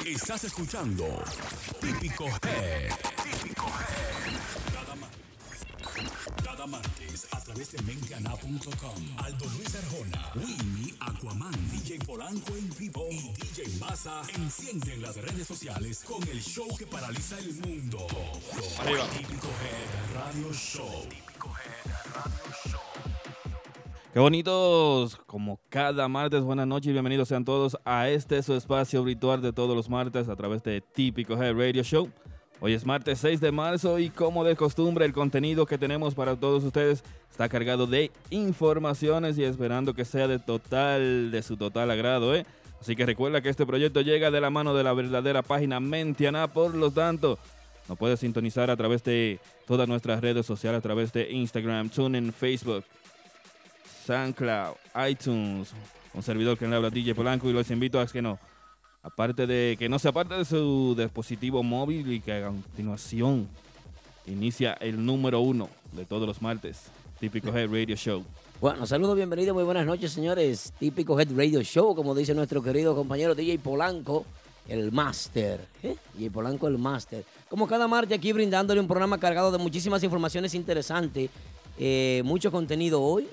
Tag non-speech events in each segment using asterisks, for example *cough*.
Estás escuchando Típico Head. Típico Head. Cada martes, cada martes a través de mentiana.com. Aldo Luis Arjona, Winnie, Aquaman, DJ Polanco en vivo y DJ Massa encienden las redes sociales con el show que paraliza el mundo. Arriba. Típico Head Radio Show. Qué bonitos, como cada martes, buenas noches y bienvenidos sean todos a este su espacio ritual de todos los martes a través de Típico Head Radio Show. Hoy es martes 6 de marzo y como de costumbre el contenido que tenemos para todos ustedes está cargado de informaciones y esperando que sea de total, de su total agrado, ¿eh? Así que recuerda que este proyecto llega de la mano de la verdadera página Mentiana, por lo tanto, nos puedes sintonizar a través de todas nuestras redes sociales, a través de Instagram, TuneIn, Facebook, SoundCloud, iTunes, un servidor que le habla DJ Polanco y los invito a que no, aparte de que no se aparte de su dispositivo móvil y que a continuación inicia el número uno de todos los martes, típico Head Radio Show. Bueno, saludos, bienvenidos, muy buenas noches, señores. Típico Head Radio Show, como dice nuestro querido compañero DJ Polanco, el Master. ¿eh? DJ Polanco, el Master. Como cada martes aquí brindándole un programa cargado de muchísimas informaciones interesantes, eh, mucho contenido hoy.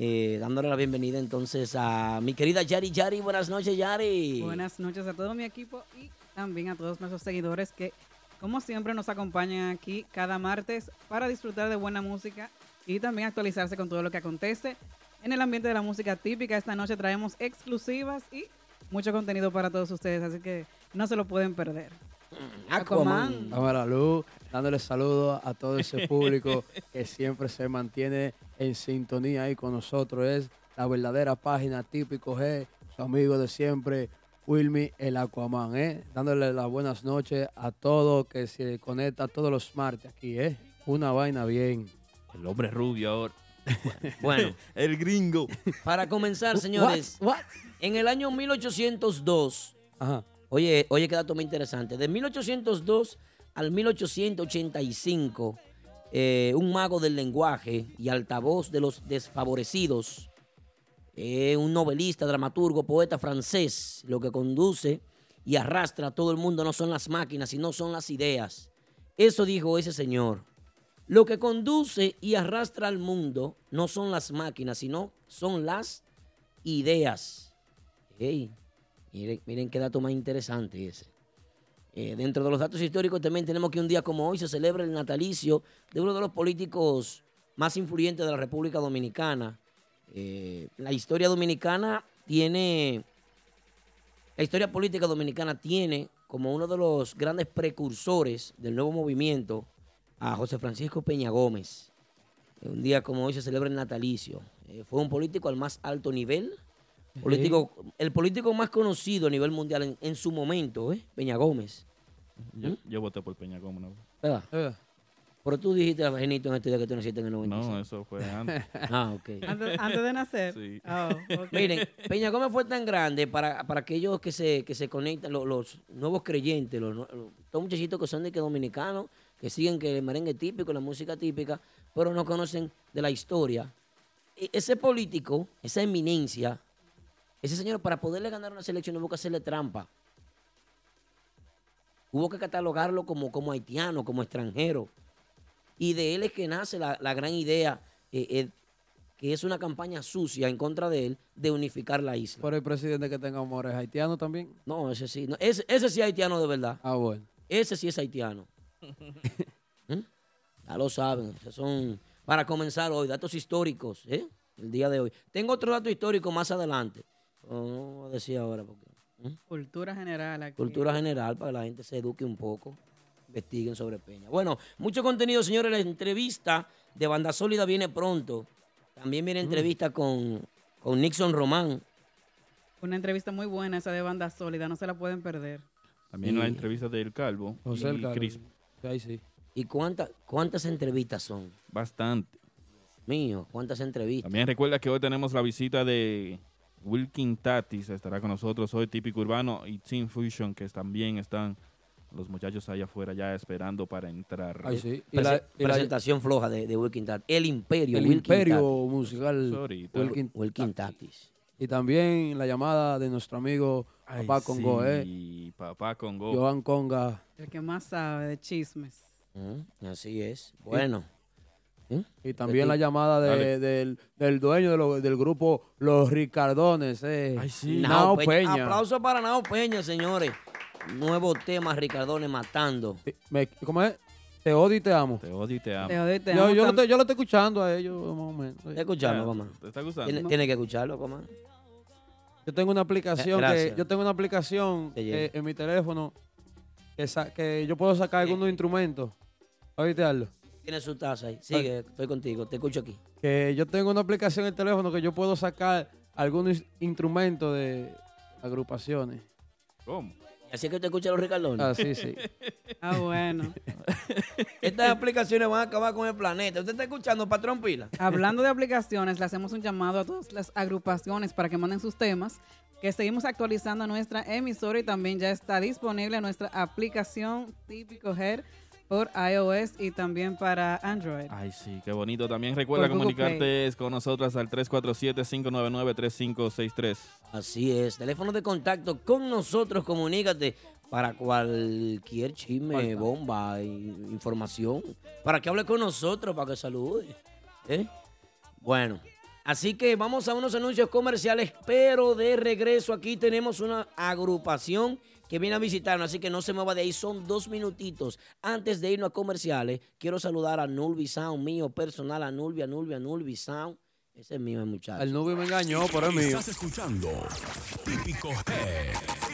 Eh, dándole la bienvenida entonces a mi querida Yari Yari. Buenas noches, Yari. Buenas noches a todo mi equipo y también a todos nuestros seguidores que, como siempre, nos acompañan aquí cada martes para disfrutar de buena música y también actualizarse con todo lo que acontece en el ambiente de la música típica. Esta noche traemos exclusivas y mucho contenido para todos ustedes, así que no se lo pueden perder. Aquaman. Vamos a la luz, dándole saludos a todo ese público que siempre se mantiene en sintonía ahí con nosotros. Es la verdadera página típico G, su amigo de siempre, Wilmy el Aquaman, ¿eh? Dándole las buenas noches a todo que se conecta todos los martes aquí, ¿eh? Una vaina bien. El hombre rubio ahora. *laughs* Bueno, El gringo. para comenzar, señores, What? What? en el año 1802, Ajá. Oye, oye, qué dato muy interesante. De 1802 al 1885, eh, un mago del lenguaje y altavoz de los desfavorecidos, eh, un novelista, dramaturgo, poeta francés, lo que conduce y arrastra a todo el mundo no son las máquinas, sino son las ideas. Eso dijo ese señor. Lo que conduce y arrastra al mundo no son las máquinas, sino son las ideas. Ey, miren, miren qué dato más interesante ese. Eh, dentro de los datos históricos también tenemos que un día como hoy se celebra el natalicio de uno de los políticos más influyentes de la República Dominicana. Eh, la historia dominicana tiene, la historia política dominicana tiene como uno de los grandes precursores del nuevo movimiento a José Francisco Peña Gómez. Eh, Un día como hoy se celebra el natalicio. Fue un político al más alto nivel, político, el político más conocido a nivel mundial en, en su momento, ¿eh? Peña Gómez. Yo, yo voté por Peña Gómez. ¿no? ¿Verdad? Eh, Pero tú dijiste, Genito, en este día que tú naciste en el 95. No, eso fue antes. *laughs* Ah, ok. *laughs* Antes, antes de nacer. Sí. Oh. Miren, Peña Gómez fue tan grande para, para aquellos que se, que se conectan, los, los nuevos creyentes, los, muchachitos que son de que dominicanos, que siguen que el merengue típico, la música típica, pero no conocen de la historia. E- ese político, esa eminencia, ese señor para poderle ganar una selección no hubo que hacerle trampa. Hubo que catalogarlo como, como haitiano, como extranjero. Y de él es que nace la, la gran idea, eh, eh, que es una campaña sucia en contra de él, de unificar la isla. por el presidente que tenga amores haitiano también. No, ese sí. no, ese, ese sí es haitiano de verdad. Ah, bueno. Ese sí es haitiano. *laughs* ¿Mm? Ya lo saben. Son, para comenzar hoy, datos históricos, ¿eh? El día de hoy. Tengo otro dato histórico más adelante. Oh, No voy a decir ahora porque. ¿Mm? Cultura general aquí. Cultura general para que la gente se eduque un poco, investiguen sobre Peña. Bueno, mucho contenido, señores. La entrevista de Banda Sólida viene pronto. También viene entrevista con, con Nixon Román. Una entrevista muy buena esa de banda sólida, no se la pueden perder. También la entrevista del Calvo. José y el Calvo. Crisp. Ahí sí. ¿Y cuántas cuántas entrevistas son? Bastante. Mío, ¿cuántas entrevistas? También recuerda que hoy tenemos la visita de Wilkin Tatis, estará con nosotros hoy, típico urbano, y Team Fusion, que también están los muchachos allá afuera ya esperando para entrar. Ahí sí. Y la- y la- presentación floja de, de Wilkin Tatis. El Imperio. el Wilkin imperio Tatis. musical Ahorita. Wilkin Wilkin Tatis. Tatis. Y también la llamada de nuestro amigo Ay, Papá Congo, ¿eh? Papá Congo. Joan Conga. El que más sabe de chismes. Mm, así es. Bueno. ¿Mm? Y también la llamada de- del, del dueño de lo- del grupo Los Ricardones. Eh. Ay, sí. Nao Nao Peña. Peña. Aplauso para Nao Peña, señores. Nuevo tema, Ricardones matando. Me- ¿Cómo es? Te odio y te amo. Te odio y te amo. Te odio y te Yo, amo yo, lo estoy, yo lo estoy escuchando a ellos más o menos. ¿Está escuchando, Ya, mamá? ¿Te está gustando? Tiene, tiene que escucharlo, mamá. Yo tengo una aplicación que yo tengo una aplicación Te eh, en mi teléfono que, sa- que yo puedo sacar algunos instrumentos. ¿Oíste algo? Tiene su taza ahí. Sigue, estoy contigo. Te escucho aquí. Que yo tengo una aplicación en el teléfono que yo puedo sacar algunos instrumentos de agrupaciones. ¿Cómo? Así que te escucha los Ricardones. Ah, sí, sí. *laughs* Ah, bueno. Estas aplicaciones van a acabar con el planeta. ¿Usted está escuchando, patrón Pila? Hablando de aplicaciones, le hacemos un llamado a todas las agrupaciones para que manden sus temas, que seguimos actualizando nuestra emisora y también ya está disponible nuestra aplicación Típico Head por iOS y también para Android. Ay, sí, qué bonito. También recuerda comunicarte con nosotras al 347-599-3563. Así es. Teléfono de contacto con nosotros. Comunícate para cualquier chisme, Falta. bomba, información. Para que hable con nosotros, para que salude. ¿Eh? Bueno, así que vamos a unos anuncios comerciales, pero de regreso aquí tenemos una agrupación que viene a visitarnos, así que no se mueva de ahí, son dos minutitos. Antes de irnos a comerciales, quiero saludar a Nulbi Sound, mío personal, a Nulbi, a Nulbi Sound. Ese es mío, muchacho. El nube me engañó, pero es mío. Estás escuchando Típico Head.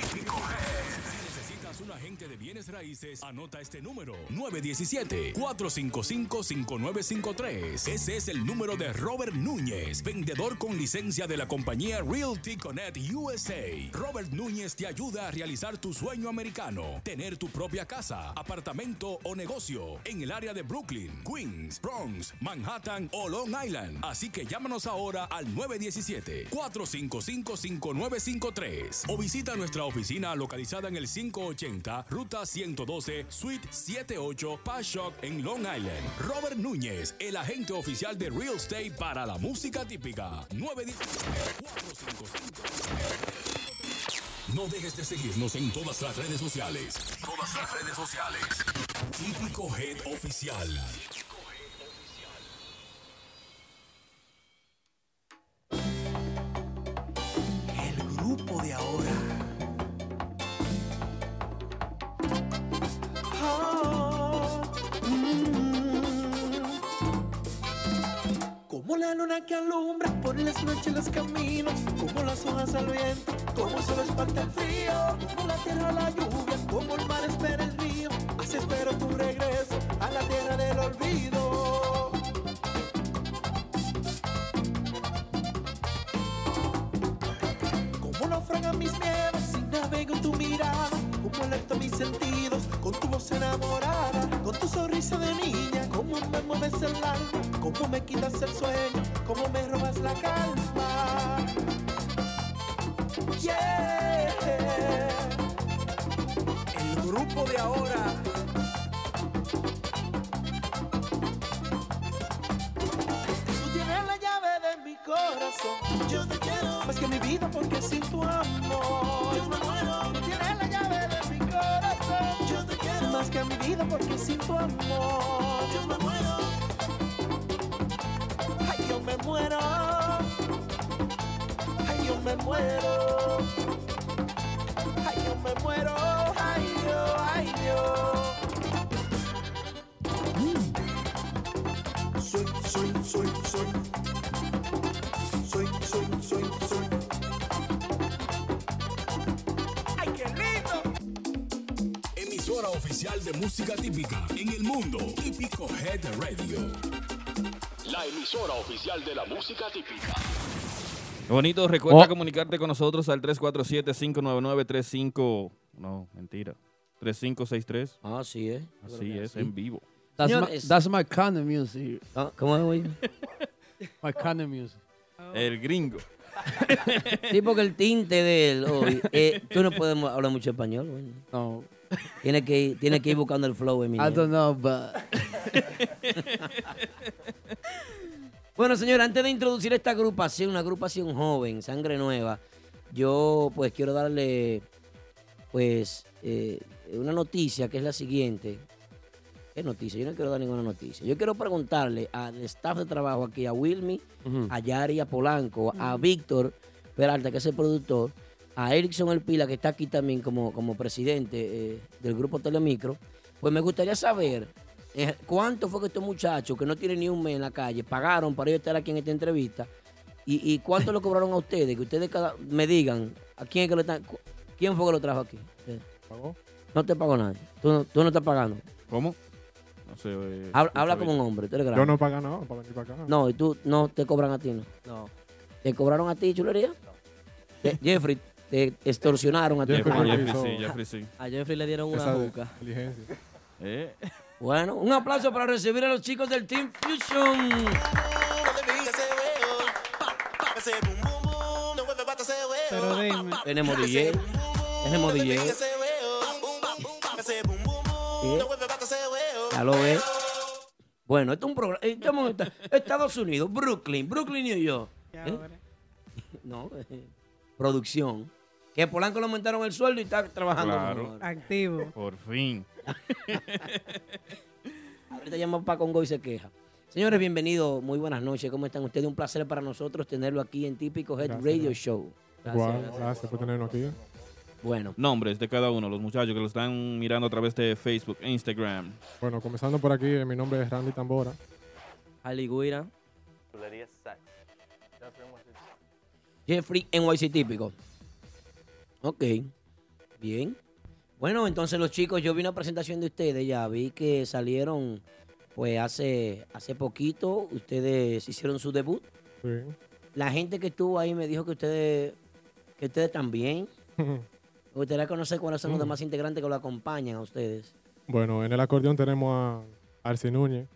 Raíces, anota este número: 917-455-5953. Ese es el número de Robert Núñez, vendedor con licencia de la compañía Realty Connect USA. Robert Núñez te ayuda a realizar tu sueño americano: tener tu propia casa, apartamento o negocio en el área de Brooklyn, Queens, Bronx, Manhattan o Long Island. Así que llámanos ahora al 917-455-5953 o visita nuestra oficina localizada en el 580 Ruta 112 Suite 78 Pashock en Long Island. Robert Núñez, el agente oficial de Real Estate para la música típica. 917-455. No dejes de seguirnos en todas las redes sociales. Todas las redes sociales. Típico Head Oficial. El grupo de ahora. Como la luna que alumbra por las noches los caminos, como las hojas al viento, como el sol espanta el frío, como la tierra la lluvia, como el mar espera el río, así espero tu regreso a la tierra del olvido. Como alerto mis sentidos con tu voz enamorada Con tu sonrisa de niña, como me mueves el alma Como me quitas el sueño, como me robas la calma Yeah El grupo de ahora Tú tienes la llave de mi corazón. Yo te quiero más que mi vida porque sin tu amor yo me muero. Más que mi vida porque sin tu amor yo me muero. Ay, yo me muero. Ay, yo me muero. Ay, yo me muero. Ay, yo, ay, yo. De música típica en el mundo. Típico Head Radio. La emisora oficial de la música típica. Bonito. Recuerda Oh. comunicarte con nosotros al 347-599-35... No, mentira. 3563. Ah, sí, ¿eh? Así es, en vivo. That's, my, that's my kind of music. Ah, ¿Cómo es, güey? *laughs* My kind of music. El gringo. *laughs* Sí, porque el tinte de él hoy. eh, tú no puedes hablar mucho español, güey. No, Tienes que, ir- tienes que ir buscando el flow, I Emilio. don't know, but *laughs* Bueno, señor, antes de introducir esta agrupación, una agrupación joven, sangre nueva, yo pues quiero darle pues eh, una noticia que es la siguiente. ¿Qué noticia? Yo no quiero dar ninguna noticia. Yo quiero preguntarle al staff de trabajo aquí, a Wilmy, Ujú. a Yari, a Polanco, a Víctor Peralta, que es el productor, a Erickson El Pila, que está aquí también como, como presidente eh, del grupo Telemicro, pues me gustaría saber eh, cuánto fue que estos muchachos, que no tienen ni un mes en la calle, pagaron para ellos estar aquí en esta entrevista y, y cuánto lo cobraron a ustedes, que ustedes cada- me digan a quién es que lo están, quién fue que lo trajo aquí. Eh, ¿Pagó? No te pagó nadie, tú no, tú no estás pagando. ¿Cómo? No sé. eh, Habla, habla como un hombre, tú eres Yo grande. no pago nada para venir para acá. No, y tú no te cobran a ti, ¿no? No. ¿Te cobraron a ti, chulería? Te- Jeffrey, te extorsionaron a ti. Jeffrey Jeffrey, sí, Jeffrey sí. A Jeffrey le dieron una Esa diligencia. Eh, Bueno, un aplauso para recibir a los chicos del Team Fusion. Pero dime. Tenemos DJ. Tenemos DJ. Ya lo ves. Bueno, esto es un programa. Estamos en esta- Estados Unidos, Brooklyn, Brooklyn, New York. ¿Eh? *laughs* No, eh, producción. Que Polanco le aumentaron el sueldo y está trabajando. Claro. con- Activo. por fin. *laughs* Ahorita llama para Congo y se queja. Señores, bienvenidos. Muy buenas noches. ¿Cómo están ustedes? Un placer para nosotros tenerlo aquí en Típico Head Gracias, Radio gracias. Show. Igual, gracias por tenernos aquí. Bueno, Nombres de cada uno, los muchachos que lo están mirando a través de Facebook e Instagram. Bueno, comenzando por aquí, eh, mi nombre es Randy Tambora. Ali Guira. Jeffrey NYC Típico. Ok, bien. Bueno, entonces los chicos, yo vi una presentación de ustedes ya, vi que salieron pues hace, hace poquito, ustedes hicieron su debut. Sí. La gente que estuvo ahí me dijo que ustedes, que ustedes también. Me *laughs* gustaría conocer cuáles son los demás integrantes que lo acompañan a ustedes. bueno, en el acordeón tenemos a Arce Núñez.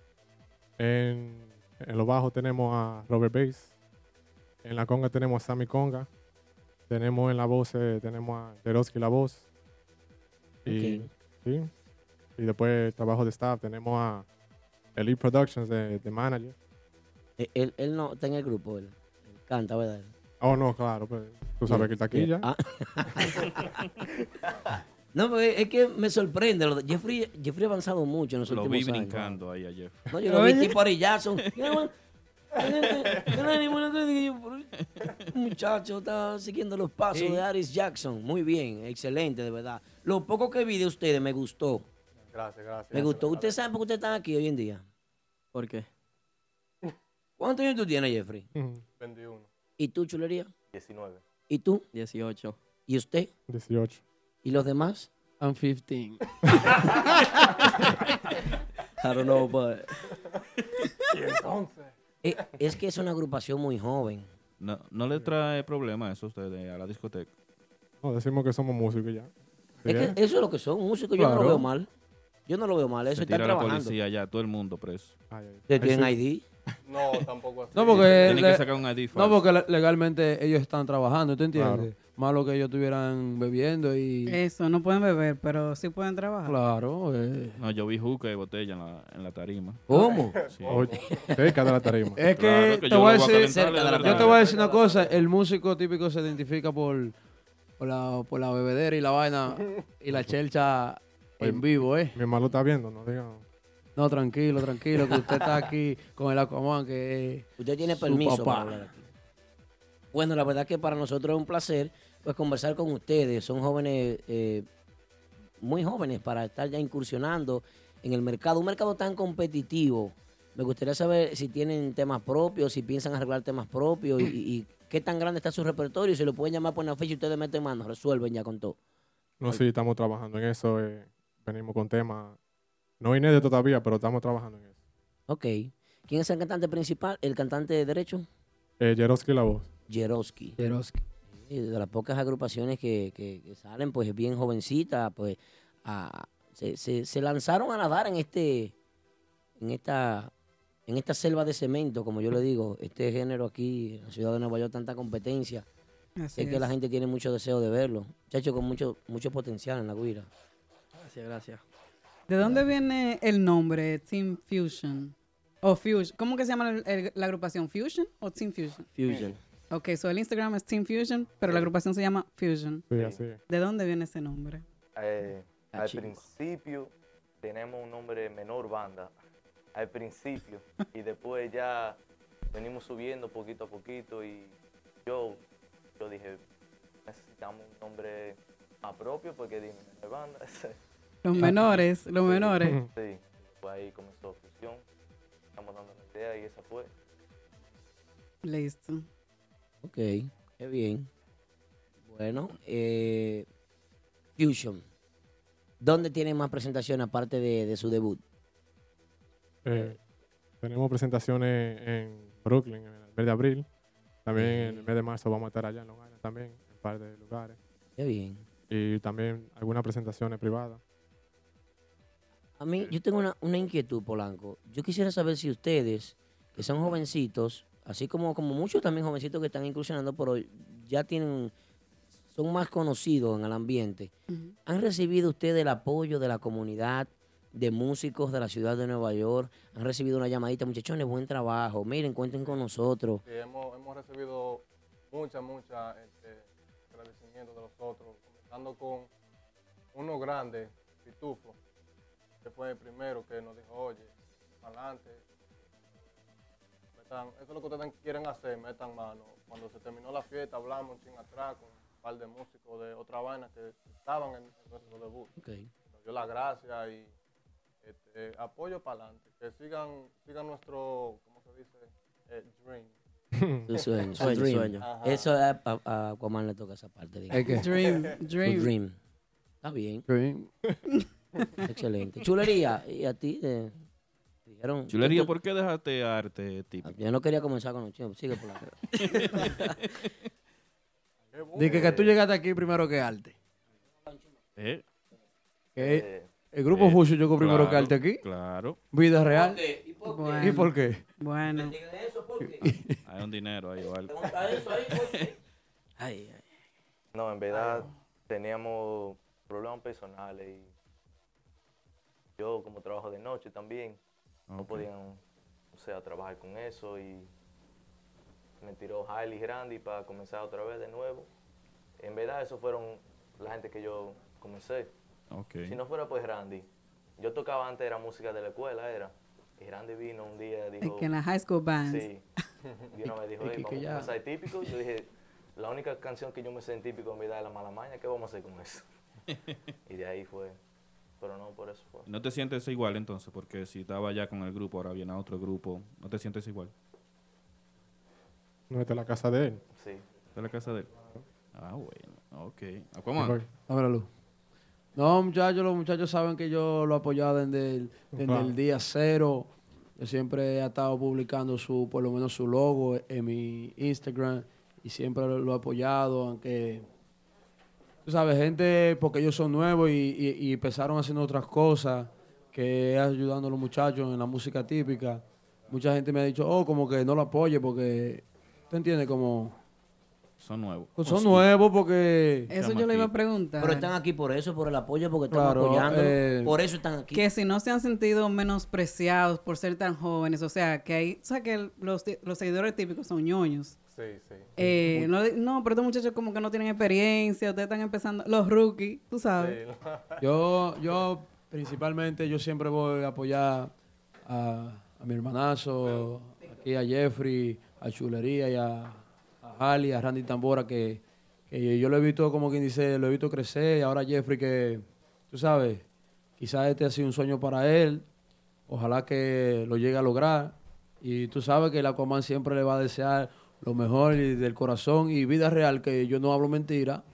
En, en los bajos tenemos a Robert Bass. En la conga tenemos a Sammy Conga. Tenemos en la voz, eh, tenemos a Deroski la voz. Y, Ok. sí. y después trabajo de staff, tenemos a Elite Productions de, de manager. Eh, Él, él no está en el grupo, él, él canta, ¿verdad? Oh, no, claro, pues, tú sabes que está aquí ya. Ah. *laughs* no, porque es que me sorprende. lo de- Jeffrey, Jeffrey ha avanzado mucho en los Lo últimos vi años. brincando ahí ayer. No, yo lo vi *laughs* tipo Ari Jackson. Muchacho, está siguiendo los pasos Sí. de Aris Jackson. Muy bien, excelente, de verdad. Lo poco que vi de ustedes me gustó. Gracias, gracias. Me gustó. ¿Ustedes saben por qué ustedes están aquí hoy en día? ¿Por qué? ¿Cuántos años tú tienes, Jeffrey? 21. ¿Y tú, chulería? 19. ¿Y tú? 18. ¿Y usted? 18. ¿Y los demás? I'm 15. *laughs* I don't know, but... Eh, es que es una agrupación muy joven. No, no le trae problema eso a ustedes a la discoteca. No, decimos que somos músicos ya. Sí, Es ¿eh? que eso es lo que son, músicos. Yo no lo veo mal. Yo no lo veo mal. Eso Se están tira la trabajando. policía ya, todo el mundo preso. Ay, ay. ¿Ustedes Ahí tienen sí. ID? *laughs* No, tampoco así. No, porque, Tienen que sacar un ID no, porque le- legalmente ellos están trabajando, ¿tú entiendes? Claro. Malo que ellos estuvieran bebiendo y... Eso, no pueden beber, pero sí pueden trabajar. Claro, eh. No, yo vi juca y botella en la, en la tarima. ¿Cómo? Sí. Oye, cerca de la tarima. Es que, Claro, que te yo voy a decir, de yo te voy a decir una cosa, el músico típico se identifica por, por, la, por la bebedera y la vaina y la chelcha en vivo, ¿eh? Mi hermano está viendo, no digan. No, tranquilo, tranquilo, que usted está aquí con el Aquaman, que Usted tiene Su permiso papá. para hablar aquí. Bueno, la verdad que para nosotros es un placer pues conversar con ustedes. Son jóvenes, eh, muy jóvenes para estar ya incursionando en el mercado. Un mercado tan competitivo. Me gustaría saber si tienen temas propios, si piensan arreglar temas propios y, qué tan grande está su repertorio. Si lo pueden llamar por una fecha y ustedes meten mano, resuelven ya con todo. No, sí, estamos trabajando en eso. eh, venimos con temas, no inéditos todavía, pero estamos trabajando en eso. Ok. ¿Quién es el cantante principal? ¿El cantante de derecho? Eh, Jeroski la voz. Jeroski. Jeroski. De las pocas agrupaciones que, que- que salen, pues bien jovencitas, pues a- se, se- se lanzaron a nadar en este, en esta, en esta selva de cemento, como yo le digo, este género aquí en la ciudad de Nueva York, tanta competencia, Así es que la gente tiene mucho deseo de verlo. Muchachos con mucho, mucho potencial en la guira. Gracias, gracias. ¿De dónde viene el nombre Team Fusion? O Fusion. ¿Cómo que se llama el- el- la agrupación? ¿Fusion o Team Fusion? Fusion. Ok, so el Instagram es Team Fusion, pero la agrupación se llama Fusion. Sí, así es. ¿De dónde viene ese nombre? Eh, Ah, al principio tenemos un nombre menor banda. Al principio. *laughs* y después ya venimos subiendo poquito a poquito y yo, yo dije, necesitamos un nombre más propio porque dime, menor banda. *laughs* Los menores, los menores. *laughs* sí, pues ahí comenzó fusión. Estamos dando la idea y esa fue. Listo. Ok, qué bien. Bueno, eh, Fusion. ¿Dónde tienen más presentaciones aparte de, de su debut? Eh, tenemos presentaciones en Brooklyn en el mes de abril. También en el mes de marzo vamos a estar allá en Long Island también, en un par de lugares. Qué bien. Y también algunas presentaciones privadas. A mí, yo tengo una, una inquietud, Polanco. Yo quisiera saber si ustedes, que son jovencitos, así como, como muchos también jovencitos que están incursionando, pero ya tienen, son más conocidos en el ambiente. ¿han recibido ustedes el apoyo de la comunidad de músicos de la ciudad de Nueva York? ¿Han recibido una llamadita, muchachones, buen trabajo? Miren, cuenten con nosotros. Sí, hemos, hemos recibido mucha, mucha este, agradecimiento de los otros, comenzando con uno grande, Pitufo, que fue el primero que nos dijo, oye, adelante, metan, eso es lo que ustedes quieren hacer, metan mano. Cuando se terminó la fiesta hablamos un ching atrás con un par de músicos de otra vaina que estaban en, en nuestro debut. Ok. Nos dio las gracias y este, apoyo para adelante, que sigan, sigan nuestro, ¿cómo se dice? Eh, dream. *laughs* Tu sueño. *laughs* Sueño, dream. sueño. Ajá. Eso a, a, a Aquaman le toca esa parte. Dream, *laughs* Tu dream. dream. Está bien, Dream. excelente. Chulería, ¿y a ti? eh, dijeron, Chulería, tú- ¿por qué dejaste arte típico? Yo no quería comenzar con los chicos. Sigue por la Qué. *laughs* Dije que tú llegaste aquí primero que Arte. ¿Eh? Que Eh, el grupo Eh, Fusion llegó primero que Arte aquí. Claro. Vida real. Bueno, ¿Y por qué? bueno. *laughs* Hay un dinero ahí o algo. *laughs* Ay, ay. No, en verdad teníamos problemas personales y yo como trabajo de noche también, no podían, o sea, trabajar con eso y me tiró Hailey Grandi para comenzar otra vez de nuevo. En verdad, esos fueron la gente que yo comencé. Si no fuera pues Randy, yo tocaba antes, era música de la escuela, era. Y Randy vino un día dijo, que en la high school band. sí, *laughs* y una vez dijo, y "Ey, que- vamos a comenzar típico. Yo dije, la única canción que yo me sé en típico en verdad es la mala maña, ¿qué vamos a hacer con eso? *laughs* y de ahí fue, pero no por eso fue. ¿No te sientes igual entonces? Porque si estaba ya con el grupo, ahora viene a otro grupo, ¿no te sientes igual? No esta es la casa de él. Sí. ¿De la casa de él? Ah, bueno. Ok. Aquaman. Voy. Dame la luz. No, muchachos, los muchachos saben que yo lo he apoyado desde el, desde Claro. el día cero. Yo siempre he estado publicando su, por lo menos su logo en mi Instagram y siempre lo, lo he apoyado, aunque, tú sabes, gente, porque ellos son nuevos y, y- empezaron haciendo otras cosas, que ayudando a los muchachos en la música típica. Mucha gente me ha dicho, oh, como que no lo apoye porque, ¿tú entiendes? Como, Son nuevos. pues son Sí. nuevos porque... Eso yo le iba a preguntar. Pero están aquí por eso, por el apoyo, porque Claro, apoyando. eh, por eso están aquí. que si no se han sentido menospreciados por ser tan jóvenes, o sea, que hay, o sea, que los, los seguidores típicos son ñoños. Sí, sí. Eh, no, no, pero estos muchachos como que no tienen experiencia, ustedes están empezando, los rookies, tú sabes. Sí. *laughs* Yo, yo principalmente, yo siempre voy a apoyar a, a mi hermanazo, aquí a Jeffrey, a Chulería y a Ali, a Randy Tambora, que, que yo lo he visto, como quien dice, lo he visto crecer, y ahora Jeffrey que, tú sabes, quizás este ha sido un sueño para él, ojalá que lo llegue a lograr, y tú sabes que el Aquaman siempre le va a desear lo mejor y del corazón y vida real, que yo no hablo mentira,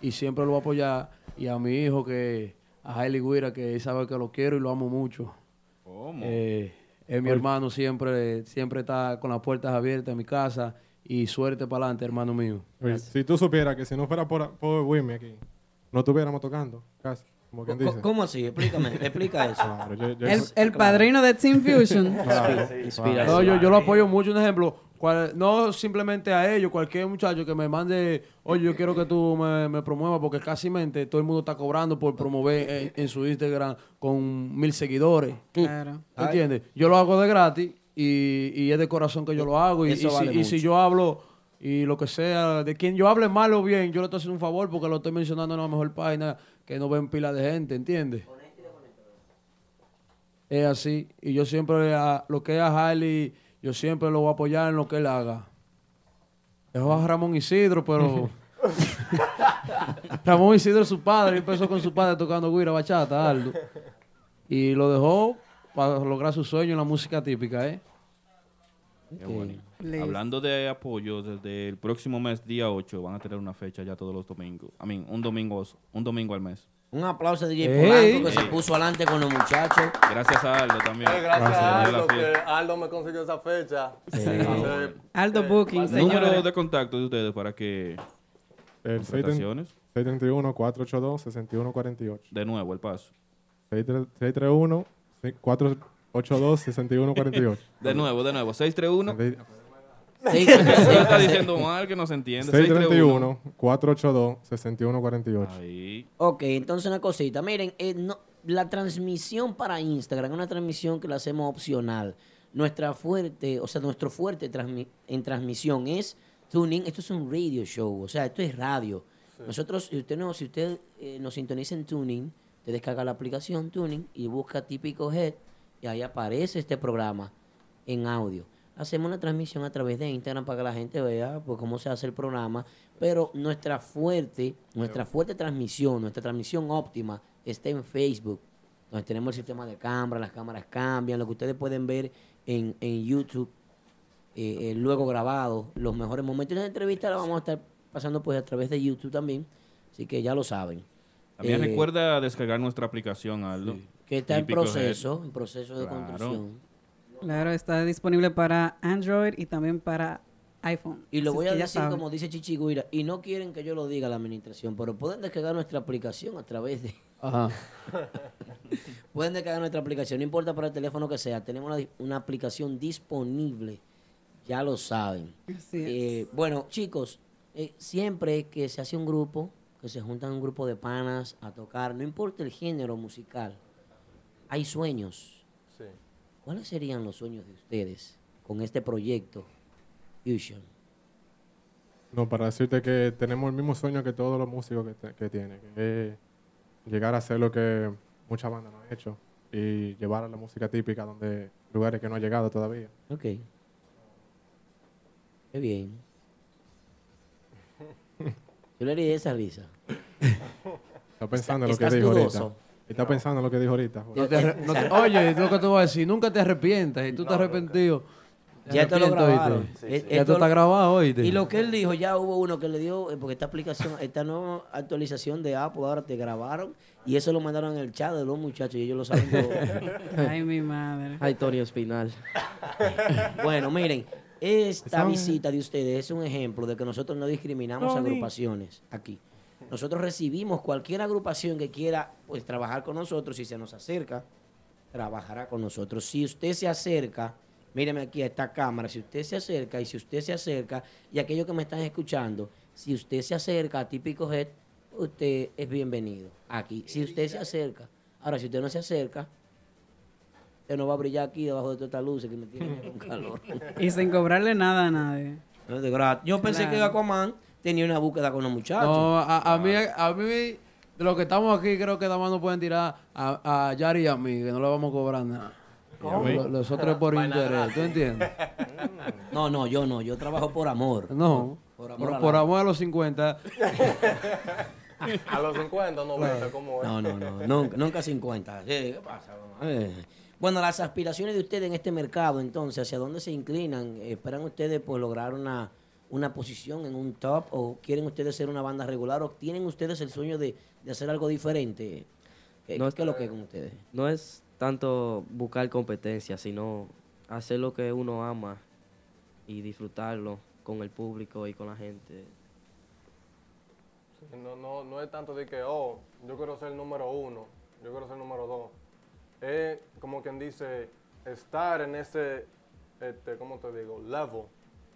y siempre lo voy a apoyar. Y a mi hijo, que a Hailey Guira, que él sabe que lo quiero y lo amo mucho. ¿Cómo? Eh, es mi hermano, siempre, siempre está con las puertas abiertas en mi casa. Y suerte para adelante, hermano mío. Oye, si tú supieras que si no fuera por, por Wimmy aquí, no estuviéramos tocando, casi, como quien Co- dice. ¿Cómo así? Explícame, *laughs* explica eso. Claro, yo- yo- El, el padrino de Team Fusion. *laughs* claro. No, yo, yo lo apoyo mucho. Un ejemplo, cual- no simplemente a ellos, cualquier muchacho que me mande, oye, yo quiero que tú me, me promuevas, porque casi mente todo el mundo está cobrando por promover en, en su Instagram con mil seguidores. claro. ¿Entiendes? Yo lo hago de gratis y, y es de corazón que yo lo hago. Y, y si, vale y si yo hablo Y lo que sea, de quien yo hable mal o bien, yo le estoy haciendo un favor porque lo estoy mencionando en la mejor página que no ven pila de gente, ¿entiendes? Es así. Y yo siempre, a, lo que es a Harley, yo siempre lo voy a apoyar en lo que él haga. Dejó a Ramón Isidro, pero... *laughs* Ramón Isidro es su padre, empezó con su padre tocando guira, bachata, Aldo. Y lo dejó para lograr su sueño en la música típica, ¿eh? Qué bueno. Hablando de apoyo, desde el próximo mes, día 8, van a tener una fecha ya todos los domingos. A mí, un domingo, un domingo al mes. Un aplauso a DJ Ey. Polanco que se puso adelante con los muchachos. Gracias a Aldo también. Eh, gracias a Aldo, que. Aldo me consiguió esa fecha. Sí. Hace- Aldo eh, Booking, hace- Número de contacto de ustedes para que... El Contrataciones. 631-482-6148. De nuevo, el paso. 631-482-6148. *laughs* De nuevo, de nuevo. 631. Sí. Usted está diciendo mal que no se entiende. 631-482-6148. Ahí. Ok, entonces una cosita. Miren, eh, no- la transmisión para Instagram es una transmisión que la hacemos opcional. Nuestra fuerte, o sea, nuestro fuerte transmi- en transmisión es tuning. Esto es un radio show, o sea, esto es radio. Nosotros, si usted, no, si usted eh, nos sintoniza en Tuning, usted descarga la aplicación Tuning y busca Típico Head y ahí aparece este programa en audio. Hacemos una transmisión a través de Instagram para que la gente vea pues, cómo se hace el programa, pero nuestra fuerte, nuestra fuerte transmisión, nuestra transmisión óptima está en Facebook, donde tenemos el sistema de cámara, las cámaras cambian, lo que ustedes pueden ver en, en YouTube, eh, eh, luego grabado, los mejores momentos de la entrevista la vamos a estar pasando pues a través de YouTube también, así que ya lo saben. También Eh, recuerda descargar nuestra aplicación, Aldo. que está en proceso, en proceso de Claro. construcción. Claro, está disponible para Android y también para iPhone. Y lo Así voy a decir saben. como dice Chichi Guira, y no quieren que yo lo diga a la administración, pero pueden descargar nuestra aplicación a través de... Ajá. *laughs* pueden descargar nuestra aplicación, no importa para el teléfono que sea, tenemos una, una aplicación disponible, ya lo saben. Así es. Eh, bueno, chicos, eh, siempre que se hace un grupo, que se juntan un grupo de panas a tocar, no importa el género musical, hay sueños. Sí. ¿Cuáles serían los sueños de ustedes con este proyecto Fusion? No, para decirte que tenemos el mismo sueño que todos los músicos que, te- que tienen, que es llegar a hacer lo que muchas bandas no han hecho y llevar a la música típica donde lugares que no ha llegado todavía. Ok. Qué bien. Yo le haría esa risa. Está pensando en lo que dijo ahorita. Está pensando en lo que dijo ahorita. No te arre- no te- oye, lo que te voy a decir, nunca te arrepientas. Y tú te arrepentido. te Ya esto lo arrepientes, grabaron. ¿oíste? Eh, Ya esto esto está grabado, oíste. Y lo que él dijo, ya hubo uno que le dio, eh, porque esta aplicación, esta nueva actualización de Apple ahora te grabaron y eso lo mandaron en el chat de los muchachos y ellos lo saben todo. *laughs* Ay, mi madre. Ay, Tony Espinal. *laughs* bueno, miren, esta visita de ustedes es un ejemplo de que nosotros no discriminamos agrupaciones aquí. Nosotros recibimos cualquier agrupación que quiera pues trabajar con nosotros, si se nos acerca, trabajará con nosotros. Si usted se acerca, míreme aquí a esta cámara, si usted se acerca y si usted se acerca, y aquellos que me están escuchando, si usted se acerca a Típico Head, usted es bienvenido aquí. Si usted se acerca, ahora si usted no se acerca, usted no va a brillar aquí debajo de todas estas luces que me tienen *laughs* con calor. Y sin cobrarle nada a nadie. No, de gratis. Yo pensé que. Aquaman tenía una búsqueda con los muchachos. No, a, a mí, a mí, de los que estamos aquí, creo que nada más nos pueden tirar a, a Yari y a mí, que no le vamos a cobrar nada. Los otros por interés. ¿tú entiendes? No, no, yo no. Yo trabajo por amor. No, Por por, amor, por, a la- amor a los 50. *laughs* A los 50, 90, ¿cómo es? No, no, no. Nunca, nunca 50. Sí, ¿Qué pasa? mamá? Eh. Bueno, las aspiraciones de ustedes en este mercado, entonces, ¿hacia dónde se inclinan? ¿Esperan ustedes pues, lograr una, una posición en un top? ¿O quieren ustedes ser una banda regular? ¿O tienen ustedes el sueño de, de hacer algo diferente? ¿Qué, No qué es lo que es con ustedes? No es tanto buscar competencia, sino hacer lo que uno ama y disfrutarlo con el público y con la gente. No, no, no es tanto de que, oh, yo quiero ser el número uno, yo quiero ser el número dos. Es como quien dice, estar en ese, este, ¿cómo te digo? Level.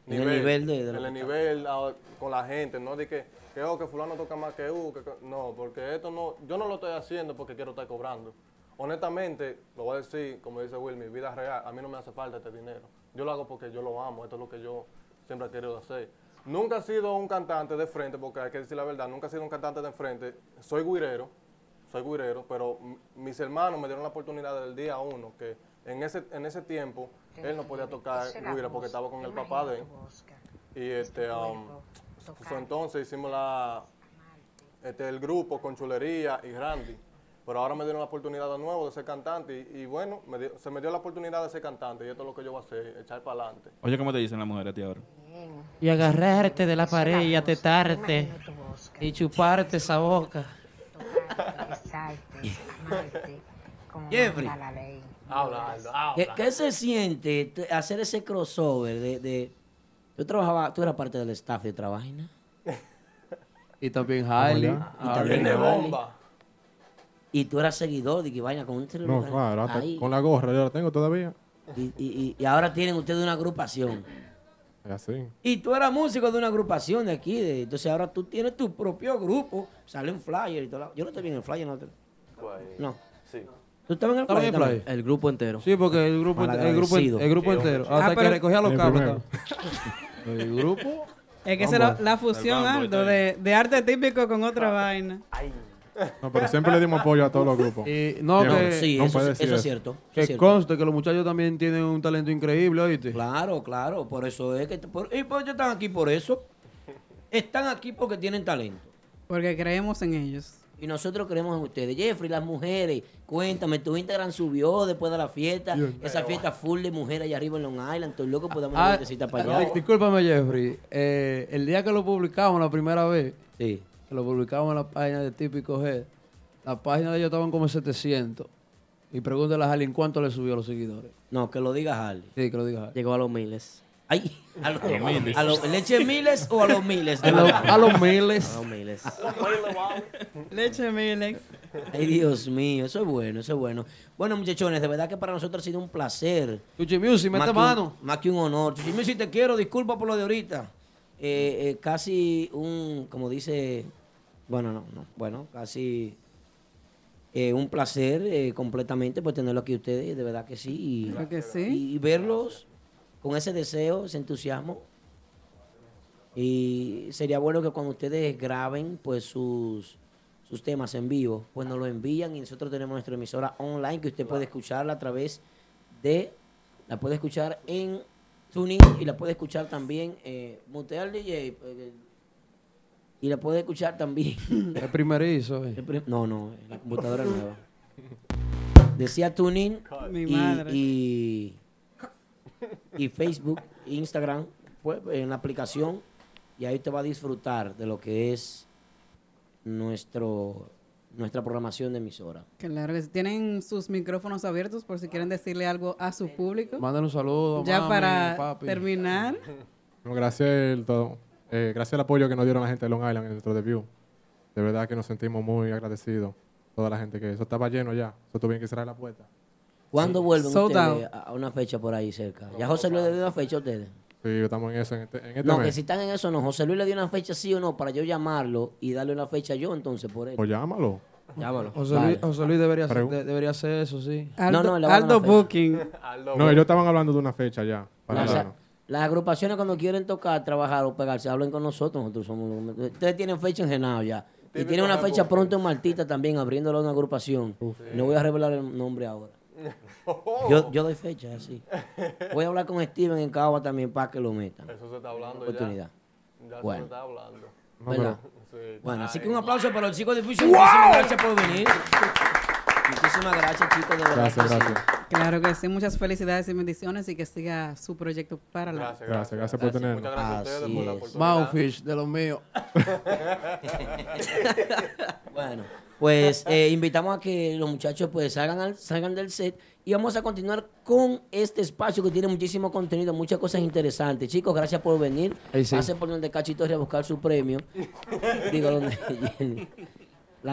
En el nivel de- En el nivel ah, con la gente, no de que, que, oh, que fulano toca más que U, que, que- no, porque esto no, yo no lo estoy haciendo porque quiero estar cobrando. Honestamente, lo voy a decir, como dice Will, mi vida real, a mí no me hace falta este dinero. Yo lo hago porque yo lo amo, esto es lo que yo siempre he querido hacer. Nunca he sido un cantante de frente, porque hay que decir la verdad, nunca he sido un cantante de frente. Soy guirero, soy guirero, pero mis hermanos me dieron la oportunidad del día uno, que en ese, en ese tiempo él no podía tocar guira porque estaba con el papá de él. Y este, um, entonces hicimos la, este, el grupo con Chulería y Randy. Pero ahora me dieron la oportunidad de nuevo de ser cantante y, y bueno, me dio- se me dio la oportunidad de ser cantante y esto es lo que yo voy a hacer, echar para adelante. Oye, ¿cómo te dicen las mujeres a ti ahora? Y agarrarte de la pared y atetarte y chuparte esa boca. Jeffrey, Habla, Aldo, habla. ¿qué, qué se siente te- hacer ese crossover de, de- Tú trabajabas, tú eras parte del staff de otra vaina. *laughs* Y también Harley. Y también Harley. bomba. Y tú eras seguidor de que vaina con un No, claro, hasta Ahí. con la gorra yo la tengo todavía. Y, y- y- y ahora tienen ustedes una agrupación. Así. Y tú eras músico de una agrupación de aquí. de- entonces ahora tú tienes tu propio grupo. Sale un flyer y todo. la- Yo no estoy bien en el flyer. No. te- no. Sí. ¿Tú estabas en el ¿Estaba flyer? el grupo entero. Sí, porque el grupo, el grupo, el grupo entero. Hasta Ah, que pero- recogía los primero. *laughs* El grupo. Es que esa es la, fusión, Aldo, de, de arte típico con otra vaina. *laughs* No, pero siempre le dimos apoyo a todos los grupos. Y no, No, que, Sí, no eso, eso decir es eso. cierto. eso que es cierto. conste que los muchachos también tienen un talento increíble, ¿oíste? Claro, claro. Por eso es que. Por, y pues ellos están aquí por eso. Están aquí porque tienen talento. Porque creemos en ellos. Y nosotros creemos en ustedes. Jeffrey, las mujeres, cuéntame, tu Instagram subió después de la fiesta. Esa fiesta full de mujeres allá arriba en Long Island. Estoy loco darme una Ah, vueltecita para allá. di- discúlpame, Jeffrey. Eh, el día que lo publicamos la primera vez, Sí. Que lo publicamos en la página de Típico G, la página de ellos estaban como en 700. Y pregúntale a Harley en cuánto le subió a los seguidores. No, que lo diga Harley. Sí, que lo diga Harley. Llegó a los miles. Ay, *laughs* a, los miles. a los leche miles o a los miles. *laughs* A, los- a los miles. A los miles. Leche Milex. Ay, Dios mío, eso es bueno, eso es bueno. Bueno, muchachones, de verdad que para nosotros ha sido un placer. Chuchi Music, Más mete que un- mano. más que un honor. Chuchi si te quiero, disculpa por lo de ahorita. Eh, eh, casi un, como dice, bueno, no, no, bueno, casi eh, un placer eh, completamente por tenerlo aquí ustedes, de verdad que sí. Y, que sí. y- y verlos con ese deseo, ese entusiasmo. Y sería bueno que cuando ustedes graben pues sus, sus temas en vivo, pues nos lo envían y nosotros tenemos nuestra emisora online que usted puede escucharla a través de, la puede escuchar en Tuning y la puede escuchar también, eh, mutea al DJ, eh, y la puede escuchar también. *laughs* El primerizo. eh. El prim- No, no, la computadora nueva. Decía Tuning Mi y, madre. y, y Facebook, Instagram, pues en la aplicación y ahí te va a disfrutar de lo que es nuestro nuestra programación de emisora. Claro que. Tienen sus micrófonos abiertos por si quieren decirle algo a su público. Mándale un saludo. Ya mami, para papi. terminar. No, gracias, el todo, eh, gracias al apoyo que nos dieron la gente de Long Island en nuestro debut. De verdad que nos sentimos muy agradecidos. Toda la gente que eso estaba lleno ya. Eso tuvieron que cerrar la puerta. ¿Cuándo vuelven Sold ustedes a una fecha por ahí cerca? ¿Ya José Luis le dio una fecha a ustedes? Sí, estamos en eso en este, en este No, que si están en eso no. José Luis le dio una fecha sí o no para yo llamarlo y darle una fecha yo entonces por él. Pues llámalo. Llámalo. José, Vale. Luis, José Luis debería, de- debería hacer eso, sí. Aldo, no, a Aldo. Booking. No, ellos estaban hablando de una fecha ya. Para. Las agrupaciones cuando quieren tocar, trabajar o pegarse, hablen con nosotros. Nosotros somos los- Ustedes tienen fecha en Genao ya. Y tienen una fecha pronto en Martita también, abriéndolo a una agrupación. No voy a revelar el nombre ahora. *laughs* Yo, yo doy fecha, así. Voy a hablar con Steven en Cagua también para que lo metan. Eso se está hablando Oportunidad. ya. Ya Bueno. se está hablando. ¿Verdad? Sí. Bueno, así que un aplauso para los chicos de Fusion. Muchísimas gracias por venir. Muchísimas gracias, chicos, de verdad. Gracias, gracias. Claro que sí. Muchas felicidades y bendiciones y que siga su proyecto para la. Gracias, Gracias, gracias por tenernos. Muchas gracias a Así ustedes por la oportunidad. Mouthfish, de los míos. *laughs* Bueno, pues eh, invitamos a que los muchachos pues salgan, al- salgan del set y vamos a continuar con este espacio que tiene muchísimo contenido, muchas cosas interesantes. Chicos, gracias por venir. Ey, sí. Pasen por donde Cachito a buscar su premio. *laughs* Digo, donde. *laughs*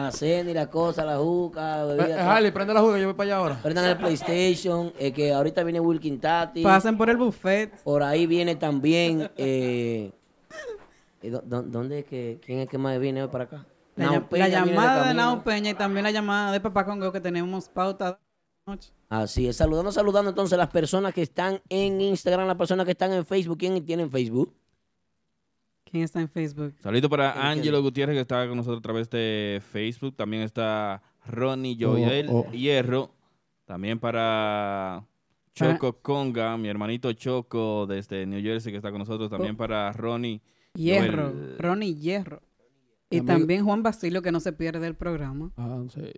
La cena y la cosa, la juca, Eh, bebida, eh, prende la juga, yo voy para allá ahora. Prendan el PlayStation, eh, que ahorita viene Wilkin Tati. Pasen por el buffet. Por ahí viene también. Eh, eh, ¿dó- dó- ¿Dónde es que, quién es que más viene hoy para acá? La, Nao Peña la de llamada de. Nao Peña y también la llamada de Papá Congo que tenemos pautada noche. Así es, saludando, saludando entonces a las personas que están en Instagram, las personas que están en Facebook. ¿Quién tiene en Facebook? ¿Quién está en Facebook? Saludito para. Ángelo Gutiérrez que está con nosotros a través de Facebook. También está Ronnie Joel Oh, oh. Hierro. También para Choco Conga, mi hermanito Choco desde New Jersey que está con nosotros. También para Ronnie Hierro, Joel. Ronnie Hierro. Y Amigo- también Juan Basilio, que no se pierde el programa. Ah, sí.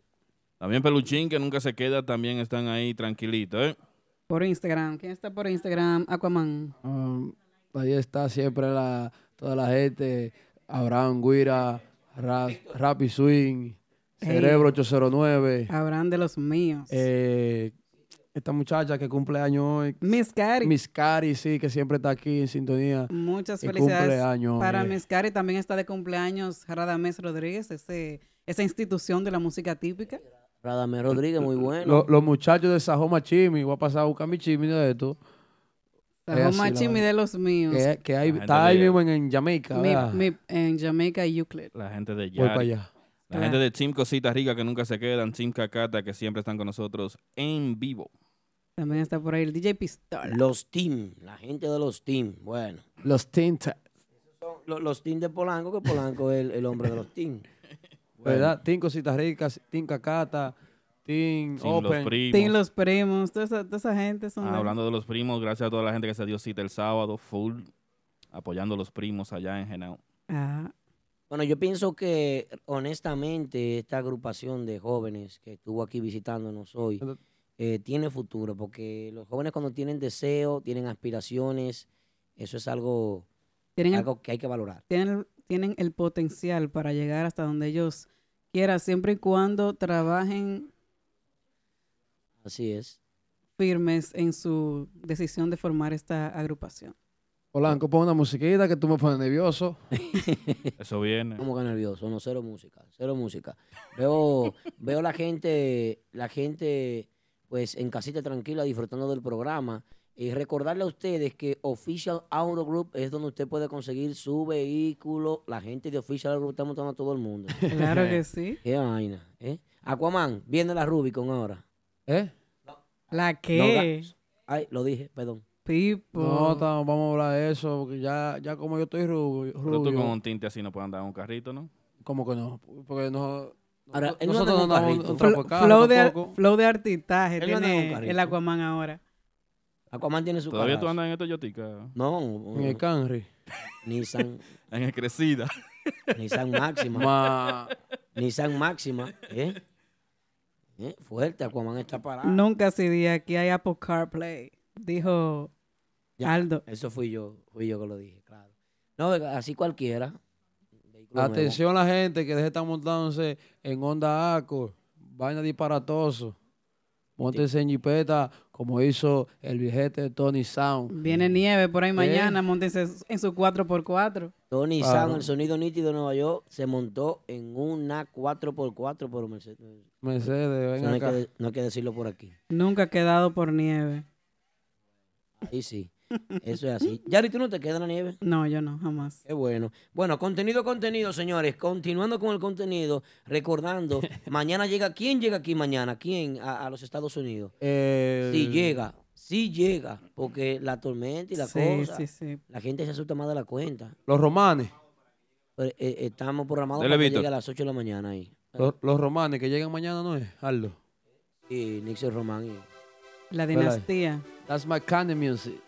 También Peluchín que nunca se queda. También están ahí tranquilitos. ¿eh? Por Instagram. ¿Quién está por Instagram? Aquaman. Um, ahí está siempre la, toda la gente. Abraham Guira, Ra- Rappi Swing, Cerebro 809. Abraham de los míos. eh, esta muchacha que cumple años hoy. Miss Cari. Miss Cari, sí, que siempre está aquí en sintonía. Muchas felicidades para eh. Miss Cari. También está de cumpleaños Radamés Rodríguez, ese, esa institución de la música típica. Radamés Rodríguez, muy bueno. Lo- los muchachos de Sajoma Chimi, voy a pasar a buscar mi chimi de esto. Es Sajoma así la Chimi vaina. de los míos. Que, que hay, está ahí de- mismo en, en Jamaica. Mi- ¿verdad? mi- en Jamaica y Euclid. La gente de Voy para allá. La gente de Team Cositas Ricas que nunca se quedan. Team Cacata que siempre están con nosotros en vivo. También está por ahí el DJ Pistola. Los team, la gente de los team. Bueno, Los Tinta. lo- los team de Polanco, que Polanco es el, el hombre de los team. *laughs* ¿Verdad? Team Cositas Ricas, Team Cacata, Team Sin los Open. primos. Tim Los Primos, toda esa, toda esa gente son Ah, de- hablando de los primos, gracias a toda la gente que se dio cita el sábado, full, apoyando a los primos allá en Genao. Ah, Bueno, yo pienso que honestamente esta agrupación de jóvenes que estuvo aquí visitándonos hoy eh, tiene futuro, porque los jóvenes cuando tienen deseo, tienen aspiraciones, eso es algo, tienen, el, algo que hay que valorar. tienen, tienen el potencial para llegar hasta donde ellos quieran, siempre y cuando trabajen Así es. firmes en su decisión de formar esta agrupación. Polanco, pon una musiquita que tú me pones nervioso. *laughs* Eso viene. Como que nervioso, no, cero música, cero música. Veo, veo la gente, la gente, pues en casita tranquila disfrutando del programa. Y recordarle a ustedes que Official Auto Group es donde usted puede conseguir su vehículo. La gente de Official Auto Group está montando a todo el mundo. Claro que sí. Qué vaina, ¿eh? Aquaman, viene la Rubicon ahora. ¿Eh? ¿La qué? Ay, lo dije, perdón. Pipo. No, vamos a hablar de eso, porque ya, ya como yo estoy rubio, Pero tú con un tinte así no puedes andar en un carrito, ¿no? ¿cómo que no? Porque no, Ahora, él nosotros no en un andamos carrito. en carro flow, de, flow de no un tiene el Aquaman ahora. Aquaman tiene su ¿Todavía tú andas en estos yotica? No, En el Camry. Nissan, *laughs* En el Crecida. Nissan Máxima. Ma- Nissan Máxima, ¿eh? ¿Eh? Fuerte, Aquaman está parado. Nunca se di aquí hay Apple CarPlay. Dijo Ya, Aldo. Eso fui yo, fui yo que lo dije, claro. No, así cualquiera. Vehículo nuevo. Atención la gente que deje de estar montándose en Honda Accord, vaina disparatoso. Móntense en jipeta como hizo el viejete Tony Sound. Viene nieve por ahí mañana, montense en su 4x4. Tony Claro. Sound, el sonido nítido de Nueva York, se montó en una 4x4 por Mercedes. Mercedes, Eso ven no, hay acá. que, no hay que decirlo por aquí. Nunca ha quedado por nieve. Ahí sí. Eso es así. Yari, ¿tú no te quedas en la nieve? No, yo no, jamás. Qué bueno. Bueno, contenido, contenido, señores. Continuando con el contenido, recordando, *laughs* mañana llega, ¿quién llega aquí mañana? ¿Quién a, a los Estados Unidos? El- Si llega, si llega, porque la tormenta y la Sí, cosa, sí, sí. la gente se asusta más de la cuenta. Los romanes, Pero, eh, estamos programados Dele, para que Víctor. llegue a las 8 de la mañana ahí. los, los romanes que llegan mañana, ¿no es? Aldo. Y Nixon Román. y- La dinastía. That's my kind of music.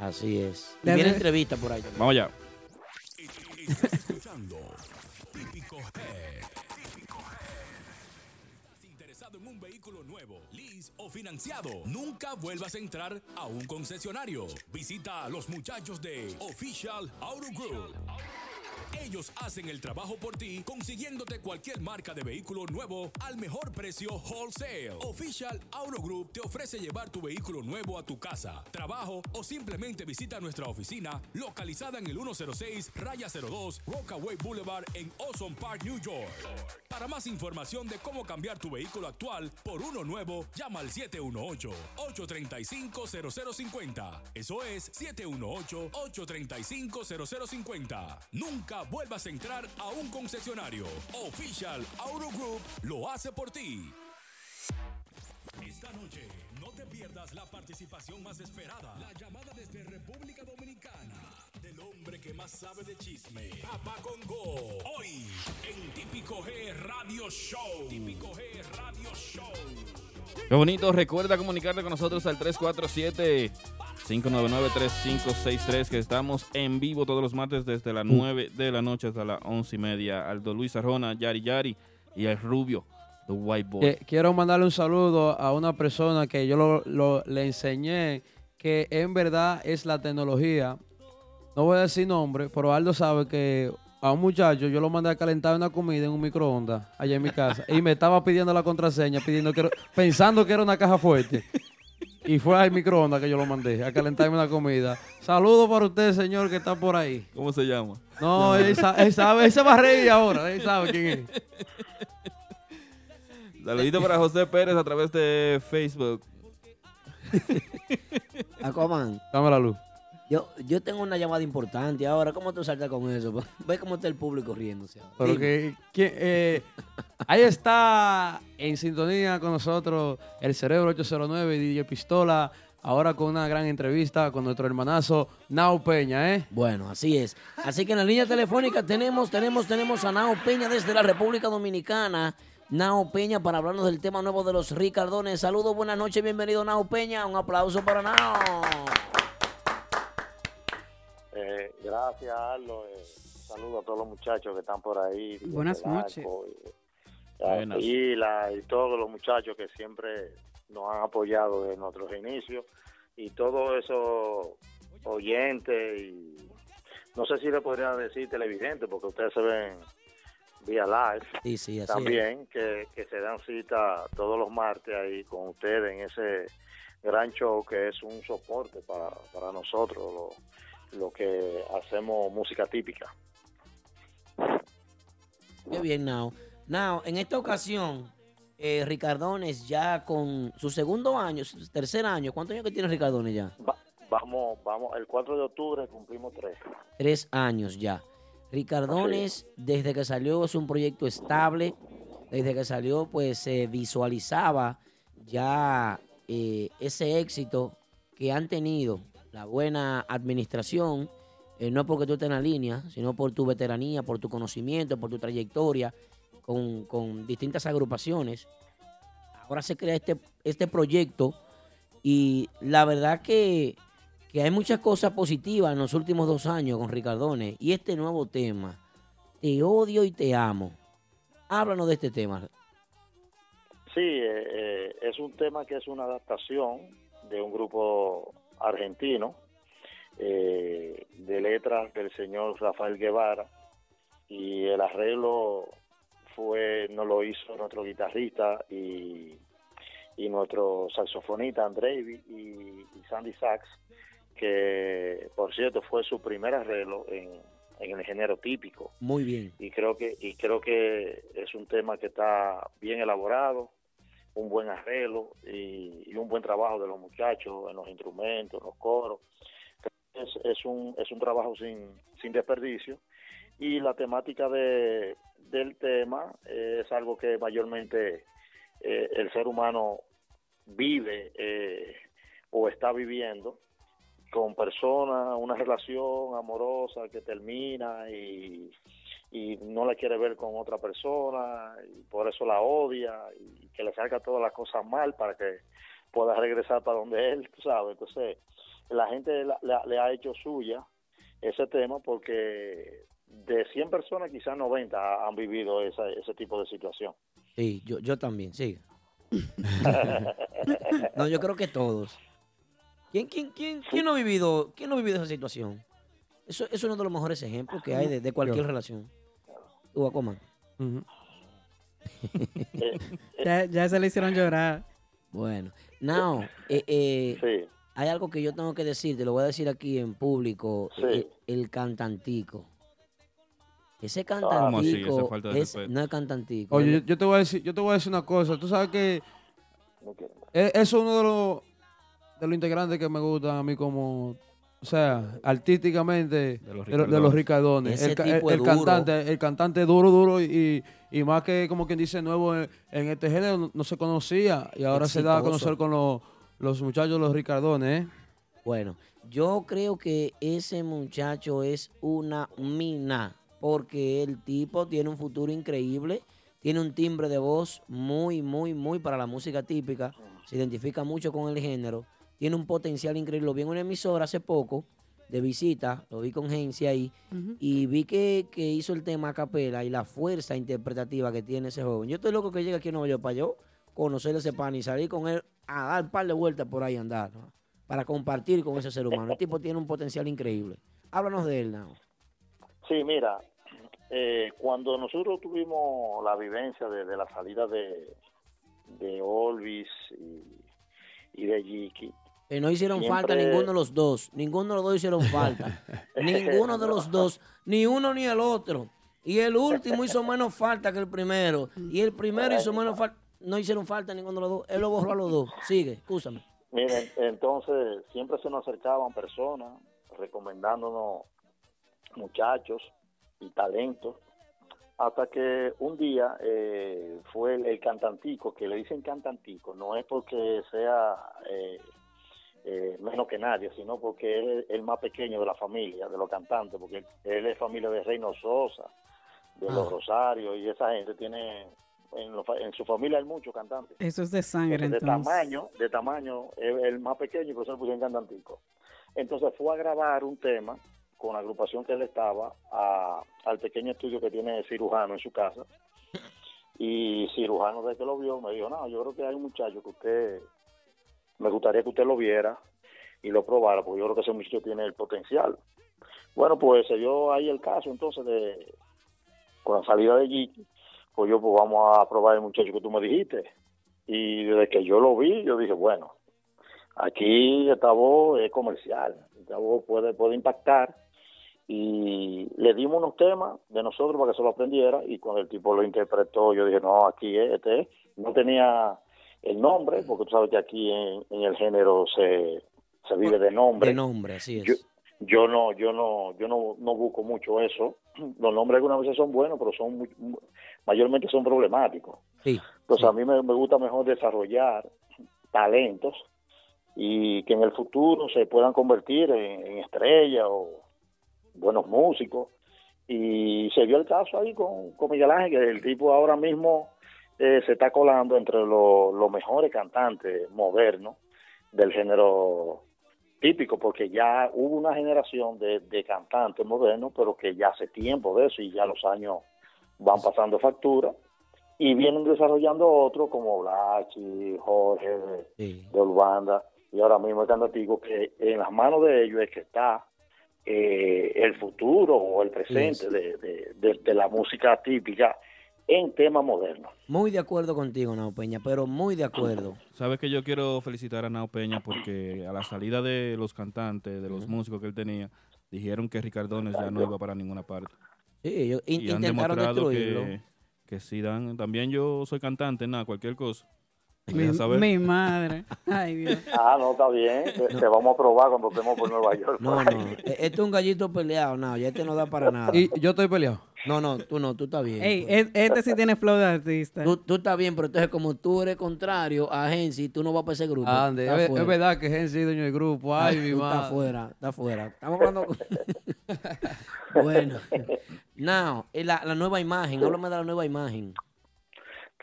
Así es. Y viene entrevista por ahí. Vamos allá. Estás escuchando Típico Head. Típico Head. ¿Estás interesado en un vehículo nuevo, lease o financiado? Nunca vuelvas a entrar a un concesionario. Visita a los muchachos de Official Auto Group. Ellos hacen el trabajo por ti, consiguiéndote cualquier marca de vehículo nuevo al mejor precio wholesale. Official Auto Group te ofrece llevar tu vehículo nuevo a tu casa, trabajo o simplemente visita nuestra oficina localizada en el 106 Raya 02 Rockaway Boulevard en Ozone Park, New York. Para más información de cómo cambiar tu vehículo actual por uno nuevo, llama al 718-835-0050. Eso es 718-835-0050. Vuelvas a entrar a un concesionario. Official Auto Group lo hace por ti. Esta noche no te pierdas la participación más esperada. La llamada desde República Dominicana. Que más sabe de chisme. Papá Congo. Hoy en Típico G Radio Show. Típico G Radio Show. Qué bonito. Recuerda comunicarte con nosotros al 347-599-3563, que estamos en vivo todos los martes desde las 9 de la noche hasta las 11 y media. Aldo Luis Arjona, Yari Yari y el Rubio, The White Boy. Que- quiero mandarle un saludo a una persona que yo lo- lo- le enseñé que en verdad es la tecnología. No voy a decir nombre, pero Aldo sabe que a un muchacho yo lo mandé a calentar una comida en un microondas allá en mi casa y me estaba pidiendo la contraseña, pidiendo que era- pensando que era una caja fuerte. Y fue al microondas que yo lo mandé a calentarme una comida. Saludos para usted, señor, que está por ahí. ¿Cómo se llama? No, él, sa- él sabe, él se va a reír ahora, él sabe quién es. Saludito para José Pérez a través de Facebook. Aquaman. Dame la luz. Yo, yo tengo una llamada importante ahora. ¿Cómo tú saltas con eso? *laughs* Ve cómo está el público riéndose. ahora. Pero Dime. que, que, eh, ahí está en sintonía con nosotros el Cerebro 809 DJ Pistola. Ahora con una gran entrevista con nuestro hermanazo Nao Peña, ¿eh? Bueno, así es. Así que en la línea telefónica tenemos, tenemos, tenemos a Nao Peña desde la República Dominicana. Nao Peña para hablarnos del tema nuevo de los Ricardones. Saludos, buenas noches, bienvenido Nao Peña. Un aplauso para Nao. Eh, gracias, Arlo. Eh, saludo a todos los muchachos que están por ahí. Buenas noches. y a Buenas. Isla y todos los muchachos que siempre nos han apoyado desde nuestros inicios. Y todos esos oyentes y no sé si le podría decir televidentes porque ustedes se ven vía live. Sí, sí, así es. También que, que se dan cita todos los martes ahí con ustedes en ese gran show que es un soporte para, para nosotros, lo, lo que hacemos música típica. Qué bien, Nao. Nao, en esta ocasión, eh, Ricardones ya con su segundo año, su tercer año. ¿Cuántos años que tiene Ricardones ya? Vamos, vamos, el 4 de octubre cumplimos tres. Tres años ya. Ricardones, desde que salió, es un proyecto estable. Desde que salió, pues se visualizaba ya eh, ese éxito que han tenido, la buena administración, eh, no porque tú estés en la línea, sino por tu veteranía, por tu conocimiento, por tu trayectoria con, con distintas agrupaciones. Ahora se crea este, este proyecto y la verdad que, que hay muchas cosas positivas en los últimos dos años con Ricardones y este nuevo tema, Te odio y te amo. Háblanos de este tema. Sí, eh, eh, es un tema que es una adaptación de un grupo argentino eh, de letras del señor Rafael Guevara y el arreglo fue no lo hizo nuestro guitarrista y, y nuestro saxofonista Andrei y, y Sandy Sax que por cierto fue su primer arreglo en, en el género típico Muy bien. y creo que y creo que es un tema que está bien elaborado un buen arreglo y, un buen trabajo de los muchachos en los instrumentos en los coros. Es, es un es un trabajo sin sin desperdicio. Y la temática de del tema es algo que mayormente eh, el ser humano vive eh, o está viviendo con personas, una relación amorosa que termina y, y no la quiere ver con otra persona y por eso la odia y que le salga todas las cosas mal para que pueda regresar para donde él, tú sabes. Entonces, la gente la- la- le ha hecho suya ese tema porque de 100 personas quizás 90 han vivido esa, ese tipo de situación. Sí, yo, yo también, sí. *laughs* no, yo creo que todos. ¿Quién, quién, quién, quién no ha vivido, quién no ha vivido esa situación? Eso, eso es uno de los mejores ejemplos que hay de, de cualquier Yo. relación. Tú, Aquaman. *laughs* Ya, ya se le hicieron llorar. Bueno, now, eh, eh, hay algo que yo tengo que decir, te lo voy a decir aquí en público, Sí. eh, el, cantantico. Ese ¿Cómo así? Esa cantantico falta de es, no es cantantico. Oye, yo te voy a decir, yo te voy a decir una cosa. Tú sabes que e- eso es uno de los de los integrantes que me gustan a mí como, o sea, artísticamente de los los, de los Ricardones. El, cantante, el cantante duro, duro y, y más que como quien dice nuevo en, en este género no, no se conocía y ahora se da a conocer con los, los muchachos de los Ricardones. ¿eh? Bueno, Yo creo que ese muchacho es una mina, porque el tipo tiene un futuro increíble, tiene un timbre de voz muy, muy, muy para la música típica, se identifica mucho con el género, tiene un potencial increíble. Lo vi en una emisora hace poco de visita, lo vi con Gensi ahí, y vi que, que hizo el tema a capela y la fuerza interpretativa que tiene ese joven. Yo estoy loco que llegue aquí a Nueva York para yo conocer ese pan y salir con él a dar un par de vueltas por ahí a andar, ¿no? para compartir con ese ser humano. El tipo tiene un potencial increíble. Háblanos de él, Nao. Sí, mira, eh, cuando nosotros tuvimos la vivencia de, de la salida de, de Olvis y, y de Jiki, Que no hicieron Siempre- falta ninguno de los dos. Ninguno de los dos hicieron falta. *laughs* ninguno *laughs* de los dos. Ni uno ni el otro. Y el último hizo menos falta que el primero. Y el primero hizo menos falta. No hicieron falta ninguno de los dos. Él lo borró a los dos. Sigue, escúchame. Miren, entonces siempre se nos acercaban personas recomendándonos muchachos y talentos, hasta que un día eh, fue el, el cantantico, que le dicen cantantico, no es porque sea eh, eh, menos que nadie, sino porque él es el más pequeño de la familia, de los cantantes, porque él es familia de Reino Sosa, de los Ah. Rosarios, y esa gente tiene, en, lo en su familia hay muchos cantantes Eso es de sangre, de entonces. tamaño, de tamaño, es el más pequeño, pero se le pusieron cantantico. Entonces fue a grabar un tema con la agrupación que él estaba a- al pequeño estudio que tiene cirujano en su casa. Y cirujano desde que lo vio me dijo, no, yo creo que hay un muchacho que usted, me gustaría que usted lo viera y lo probara, porque yo creo que ese muchacho tiene el potencial. Bueno, pues se dio ahí el caso entonces de, con la salida de Giki, pues yo pues vamos a probar el muchacho que tú me dijiste. Y desde que yo lo vi, yo dije, bueno, aquí esta voz es comercial, esta voz puede, puede impactar. Y le dimos unos temas de nosotros para que se lo aprendiera y cuando el tipo lo interpretó, yo dije, no, aquí es, este es. No tenía el nombre, porque tú sabes que aquí en, en el género se, se vive de nombre. De nombre, así es. Yo, yo no, yo no, yo no, no busco mucho eso. *clears throat* Los nombres algunas veces son buenos, pero son muy- mayormente son problemáticos. Sí. Entonces a mí me, me gusta mejor desarrollar talentos y que en el futuro se puedan convertir en, en estrellas o buenos músicos. Y se dio el caso ahí con, con Miguel Ángel, que el tipo ahora mismo eh, se está colando entre lo- los mejores cantantes modernos del género típico, porque ya hubo una generación de, de cantantes modernos, pero que ya hace tiempo de eso y ya los años van pasando factura y vienen desarrollando otros como Blachi, Jorge, de, de Urbanda, y ahora mismo el cantantico que en las manos de ellos es que está eh, el futuro o el presente de- de- de la música típica en temas modernos. Muy de acuerdo contigo, Nao Peña, pero muy de acuerdo. Sabes que yo quiero felicitar a Nao Peña porque a la salida de los cantantes, de los músicos que él tenía, dijeron que Ricardones ya no iba para ninguna parte. Sí, ellos in- y han intentaron demostrado destruirlo. que, que sí dan. También yo soy cantante, nada, cualquier cosa. Mi, Deja saber. mi madre. Ay, Dios. Ah, no, está bien, te, te vamos a probar cuando estemos por Nueva York. No, no. e- Este es un gallito peleado, no, ya este no da para nada. Y yo estoy peleado. No, no, tú no, tú estás bien. Ey, e- este sí tiene flow de artista. Tú, tú estás bien, pero entonces como tú eres contrario a Gensi, tú no vas para ese grupo. Ande, Estás es, verdad que Gensi es dueño del grupo. Ay, mi madre. Estás fuera, está fuera. Estamos hablando. con- *laughs* bueno. Now, eh, la, la nueva imagen, háblame de la nueva imagen.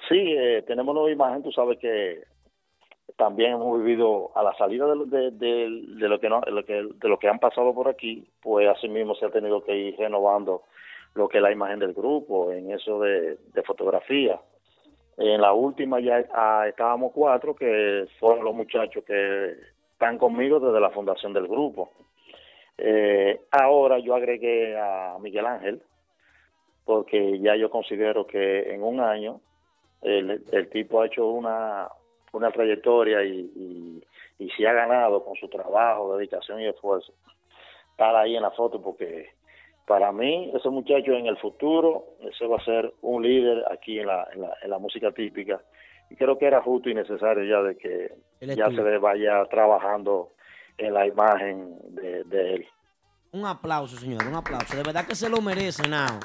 Sí, eh, tenemos nueva imagen, tú sabes que también hemos vivido a la salida de, lo- de, de- de lo que no, de lo que de lo que han pasado por aquí, pues así mismo se ha tenido que ir renovando lo que es la imagen del grupo en eso de, de fotografía. En la última ya ah, estábamos cuatro que fueron los muchachos que están conmigo desde la fundación del grupo. Eh, ahora yo agregué a Miguel Ángel porque ya yo considero que en un año el, el tipo ha hecho una, una trayectoria y, y, y se ha ganado con su trabajo, dedicación y esfuerzo estar ahí en la foto porque para mí ese muchacho en el futuro ese va a ser un líder aquí en la, en la, en la música típica y creo que era justo y necesario ya de que ya se le vaya trabajando en la imagen de, de él. Un aplauso, señor, un aplauso. De verdad que se lo merece, Now.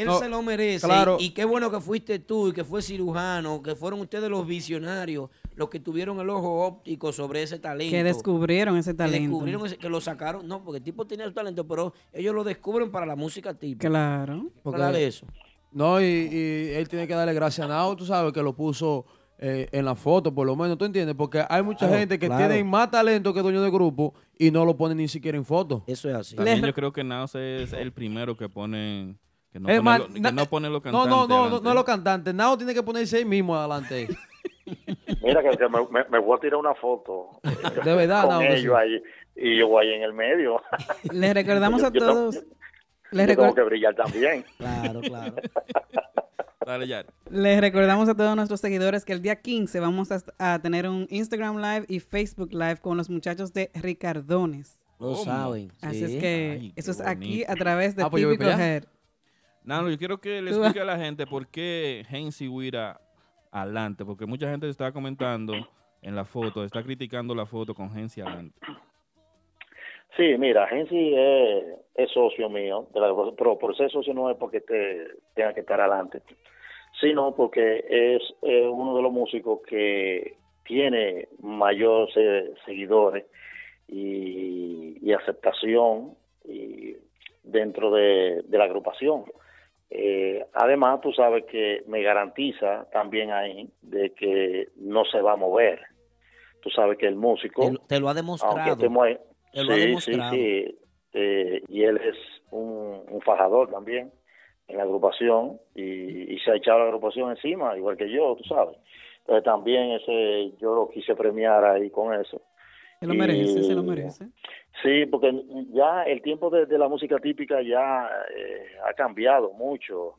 Él No, se lo merece. claro. Y, qué bueno que fuiste tú y que fue cirujano, que fueron ustedes los visionarios, los que tuvieron el ojo óptico sobre ese talento. Que descubrieron ese Que talento. descubrieron ese- que lo sacaron. No, porque el tipo tenía su talento, pero ellos lo descubren para la música típica. Claro. Hablar de eso. No, y, y él tiene que darle gracias a Nao, tú sabes, que lo puso eh, en la foto, por lo menos, ¿tú entiendes? Porque hay mucha Claro, gente que claro. tiene más talento que dueño de grupo y no lo ponen ni siquiera en foto. Eso es así. También yo creo que Naos es el primero que pone que no, Es más, que no pone los No, cantantes. no, no, no, adelante. no es los cantantes. Nao tiene que ponerse ahí mismo adelante. *laughs* Mira que, que me, me- me voy a tirar una foto *laughs* De verdad, *laughs* con Nao, ellos sí. ahí y yo voy ahí en el medio. Les recordamos a Yo- yo tengo- todos. Les, yo tengo que brillar también. Claro, claro. Dale, ya. les recordamos a todos nuestros seguidores que el día 15 vamos a, a tener un Instagram Live y Facebook Live con los muchachos de Ricardones. Lo saben. Así sí. es que Ay, eso es aquí a través de Ah, pues Típico. Head. Nano, yo quiero que le explique a la gente por qué Hensi Huira adelante, porque mucha gente está comentando en la foto, está criticando la foto con Hensi adelante. Sí, mira, Gensi es, es socio mío, pero por ser socio no es porque te tenga que estar adelante, sino porque es eh, uno de los músicos que tiene mayor se- seguidores y, y aceptación y dentro de, de la agrupación. Eh, además, tú sabes que me garantiza también ahí de que no se va a mover. Tú sabes que el músico... Te, lo- te lo ha demostrado. Estemos ahí. Te lo ha sí, demostrado. sí, sí. Eh, y él es un, un fajador también en la agrupación y, y se ha echado la agrupación encima, igual que yo, tú sabes. Entonces también ese yo lo quise premiar ahí con eso. Se lo merece, se lo merece. Sí, porque ya el tiempo de, de la música típica ya eh, ha cambiado mucho.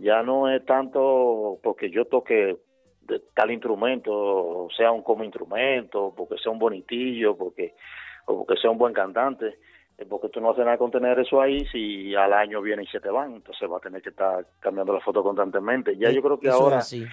Ya no es tanto porque yo toque de tal instrumento, sea un como instrumento, porque sea un bonitillo, porque o porque sea un buen cantante, eh, porque tú no haces nada con tener eso ahí si al año viene y se te van, entonces va a tener que estar cambiando la foto constantemente. Ya yo creo que ahora. Sí.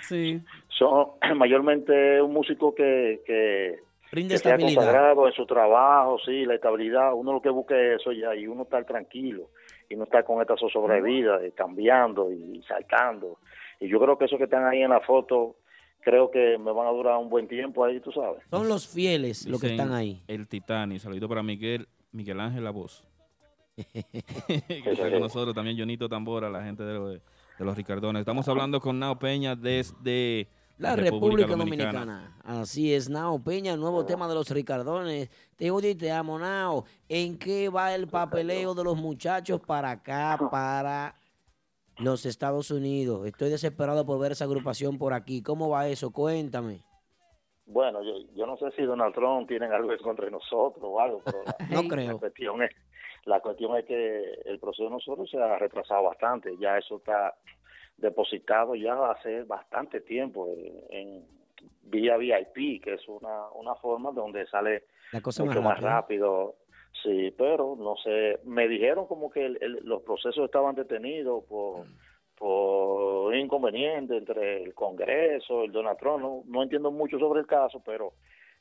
son *clears throat* mayormente un músico que, que, Brinde que sea estabilidad. consagrado en su trabajo, sí, la estabilidad, uno lo que busca es eso ya y uno estar tranquilo y no estar con esta sobrevida, eh, cambiando y saltando. Y yo creo que esos que están ahí en la foto, creo que me van a durar un buen tiempo ahí, tú sabes. Son los fieles los que están ahí. El Titani, saludito para Miguel, Miguel Ángel La Voz. *laughs* que está con nosotros también Jonito Tambora, la gente de, los- de los Ricardones. Estamos hablando con Nao Peña desde La República Dominicana. Así es, Nao Peña, el nuevo tema de los Ricardones. Te odio y te amo, Nao. ¿En qué va el papeleo de los muchachos para acá, para los Estados Unidos? Estoy desesperado por ver esa agrupación por aquí. ¿Cómo va eso? Cuéntame. Bueno, yo, yo no sé si Donald Trump tiene algo en contra de nosotros o algo, pero la, *laughs* No la creo. cuestión es la cuestión es que el proceso de nosotros se ha retrasado bastante. Ya eso está depositado ya hace bastante tiempo en, en vía VIP, que es una, una forma donde sale La cosa más mucho más rápido. Sí, pero no sé, me dijeron como que el- el- los procesos estaban detenidos por, por inconveniente entre el Congreso, el Donald Trump. No, no entiendo mucho sobre el caso, pero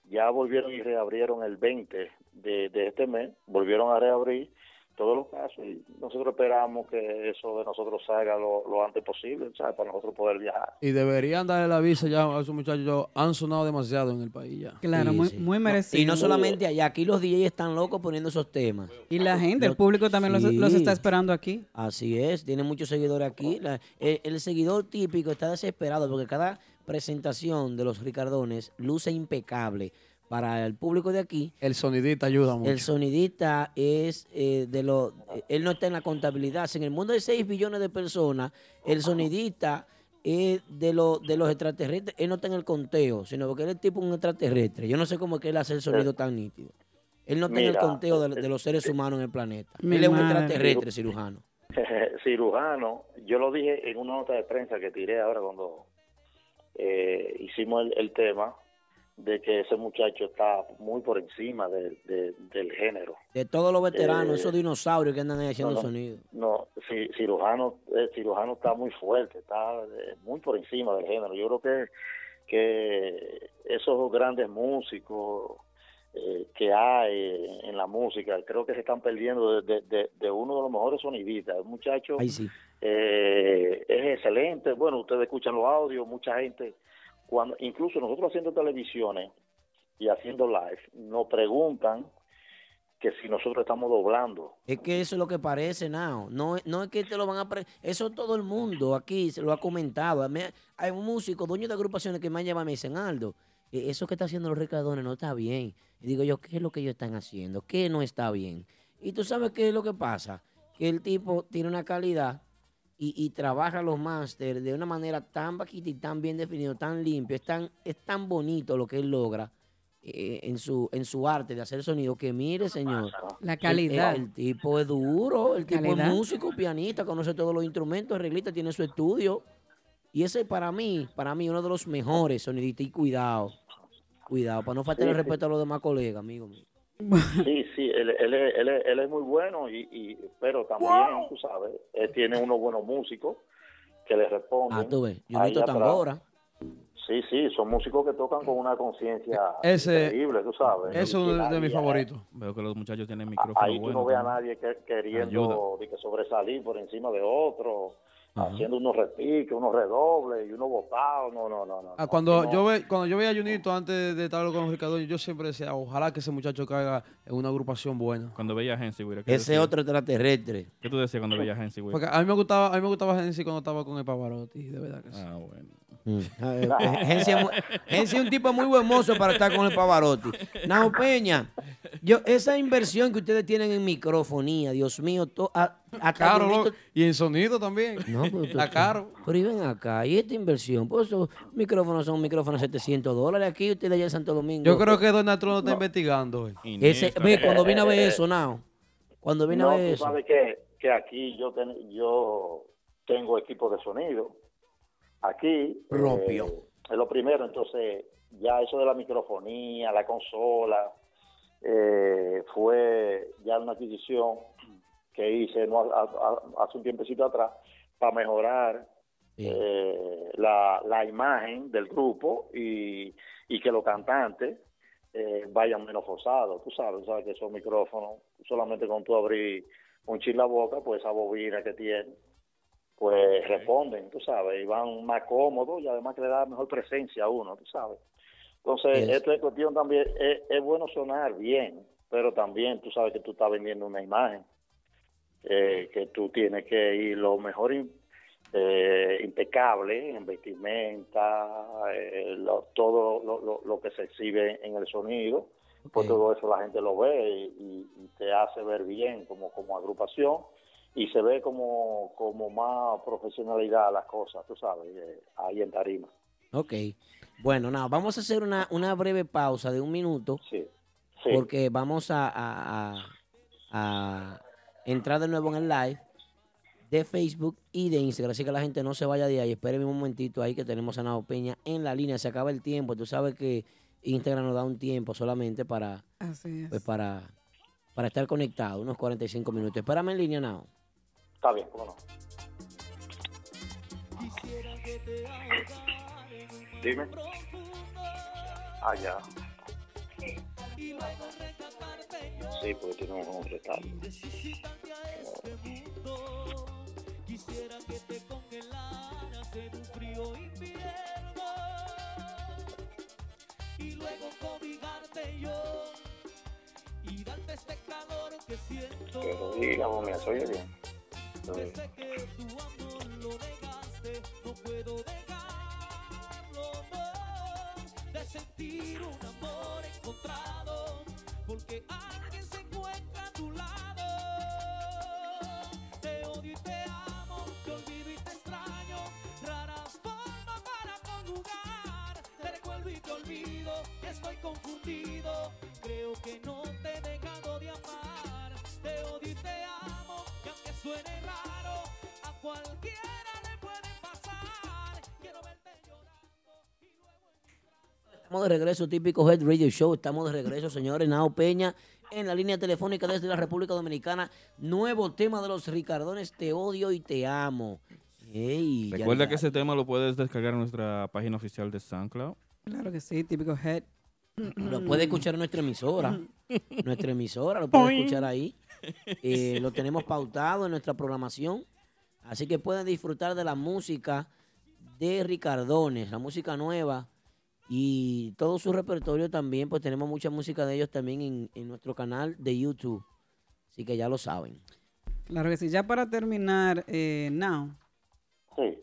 ya volvieron y reabrieron el 20 de, de este mes, volvieron a reabrir todos los casos y nosotros esperamos que eso de nosotros salga lo, lo antes posible, ¿sabes? Para nosotros poder viajar. Y deberían darle la visa ya a esos muchachos. Han sonado demasiado en el país ya. Claro, Sí, muy, sí. muy No, merecido. y no solamente allá, aquí los DJs están locos poniendo esos temas. Y la gente, el público también los, los está esperando aquí. Así es, tiene muchos seguidores aquí. La- el, el seguidor típico está desesperado porque cada presentación de los Ricardones luce impecable. Para el público de aquí, El sonidista ayuda mucho. el sonidista es eh, de lo. Él no está en la contabilidad. Si En el mundo de 6 billones de personas, el sonidista es de, lo, de los extraterrestres. Él no está en el conteo, sino porque él es tipo un extraterrestre. Yo no sé cómo es que él hace el sonido tan nítido. Él no está en el conteo de, de los seres humanos en el planeta. Mi él es un extraterrestre cirujano. *laughs* cirujano, yo lo dije en una nota de prensa que tiré ahora cuando eh, hicimos el, el tema de que ese muchacho está muy por encima de- de- del género. De todos los veteranos, Eh, esos dinosaurios que andan ahí haciendo no, no. sonido. No, ci- cirujano, el cirujano está muy fuerte, está eh, muy por encima del género. Yo creo que, que esos grandes músicos eh, que hay en la música, creo que se están perdiendo de, de- de- uno de los mejores sonidistas. Un muchacho sí. eh, es excelente. Bueno, ustedes escuchan los audios, mucha gente, cuando incluso nosotros haciendo televisiones y haciendo live, nos preguntan que si nosotros estamos doblando. Es que eso es lo que parece, Nao. No, no es que te lo van a... pre- Eso todo el mundo aquí se lo ha comentado. Mí- hay un músico, dueño de agrupaciones que me han llamado y me dicen, Aldo, eh, eso que está haciendo los ricardones no está bien. Y digo yo, ¿qué es lo que ellos están haciendo? ¿Qué no está bien? Y tú sabes qué es lo que pasa. Que el tipo tiene una calidad y, y trabaja los máster de una manera tan bajita y tan bien definido, tan limpio, es tan, es tan bonito lo que él logra eh, en, su, en su arte de hacer sonido que mire, señor. La el- calidad. El, el tipo es duro, el tipo Calidad. es músico, pianista, conoce todos los instrumentos, arreglista, tiene su estudio. Y ese para mí, para mí, uno de los mejores sonidistas. Y cuidado, cuidado, para no faltarle Sí, sí. respeto a los demás colegas, amigo mío. Sí, sí, él, él, es- él, es- él es muy bueno, y, y pero también, tú sabes, él tiene unos buenos músicos que le responden. Ah, tú ves, ahí Junito. Tambora. Sí, sí, son músicos que tocan con una conciencia increíble, tú sabes. Ese es uno de, mis favoritos. Veo que los muchachos tienen micrófono Ahí tú bueno. no ves a nadie que- queriendo de que sobresalir por encima de otro, haciendo unos repiques, unos redobles y unos botados. No, no, no. no. Ah, cuando, no. yo ve, cuando yo veía a Junito antes de estar con los Ricardo, yo siempre decía, ojalá que ese muchacho caiga en una agrupación buena. Cuando veía a Hensi, güey. ¿qué Ese otro extraterrestre. ¿Qué tú decías cuando veías a Hensi, güey? Porque a mí me gustaba, a mí me gustaba Gensi cuando estaba con el Pavarotti, de verdad que sí. Ah, bueno. Mm. Eh, eh, Gensi es Gensi un tipo muy buen mozo para estar con el Pavarotti. Nao Peña, yo, esa inversión que ustedes tienen en microfonía, Dios mío, to- a- hasta Caro, y en sonido también. No, pero tú- Está caro. Pero y ven acá, y esta inversión, pues esos micrófonos son micrófonos de 700 dólares aquí, ustedes allá en Santo Domingo. Yo creo que Donald Trump lo está investigando. hoy. Ese, ve, cuando vine a ver eso, Nao, cuando vine No, a ver tú eso. sabes que, que aquí yo, ten- yo tengo equipo de sonido. Aquí. Propio. eh, es lo primero, entonces ya eso de la microfonía, la consola, eh, fue ya una adquisición que hice no, a- a- hace un tiempecito atrás para mejorar eh, la, la imagen del grupo y, y que los cantantes eh, vayan menos forzados. Tú sabes, sabes que esos micrófonos, solamente con tú abrir un chis la boca, pues esa bobina que tiene, pues responden, tú sabes, y van más cómodos y además que le da mejor presencia a uno, tú sabes. Entonces, Es- esto es cuestión también, es, es bueno sonar bien, pero también tú sabes que tú estás vendiendo una imagen, eh, que tú tienes que ir lo mejor eh, impecable en vestimenta, eh, lo- todo lo, lo- lo que se exhibe en el sonido, pues todo eso la gente lo ve y, y- y te hace ver bien como, como agrupación y se ve como, como más profesionalidad las cosas, tú sabes, eh, ahí en Tarima. Ok. Bueno, nada, vamos a hacer una, una breve pausa de un minuto. Sí. Porque vamos a, a- a- a entrar de nuevo en el live de Facebook y de Instagram. Así que la gente no se vaya de ahí. Espérenme un momentito ahí que tenemos a Nao Peña en la línea. Se acaba el tiempo. Tú sabes que Instagram nos da un tiempo solamente para, Así es. pues para, para estar conectado. Unos 45 minutos. Espérame en línea, Nao. Está bien, cómo no. Dime. Ah, ya. Sí, porque tiene un, retardo. Quisiera que te congelaras en un frío invierno y luego cobijarte yo y darte este calor que siento. Pero digamos, mira, se oye bien. Bien. Desde que tu amor lo negaste, no puedo dejarlo, no, de sentir un amor encontrado, porque alguien se encuentra a tu lado. Te odio y te amo, te olvido y te extraño, rara forma para conjugar. Te recuerdo y te olvido, estoy confundido, creo que no te he dejado de amar. Te odio y te amo, suene raro, a cualquiera le puede pasar. Quiero verte Estamos de regreso, típico Head Radio Show. Estamos de regreso, señores. Nao Peña en la línea telefónica desde la República Dominicana. Nuevo tema de los Ricardones. Te odio y te amo. Ey, Recuerda que ese tema lo puedes descargar en nuestra página oficial de SoundCloud. Claro que sí, típico head. Lo puede escuchar en nuestra emisora. *laughs* nuestra emisora, lo puede escuchar ahí. Eh, lo tenemos pautado en nuestra programación. Así que pueden disfrutar de la música de Ricardones, la música nueva y todo su repertorio también, pues tenemos mucha música de ellos también en, en nuestro canal de YouTube. Así que ya lo saben. Claro que sí. Ya para terminar, eh, Now, Sí.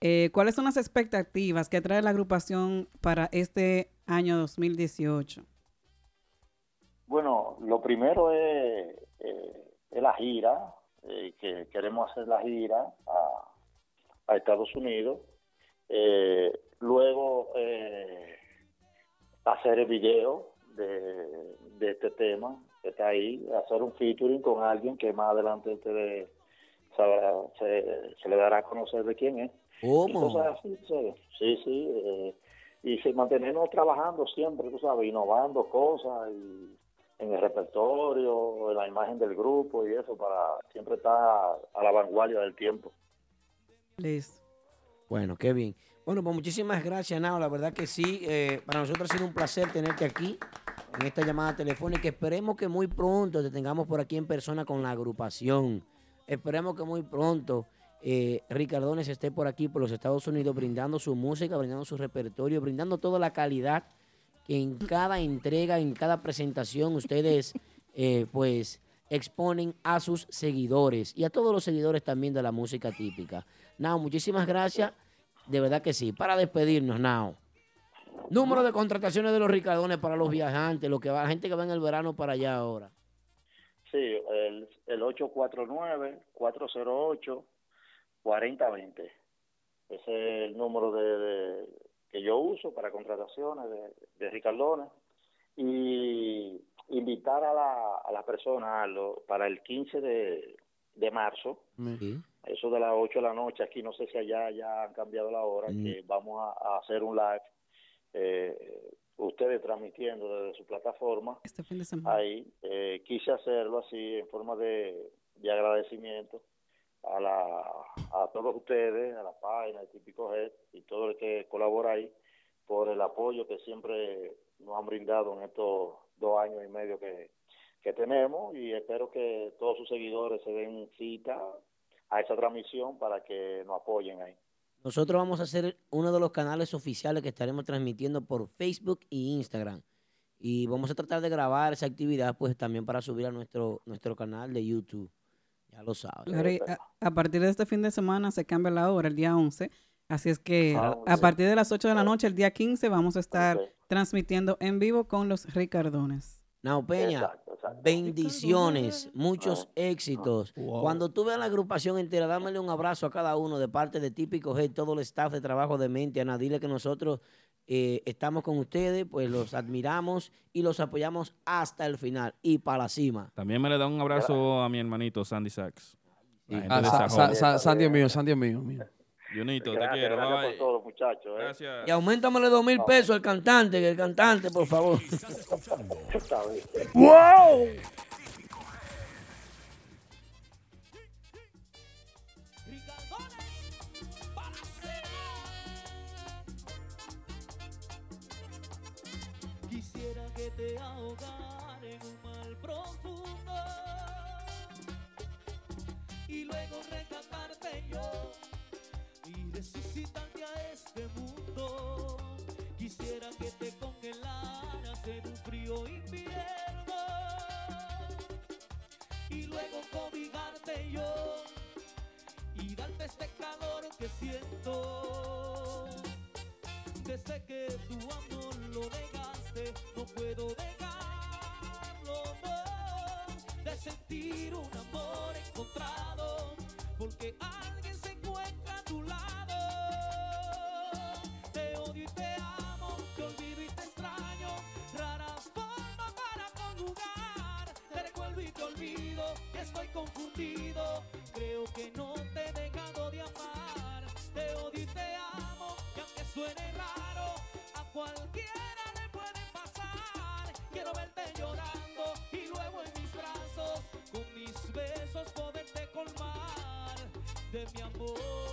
eh, ¿cuáles son las expectativas que trae la agrupación para este año 2018? Bueno, lo primero es, eh, la gira, eh, que queremos hacer la gira a, a Estados Unidos. Eh, luego eh, hacer el video de, de este tema que está ahí, hacer un featuring con alguien que más adelante ustedes sabrá- se, se le dará a conocer de quién es. ¿Cómo? Y cosas así. Sí, sí. eh, y mantenernos trabajando siempre, tú sabes, innovando cosas y en el repertorio, en la imagen del grupo y eso, para siempre estar a la vanguardia del tiempo. Listo. Bueno, qué bien. Bueno, pues muchísimas gracias, Nao. La verdad que sí, eh, para nosotros ha sido un placer tenerte aquí en esta llamada telefónica. Esperemos que muy pronto te tengamos por aquí en persona con la agrupación. Esperemos que muy pronto eh, Ricardones esté por aquí, por los Estados Unidos, brindando su música, brindando su repertorio, brindando toda la calidad en cada entrega, en cada presentación, ustedes eh, pues exponen a sus seguidores y a todos los seguidores también de la música típica. Nao, muchísimas gracias. De verdad que sí. Para despedirnos, Nao. Número de contrataciones de los Ricardones para los viajantes, lo que va, la gente que va en el verano para allá ahora. Sí, el, el 849-408-4020. Ese es el número de- que yo uso para contrataciones de, de Ricardones. Y invitar a la, a la persona a lo- para el 15 de, de marzo, a eso de las 8 de la noche, aquí no sé si allá ya han cambiado la hora, que vamos a, a hacer un live, eh, ustedes transmitiendo desde su plataforma Este fin de semana. ahí. Eh, quise hacerlo así en forma de, de agradecimiento a, la, a todos ustedes, a la página de Típico Head y todo el que colabora ahí por el apoyo que siempre nos han brindado en estos dos años y medio que, que tenemos y espero que todos sus seguidores se den cita a esa transmisión para que nos apoyen ahí. Nosotros vamos a hacer uno de los canales oficiales que estaremos transmitiendo por Facebook e Instagram. Y vamos a tratar de grabar esa actividad pues también para subir a nuestro, nuestro canal de YouTube. Ya lo a, a partir de este fin de semana se cambia la hora, el día 11. Así es que Ah, a sí. partir de las 8 de la noche, el día 15, vamos a estar transmitiendo en vivo con los Ricardones. Nao Peña, bendiciones, muchos éxitos. Cuando tú veas la agrupación entera, dámele un abrazo a cada uno de parte de Típico G, todo el staff de trabajo de mente. Ana, dile que nosotros eh, estamos con ustedes, pues los admiramos y los apoyamos hasta el final y para la cima. También me le da un abrazo a mi hermanito Sandy Sachs. Ah, Sa- Sandy es mío, Sandy es mío. mío. Junito, te Gracias, quiero. gracias bye, por todo, muchachos. ¿eh? Gracias. Y aumentamele dos mil pesos al cantante, que el cantante, por favor. *laughs* Está bien. ¡Wow! Quisiera que te ahogara en un mal profundo y luego rescatarte yo y resucitarte a este mundo. Quisiera que te congelaras en un frío invierno y luego cobijarte yo y darte este calor que siento. Desde que tu amor lo negaste, no puedo dejarlo. De sentir un amor encontrado, porque alguien se estoy confundido. Creo que no te he dejado de amar. Te odio y te amo, y aunque suene raro, a cualquiera le puede pasar. Quiero verte llorando y luego en mis brazos, con mis besos poderte colmar de mi amor.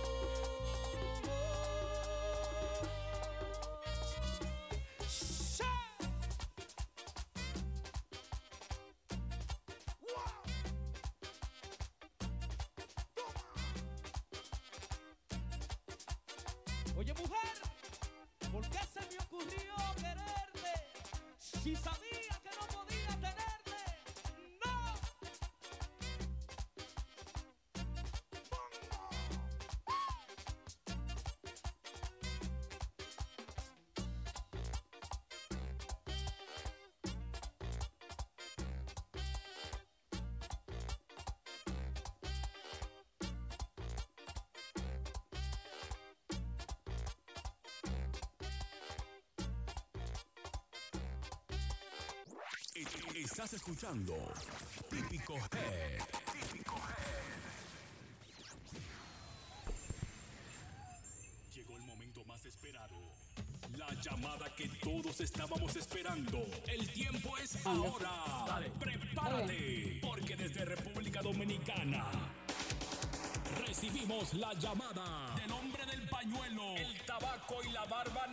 Estás escuchando Típico Head. Típico Llegó el momento más esperado. La llamada que todos estábamos esperando. El tiempo es ahora. Prepárate, porque desde República Dominicana recibimos la llamada del hombre del pañuelo, el tabaco y la barba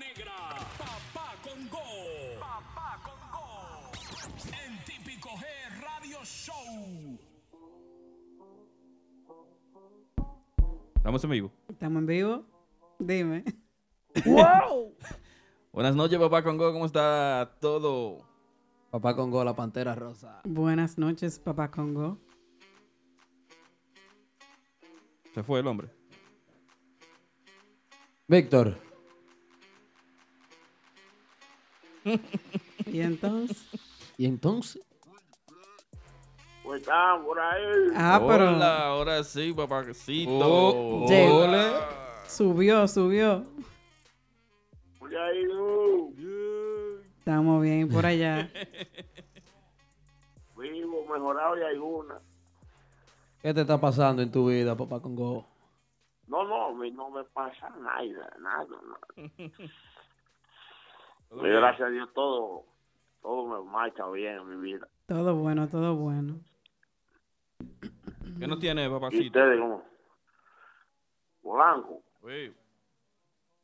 En Típico G Radio Show. ¿Estamos en vivo? ¿Estamos en vivo? Dime. ¡Wow! *laughs* Buenas noches, papá Congo, ¿cómo está todo? Papá Congo, la pantera rosa. Buenas noches, papá Congo. Se fue el hombre. Víctor. ¿Y entonces? ¿Y entonces? Pues por ahí. Ah, pero Hola, ahora sí, papacito. Oh. Hola. subió, subió. Por ahí, uh, Estamos bien por allá. *laughs* vivo, mejorado y hay una. ¿Qué te está pasando en tu vida, papá Congo? No, no, no me pasa nada, nada, nada. Y *laughs* gracias a Dios todo, todo me marcha bien en mi vida. Todo bueno, todo bueno. ¿Qué no tiene, ¿Y papacito? ustedes cómo? Blanco, Uy,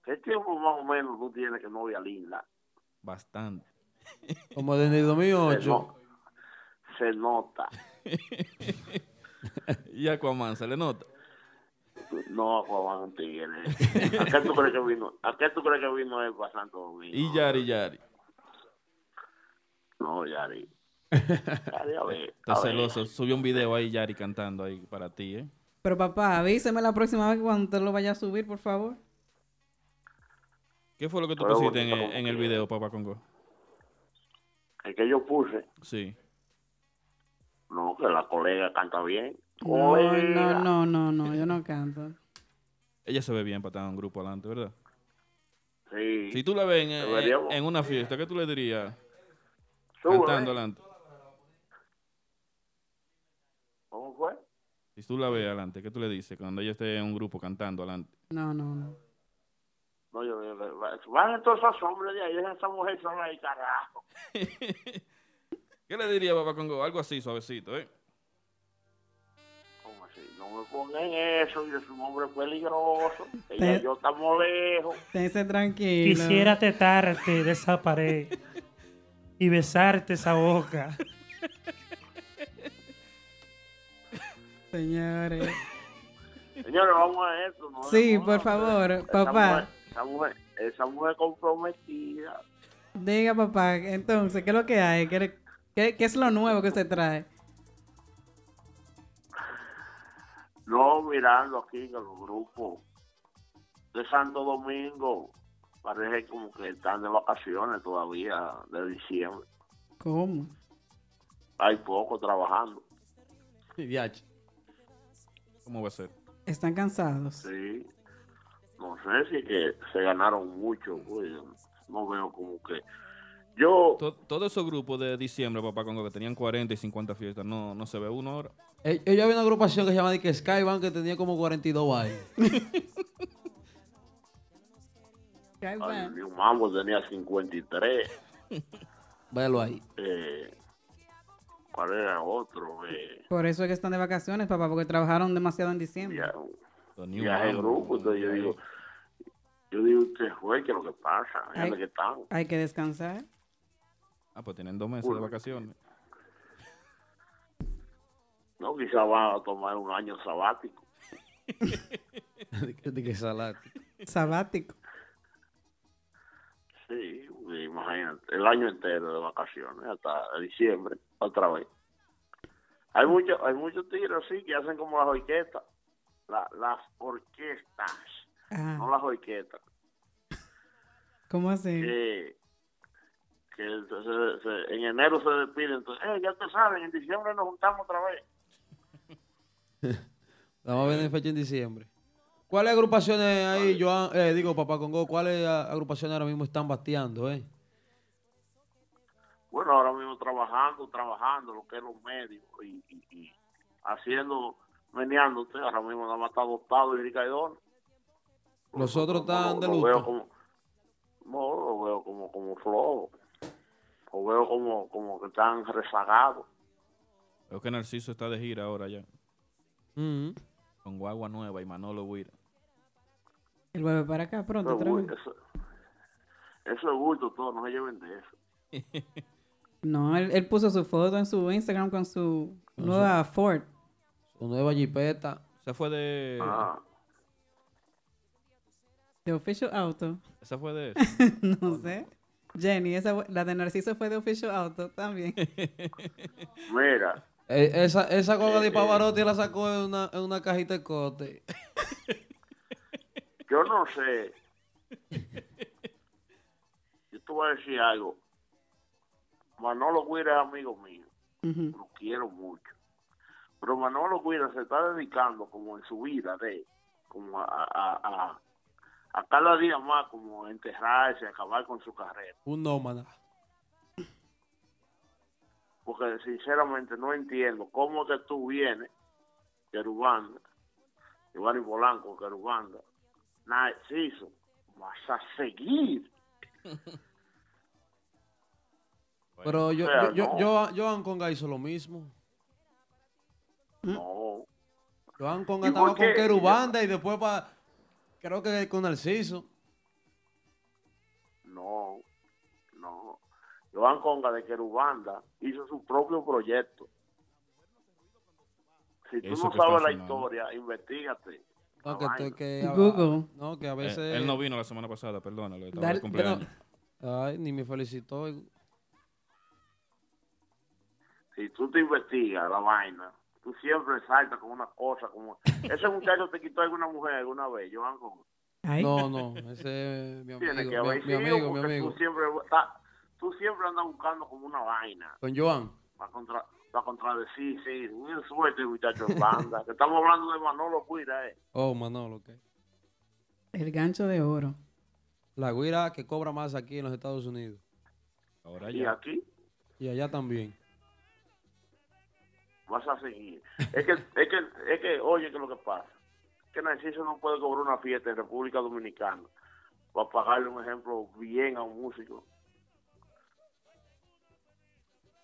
¿qué tiempo más o menos tú tienes que novia linda? bastante. *laughs* Como desde el 2008. Se, no- se nota. *laughs* y Aquaman, ¿se le nota? No, Juan, un tigre. ¿A qué tú crees que vino? ¿A qué tú crees que vino él para Santo Domingo? Y Yari, Yari. No, Yari. *laughs* Yari, a ver. Está a ver. celoso. Subió un video ahí, Yari, cantando ahí para ti, ¿eh? Pero papá, avíseme la próxima vez cuando usted lo vaya a subir, por favor. ¿Qué fue lo que tú Pero pusiste en, en el video, papá Congo? El que yo puse, Sí. no, que la colega canta bien. No, no, no, no, no, yo no canto. Ella se ve bien para estar en un grupo adelante, ¿verdad? Sí. Si tú la ves en, en una fiesta, ¿qué tú le dirías? Sube. Cantando adelante. ¿Cómo fue? Si tú la ves adelante, ¿qué tú le dices cuando ella esté en un grupo cantando adelante? No, no, no. No, yo, yo- yo- van todos esos hombres de ahí, dejan esa mujer sola ahí, carajo. *laughs* ¿Qué le diría, papá Congo? Algo así, suavecito, ¿eh? ¿Cómo así? No me pongan eso, yo soy un hombre peligroso. Ella y yo estamos lejos. Esténse tranquilo. Quisiera tetarte de esa pared *laughs* y besarte esa boca. Señores. Señores, vamos a esto. ¿no? Sí, por favor, esa papá. mujer- Esa mujer, esa mujer comprometida. Diga, papá, entonces, ¿qué es lo que hay? ¿Qué, qué, qué es lo nuevo que se trae? No, mirando aquí que los grupos de Santo Domingo parece como que están de vacaciones todavía de diciembre. ¿Cómo? Hay poco trabajando. ¿Cómo va a ser? ¿Están cansados? Sí. No sé si que se ganaron mucho. pues, no veo como que. Yo. To- Todos esos grupos de diciembre, papá Congo, que tenían 40 y 50 fiestas, no, no se ve uno ahora. Eh, Yo había una agrupación que se llama de que Skybank que tenía como 42 bailes. *laughs* Ay, mi mambo tenía 53. *laughs* Véalo ahí. Eh, ¿Cuál era otro? Eh, Por eso es que están de vacaciones, papá, porque trabajaron demasiado en diciembre. viaje en grupo. Entonces yo digo, yo digo, ¿qué fue? ¿Qué es lo que pasa? Ay. ¿Dónde que están? Hay que descansar. Ah, pues tienen dos meses de vacaciones. No, quizás van a tomar un año sabático. *laughs* de que salático. Sabático. Sí, imagínate, el año entero de vacaciones, hasta diciembre, otra vez. Hay muchos hay muchos tigres así que hacen como las orquestas, la- las orquestas, Ah, no las orquestas. ¿Cómo así? que, que se- se- en enero se despiden, entonces, eh, ya te saben, en diciembre nos juntamos otra vez. *laughs* Vamos a ver en fecha en diciembre. ¿Cuáles agrupaciones ahí, Joan, eh, digo, Papá Congo, cuáles agrupaciones ahora mismo están bateando, eh? Bueno, ahora mismo trabajando, trabajando lo que es los medios y, y, y haciendo, meneando usted, ahora mismo nada más está adoptado y Ricaidón. Los otros están de lo veo luto. como, no, lo veo como, como flojo, lo veo como, como que están rezagados. Veo que Narciso está de gira ahora ya. Mm. Con Guagua Nueva y Manolo Guira. Él vuelve para acá pronto Eso, otra vez. eso, eso es bulto todo, no se lleven de eso. *laughs* No, él, él puso su foto en su Instagram con su nueva Ford. Su nueva jipeta. Esa fue de. Ah. De Official Auto. *laughs* Esa fue de. no sé. Jenny, esa, la de Narciso fue de Official Auto también. *laughs* Mira, Eh, esa esa coca Eh, de eh. Pavarotti la sacó en una, en una cajita de cote. Yo no sé. Yo te voy a decir algo. Manolo Guira es amigo mío. Lo quiero mucho. Pero Manolo Guira se está dedicando como en su vida de como a, a, a, a cada día más como a enterrarse, a acabar con su carrera. Un nómada. Porque sinceramente no entiendo cómo que tú vienes, Querubanda, Giovanni Polanco, Querubanda, Narciso, vas a seguir. *laughs* Pero yo, O sea, yo, no. yo, yo, Joan Conga hizo lo mismo. No. Joan Conga ¿Y estaba con? Querubanda y después pa, creo que con Narciso. No, no. Joan Conga de Querubanda hizo su propio proyecto. Si tú Eso no sabes la sonando. historia, investigate. No, que, te- que- Google. No, que a Eh, veces. él no vino la semana pasada, perdónalo. Estaba Dale- de cumpleaños. Ay, ni me felicitó. Si tú te investigas la vaina, tú siempre saltas con una cosa como... Ese muchacho te quitó alguna mujer alguna vez, Joan. No, no, ese es mi amigo. Tiene que mi- haber mi, sido, amigo, mi amigo. Tú siempre, está- tú siempre andas buscando como una vaina Con Joan. para, contra, para contradecir, sí, muy suerte muchacho en banda. *laughs* que estamos hablando de Manolo Cuira, eh. Oh, Manolo, ok. El gancho de oro. La guira que cobra más aquí en los Estados Unidos. Ahora Y aquí Y allá también. vas a seguir. Es que, es que, es que, oye, que lo que pasa, que Narciso no puede cobrar una fiesta en República Dominicana para pagarle un ejemplo bien a un músico.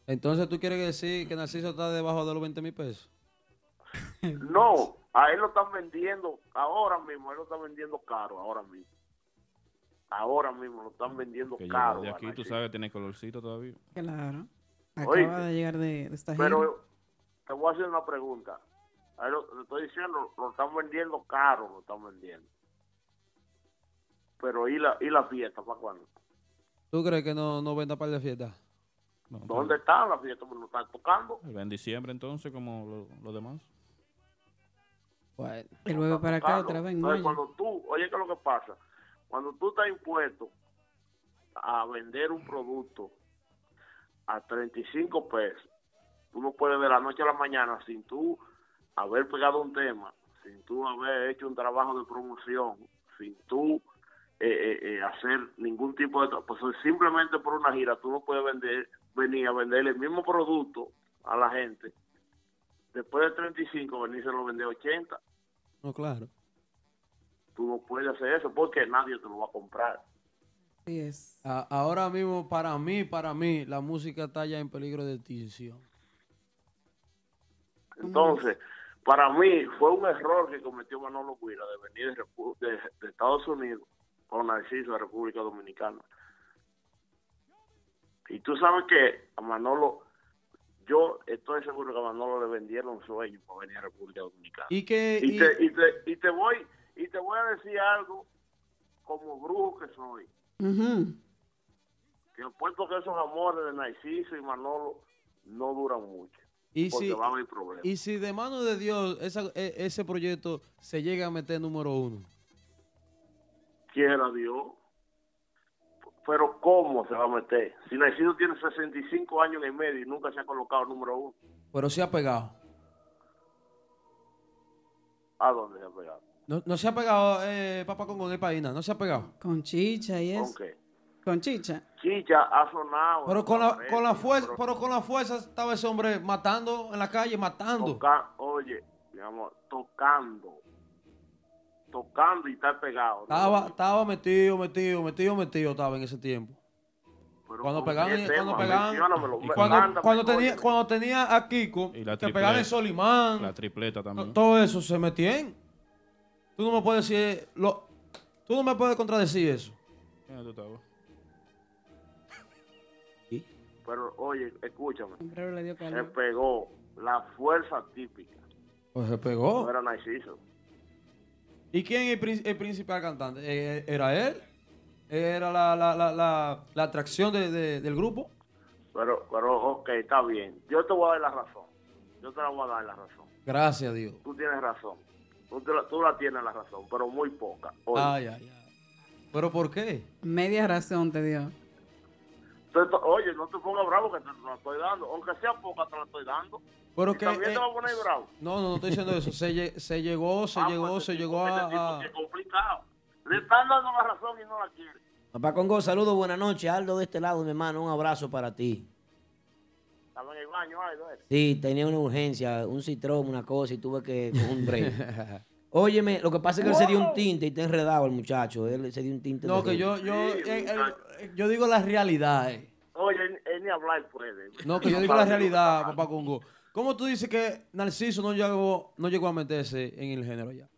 Entonces, ¿tú quieres decir que Narciso está debajo de los 20 mil pesos? *laughs* No, a él lo están vendiendo ahora mismo, él lo están vendiendo caro, ahora mismo. Ahora mismo lo están vendiendo Que caro. de a aquí, tú Narciso. sabes, tiene colorcito todavía. Claro. Acaba Oíste, de llegar de, de esta gira. Pero te voy a hacer una pregunta. A él lo, le estoy diciendo, lo están vendiendo caro, lo están vendiendo. Pero ¿y la, y la fiesta para cuándo? ¿Tú crees que no, no venda par de fiestas? ¿Dónde está la fiesta? Pues no están tocando. En diciembre entonces, como lo- los demás. Bueno. Él vuelve para acá tocando. otra vez en Entonces, cuando tú, oye, ¿qué es lo que pasa? Cuando tú estás impuesto a vender un producto a 35 pesos, tú no puedes de la noche a la mañana sin tú haber pegado un tema, sin tú haber hecho un trabajo de promoción, sin tú eh, eh, eh, hacer ningún tipo de... Pues simplemente por una gira tú no puedes vender, venir a vender el mismo producto a la gente. Después de 35 venirse lo vender a 80 No, claro. tú no puedes hacer eso porque nadie te lo va a comprar. Así es. A- ahora mismo, para mí, para mí, la música está ya en peligro de extinción. Entonces, para mí fue un error que cometió Manolo Guira de venir de, Repu- de- de Estados Unidos con Narciso de República Dominicana. Y tú sabes que a Manolo, yo estoy seguro que a Manolo le vendieron sueños para venir a República Dominicana. Y que... Y y- te, y te, y te voy y te voy a decir algo como brujo que soy. Ujú. que puesto que esos amores de Narciso y Manolo no duran mucho. Y porque si, van a haber problemas. y si de mano de Dios esa- e- ese proyecto se llega a meter número uno. Quiera Dios. Pero ¿cómo se va a meter? Si Narciso tiene 65 años en el medio y nunca se ha colocado número uno, Pero se ha pegado. ¿a dónde se ha pegado? No, no se ha pegado, eh, Papá en el país, no se ha pegado. Con chicha y ¿Con eso. qué? Con chicha. Chicha ha sonado. Pero con la, con la fuerza, pero pero con la fuerza estaba ese hombre matando en la calle, matando. toca- oye, mi amor, tocando. Tocando y está pegado. ¿no? Estaba, estaba metido, metido, metido, metido estaba en ese tiempo. cuando ¿con pegaban, cuando pegaban, y cuando, cuando tenía, cuando tenía a Kiko, Y la que pegaban en tripleta. Solimán, La tripleta también. todo eso se metían. Tú no me puedes decir, lo, tú no me puedes contradecir eso. Mira, tú estabas. Pero oye, escúchame. Siempre le dio Se pegó la fuerza típica. Pues se pegó. No era Narciso. ¿Y quién es el, prin- el principal cantante? Eh, ¿Era él? ¿Era la, la, la, la, la atracción de- de- del grupo? Pero, pero, ok, está bien. Yo te voy a dar la razón. Yo te la voy a dar la razón. Gracias a Dios. Tú tienes razón. Tú, te la, tú la tienes la razón, pero muy poca. Ay, ay, ay. ¿Pero por qué? Media razón te dio. Oye, no te pongas bravo que te la estoy dando. Aunque sea poca, te la estoy dando. Pero Y que, también eh, te vas a poner bravo. No, no, no estoy diciendo eso. Se, lle- se llegó, se Ah, llegó, pues, se este llegó a... este tipo a- que es complicado. Le están dando la razón y no la quiere. Papá Congo, saludos, buenas noches. Aldo de este lado, mi hermano, un abrazo para ti. Estaba en el baño, ay, ¿no? Sí, tenía una urgencia, un citrón, una cosa y tuve que un break. *laughs* Óyeme, lo que pasa es que él se dio un tinte y está enredado el muchacho. Él se dio un tinte. No, que yo, yo, Sí, eh, eh, yo digo la realidad. eh. Oye, él, ni hablar puede. No, que yo digo la realidad, papá Congo. ¿Cómo tú dices que Narciso no llegó, no llegó a meterse en el género ya?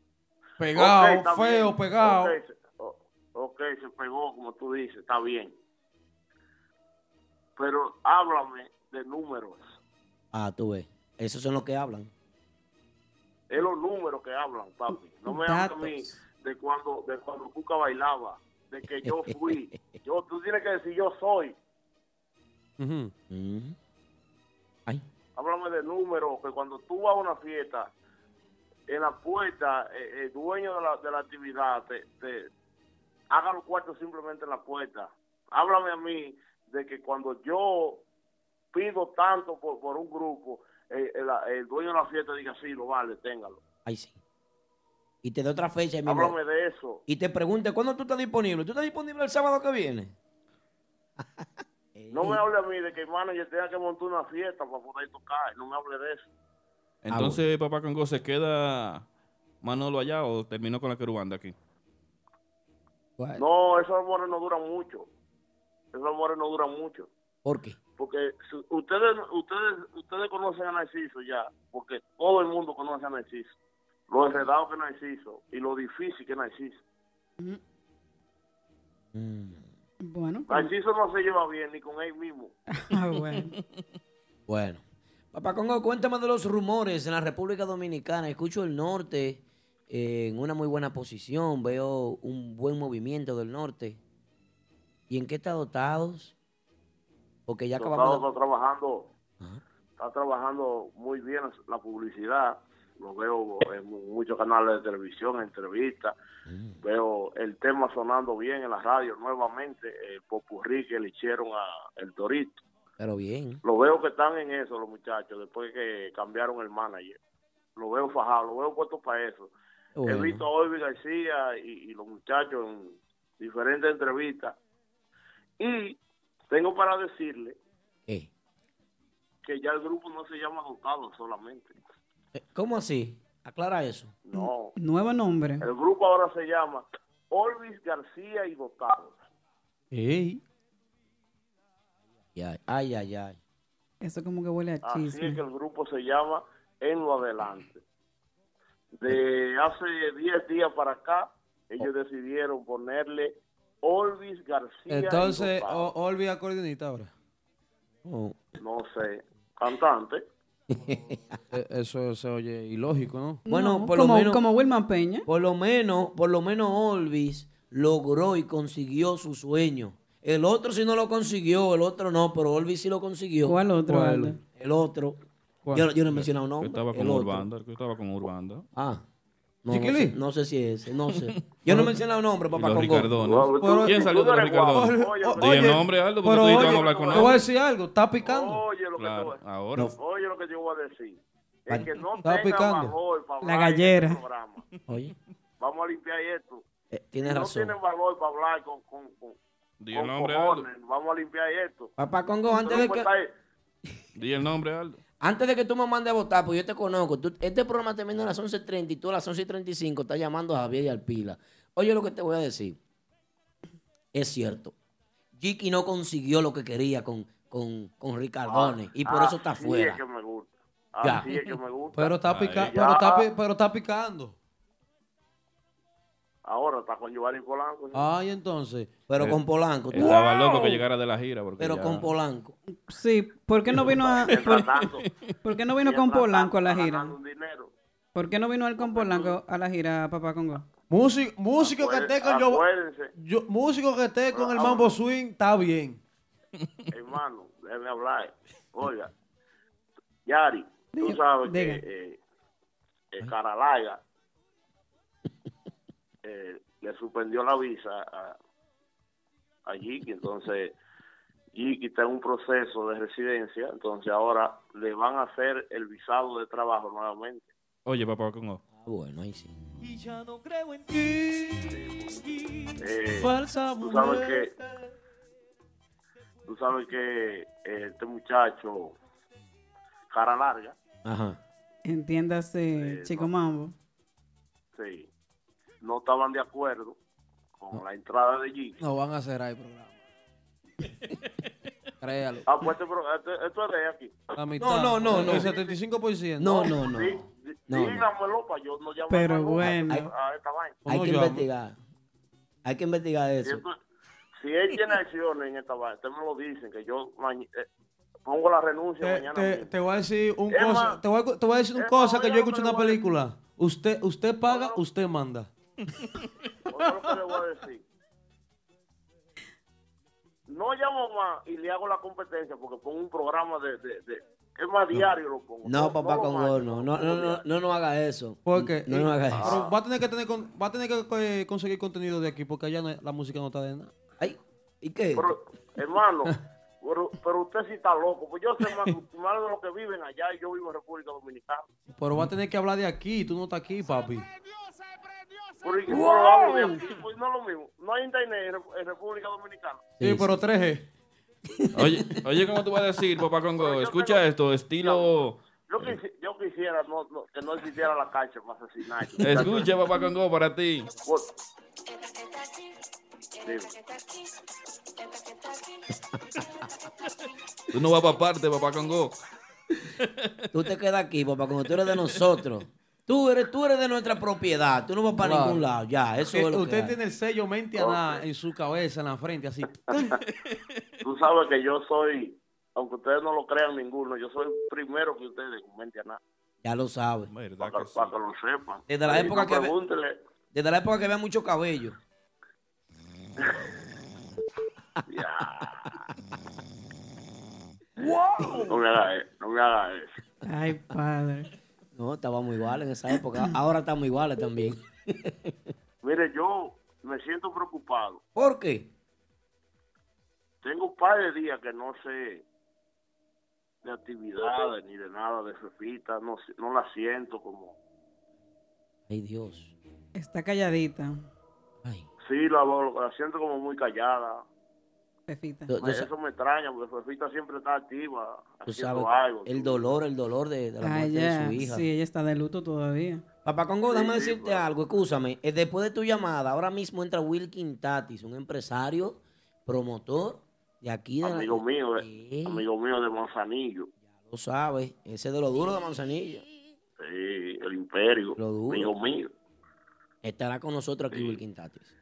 Pegado, feo, bien. pegado. Ok, se- o- ok, se pegó, como tú dices, está bien. Pero háblame de números. Ah, tú ves. Esos son los que hablan. Es los números que hablan, papi. No me hables a mí de cuando, de cuando Cuca bailaba, de que yo fui. *laughs* Yo, tú tienes que decir yo soy. Ujú. Háblame de números, que cuando tú vas a una fiesta, en la puerta, eh, el dueño de la, de la actividad te, te haga los cuartos simplemente en la puerta. Háblame a mí de que cuando yo pido tanto por, por un grupo, eh, el, el dueño de la fiesta diga, sí, lo vale, téngalo. Ay, sí. Y te da otra fecha. mismo- Háblame de eso. Y te pregunte, ¿cuándo tú estás disponible? ¿Tú estás disponible el sábado que viene? *laughs* No me hable a mí de que el manager tenga que montar una fiesta para poder tocar. No me hable de eso. Entonces, Papá Congo, ¿se queda Manolo allá o terminó con la querubanda aquí? No, esos amores no duran mucho. Esos amores no duran mucho. ¿Por qué? Porque ustedes, ustedes, ustedes conocen a Narciso ya, porque todo el mundo conoce a Narciso. Lo enredado que es Narciso y lo difícil que es Narciso. Bueno. pues- Narciso no se lleva bien ni con él mismo. *laughs* Ah, bueno. Bueno. Papá Congo, cuéntame de los rumores en la República Dominicana. Escucho el norte eh, en una muy buena posición. Veo un buen movimiento del norte. ¿Y en qué está dotados? Porque ya acabamos está trabajando, está trabajando muy bien la publicidad. Lo veo en muchos canales de televisión, entrevistas. Veo el tema sonando bien en la radio nuevamente, el popurrí que le hicieron a El Dorito. Pero bien. Lo veo que están en eso los muchachos después que cambiaron el manager. Lo veo fajado, lo veo puesto para eso. Bueno. He visto a Olvi García y, y los muchachos en diferentes entrevistas. Y tengo para decirle ¿Qué? que ya el grupo no se llama Dotado solamente. Eh, ¿Cómo así? Aclara eso. No. Nuevo nombre. El grupo ahora se llama Olvis García y Dotados. Ey. Ay, ay, ay, ay. Eso como que huele a Así chisme. es que el grupo se llama En lo Adelante. De hace 10 días para acá, ellos decidieron ponerle Olvis García. Entonces, Dotados. o- Olvi acordeonista ahora. Oh. No sé, cantante. *laughs* Eh, Eso se oye ilógico, ¿no? Bueno, No, por como, lo menos... como Wilman Peña. Por lo menos, por lo menos Olvis logró y consiguió su sueño. El otro sí no lo consiguió, el otro no, pero Olvis sí lo consiguió. ¿Cuál otro, ¿Cuál? El otro. ¿Cuál? Yo, yo no he mencionado nombre. estaba el con otro. Urbanda, el que estaba con Urbanda. Ah. No, no, ¿Chiquilí? sé, no sé si es ese, no sé. *laughs* Yo no he mencionado nombre, papá los Congo. Ricardones. Pero- ¿Quién salió de los Ricardones? Di el nombre, Aldo, porque pero tú y yo oye, vamos a hablar con Te voy a él. decir algo, está picando. Oye lo que Claro, te voy- ahora. Oye lo que yo voy a decir. Es que no Está tenga picando. valor para La hablar en gallera. este programa. Oye, Vamos a limpiar esto. eh, tienes no razón. tienen valor para hablar con, con, con, Di con el nombre, cojones. Vamos a limpiar esto. Papá Congo, antes Tú no de que, Di el nombre, Aldo. Antes de que tú me mandes a votar, pues yo te conozco. Tú- este programa termina a las 11.30 y tú a las 11.35 estás llamando a Javier y al Pila. Oye lo que te voy a decir. Es cierto. Jiki no consiguió lo que quería con, con, con Ricardones y por eso está Así fuera. es que me gusta. Ya. Así es que me gusta. Pero está, pica- pero, está, pero está picando. Ahora está con Giovanni Polanco. Ay, entonces. Pero con Polanco. tú- Estaba loco que llegara de la gira. Porque Pero ya- con Polanco. Sí, ¿por qué no vino a, por, *laughs* por qué no vino con Polanco a la gira? Un dinero. ¿Por qué no vino él con Polanco a la gira, papá Congo? Músico, músico que esté con yo, Acuérdense, yo- músico que esté con el mambo swing, está bien. *laughs* hermano, déjeme hablar. Oiga, Yari, tú sabes diga. que eh, eh, Caralaga eh, le suspendió la visa a, a Jiki, entonces *laughs* Jiki está en un proceso de residencia, entonces ahora le van a hacer el visado de trabajo nuevamente. Oye, papá Congo. Ah, bueno, ahí sí. Y ya no creo en ti. Eh, Falsa tú sabes que tú sabes que eh, este muchacho cara larga Ajá. Entiéndase, Chico Mambo. sí no estaban de acuerdo con la entrada de G No van a hacer ahí programa. *laughs* Créalo. ah pues este pro- este- esto es de aquí La mitad. no, no, no. El 75%. No, no, no. sí, No, no. dígamelo para yo no llamar Pero bueno. a, a esta vaina Hay que llama? investigar. Hay que investigar si, eso. esto- si él tiene acciones en esta vaina ustedes me lo dicen que yo eh, pongo la renuncia Te, mañana te- voy a decir un cosa, más, te voy a, te voy a decir una cosa que yo escuché en una película. Usted, usted paga, usted manda. Oiga lo que le voy a decir. No llamo más y le hago la competencia porque pongo un programa de, de, de es más diario lo pongo. No, papá lo Congo, macho, no. No, no, no, no, no haga eso. Porque No, no haga eso. pero va a tener que tener con- va a tener que eh, conseguir contenido de aquí porque allá no- la música no está de nada. Ay, ¿y qué? Pero, hermano, pero, pero usted sí está loco. Pues yo sé más, *laughs* más de los que viven allá y yo vivo en República Dominicana. Pero va a tener que hablar de aquí, tú no estás aquí, papi. Pero, ¿y qué no lo hablo de aquí? Pues no es lo mismo. No hay internet en, Rep- en República Dominicana. Sí, pero 3G. Oye, oye, ¿cómo tú vas a decir, papá Congo? Escucha esto, estilo... Yo, quisi- yo quisiera no, no- que no existiera la cárcel para asesinar. Escucha, papá Congo, para ti. Pues, dime. Tú no vas para parte, papá Congo. Tú te quedas aquí, papá, como tú eres de nosotros. Tú eres, tú eres de nuestra propiedad. Tú no vas para Claro. ningún lado. Ya, eso es lo que usted hay. tiene el sello mente nada en su cabeza, en la frente, así. *laughs* Tú sabes que yo soy, aunque ustedes no lo crean ninguno, yo soy el primero que ustedes nada. Ya lo sabes. Para, que- para que lo sepan. Desde la época no que ve-. Desde la época que había mucho cabello. *laughs* No me haga eso, no me haga eso. Ay, padre. No, estábamos iguales en esa época. Ahora estamos iguales también. *laughs* Mire, yo me siento preocupado. ¿Por qué? Tengo un par de días que no sé de actividades ni de nada de Fefita, no, no la siento como... Ay, Dios. Está calladita, Sí, la, la siento como muy callada. Eso me extraña porque Fefita siempre está activa, Tú haciendo sabes, algo. el dolor, el dolor de, de la Ah, muerte ya. de su hija. Sí, ella está de luto todavía. Papá Congo, déjame decirte algo, escúchame. Eh, Después de tu llamada, ahora mismo entra Wilkin Tatis, un empresario, promotor de aquí de la- Amigo mío, de, amigo mío de Manzanillo. Lo sabes, ese de lo duro de Manzanilla. Sí, el imperio. Lo duro. Amigo mío. Estará con nosotros aquí Wilkin Tatis.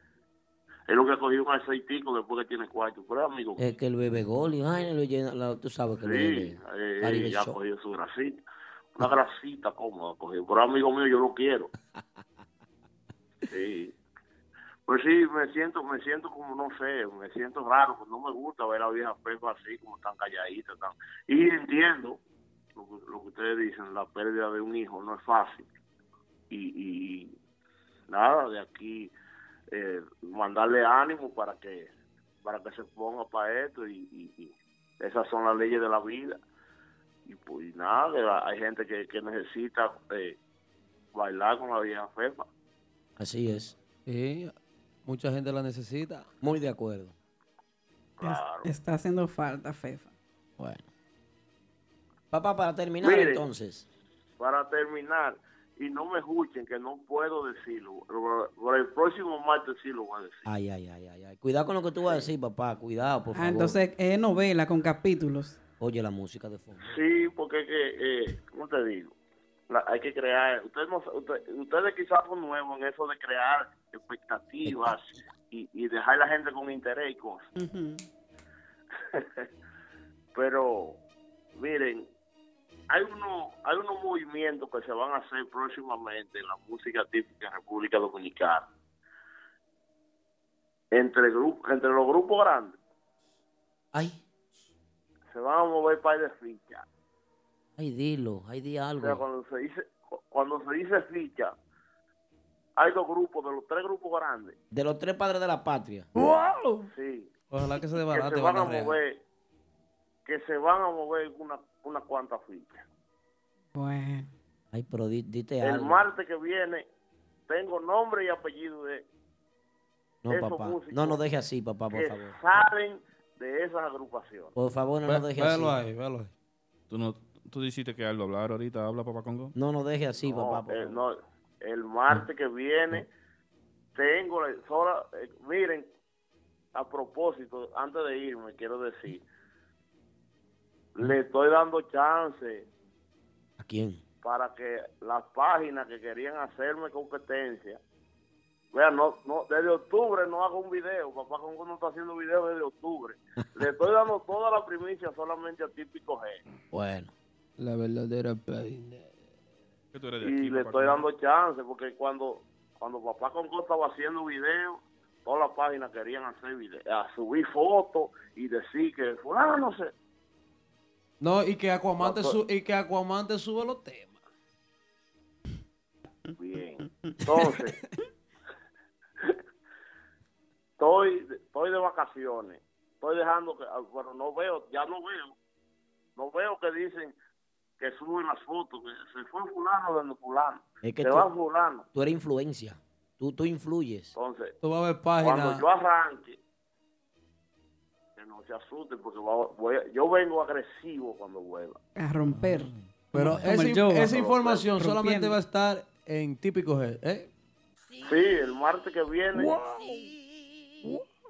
Es lo que cogió un aceitico después que tiene cuarto. Pero amigo. Es que el bebé gol y vaina lo llena, la- tú sabes que lo Sí, llena. eh, ya Show. cogió su grasita. Una grasita cómoda cogió. Pero amigo mío, yo lo quiero. *laughs* Sí. Pues sí, me siento, me siento como, no sé, me siento raro, pues no me gusta ver a la vieja Pepa así, como tan calladita. Tan... Y entiendo lo que, lo que ustedes dicen, la pérdida de un hijo no es fácil. Y, y nada, de aquí eh, mandarle ánimo para que para que se ponga para esto y, y- y esas son las leyes de la vida. Y pues nada, hay gente que, que necesita eh, bailar con la vieja Pepa. Así es. Sí, mucha gente la necesita. Muy de acuerdo. Es- Está haciendo falta, Fefa. Bueno. Papá, para terminar Mire. entonces. para terminar, y no me escuchen que no puedo decirlo, pero por el próximo martes sí lo voy a decir. Ay, ay, ay, ay, ay. Cuidado con lo que tú vas a decir, papá. Cuidado, por favor. Ah, entonces es novela con capítulos. Oye la música de fondo. Sí, porque es que, eh, ¿cómo te digo? La- hay que crear, ustedes, no, usted- ustedes quizás son nuevos en eso de crear expectativas y, y dejar a la gente con interés y cosas. *laughs* Pero, miren, hay uno, hay unos movimientos que se van a hacer próximamente en la música típica en República Dominicana. Entre, grup- entre los grupos grandes. Ay. Se van a mover par de fichas. Ay, dilo. Ay, di O algo. sea, cuando se dice, cuando se dice ficha, hay dos grupos, de los tres grupos grandes. De los tres padres de la patria. Sí. Ojalá que se que desbarate se van a mover, que se van a mover una, una cuantas fichas. Bueno. Ay, pero di- dite El algo. martes que viene tengo nombre y apellido de No, esos papá. músicos No nos deje así, papá, por que favor. salen de esas agrupaciones. Por favor, no Ve- nos deje así. velo ahí, velo ahí. Tú, no, tú dijiste que algo hablar ahorita, habla papá Congo. No nos deje así, No, papá. por eh, favor. no, el martes que viene tengo, la- sola- eh, miren, a propósito, antes de irme, quiero decir, le estoy dando chance ¿A quién? para que las páginas que querían hacerme competencia, vean, no, no, desde octubre no hago un video, papá Congo no está haciendo video desde octubre, *laughs* le estoy dando toda la primicia solamente a Típico G. Bueno. La verdadera página. Que tú eres de y aquí, le estoy dando chance porque cuando cuando papá Congo estaba haciendo video todas las páginas querían hacer video a subir fotos y decir que fulano no sé No, y que Aquaman te, su- y que Aquaman te sube los temas. bien entonces estoy estoy de vacaciones estoy dejando que ah, bueno no veo ya no veo no veo que dicen que suben las fotos que se fue fulano de fulano Es que se tú, va fulano tú eres influencia. Tú, tú influyes. entonces Tú vas a ver cuando páginas. yo arranque, que no se asusten porque va- voy a- yo vengo agresivo cuando vuelva. A romper. Pero Como esa, el in- yoga. esa información Rompiendo. solamente va a estar en Típico G. ¿eh? Sí, el martes que viene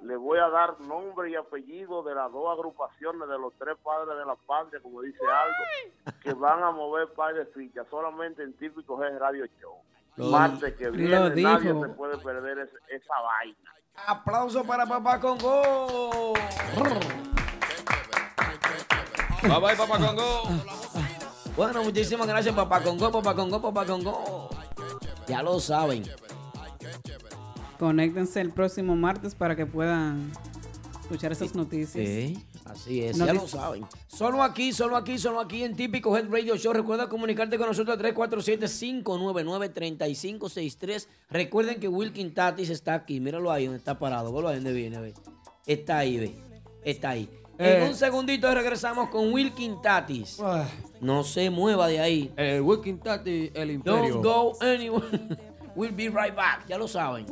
le voy a dar nombre y apellido de las dos agrupaciones de los tres padres de la patria, como dice Aldo, que van a mover par de fichas solamente en Típico G Radio Show. Lo martes que lo viene nadie dijo. se puede perder ese- esa vaina. Aplauso para papá Congo. Bye bye, papá Congo. Bueno, muchísimas gracias, papá Congo, papá Congo, papá Congo. Ya lo saben. Conéctense el próximo martes para que puedan escuchar esas noticias. Sí, así es, ya lo saben. Solo aquí, solo aquí, solo aquí en Típico Head Radio Show. Recuerda comunicarte con nosotros al 347-599-3563. Recuerden que Wilkin Tatis está aquí. Míralo ahí donde está parado. Vuelvo ahí donde viene, ve. Está ahí, ve. Está ahí. En Eh. un segundito regresamos con Wilkin Tatis. No se mueva de ahí. Wilkin Tati, el imperio. Don't go anywhere. *laughs* We'll be right back. Ya lo saben.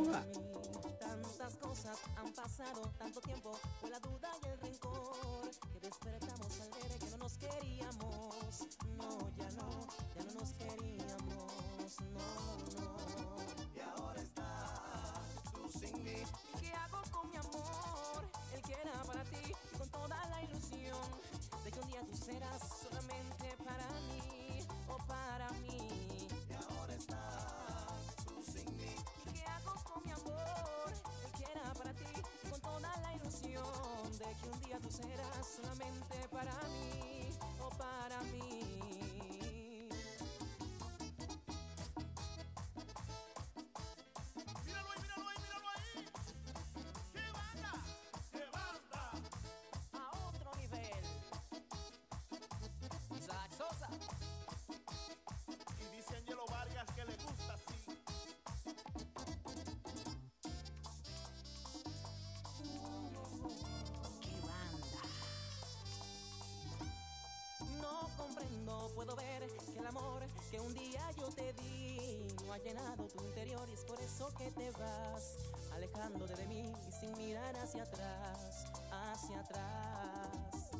Que un día yo te di no ha llenado tu interior y es por eso que te vas alejándote de mí y sin mirar hacia atrás, hacia atrás.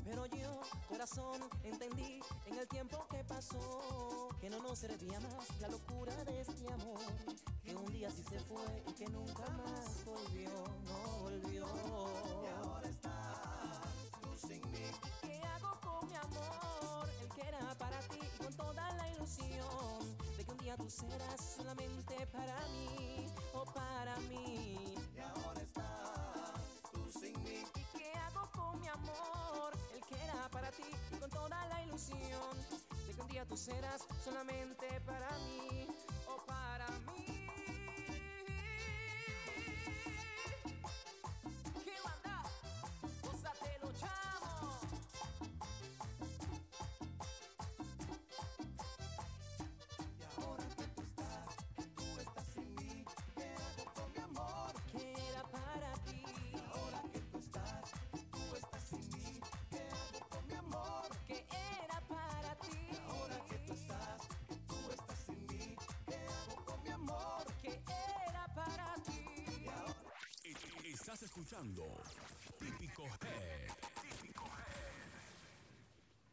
Pero yo, corazón, entendí en el tiempo que pasó que no nos servía más la locura de este amor que un día sí se fue y que nunca más volvió, no volvió. Día tú serás solamente para mí o para mí. Y ahora estás tú sin mí. ¿Y qué hago con mi amor? El que era para ti y con toda la ilusión de que un día tú serás solamente para mí escuchando Típico Head. Típico Head.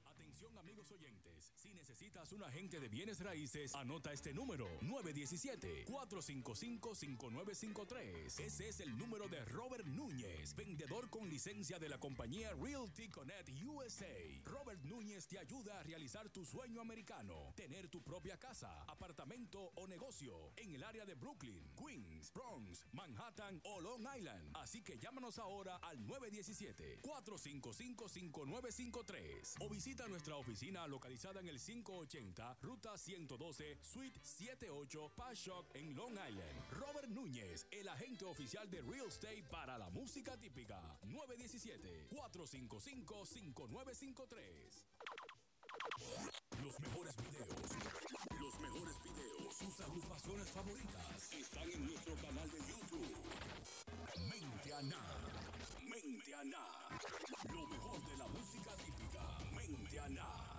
Atención amigos oyentes, si necesitas un agente de bienes raíces, anota este número 917-455-5953. Ese es el número de Robert Núñez, vendedor con licencia de la compañía Realty Connect USA. Robert Núñez te ayuda a realizar tu sueño americano, tener tu propia casa, apartamento o negocio en el área de Brooklyn, Queens, Bronx, Manhattan o Long Island. Así que llámanos ahora al 917-455-5953 o visita nuestra oficina localizada en el 580 Ruta 112 Suite 78 Pashock en Long Island. Robert Núñez, el agente oficial de Real Estate para la música típica. 917-455-5953. Los mejores videos, los mejores videos, sus agrupaciones favoritas están en nuestro canal de YouTube. Mente Aná, Mente Aná, lo mejor de la música típica. Mente Aná.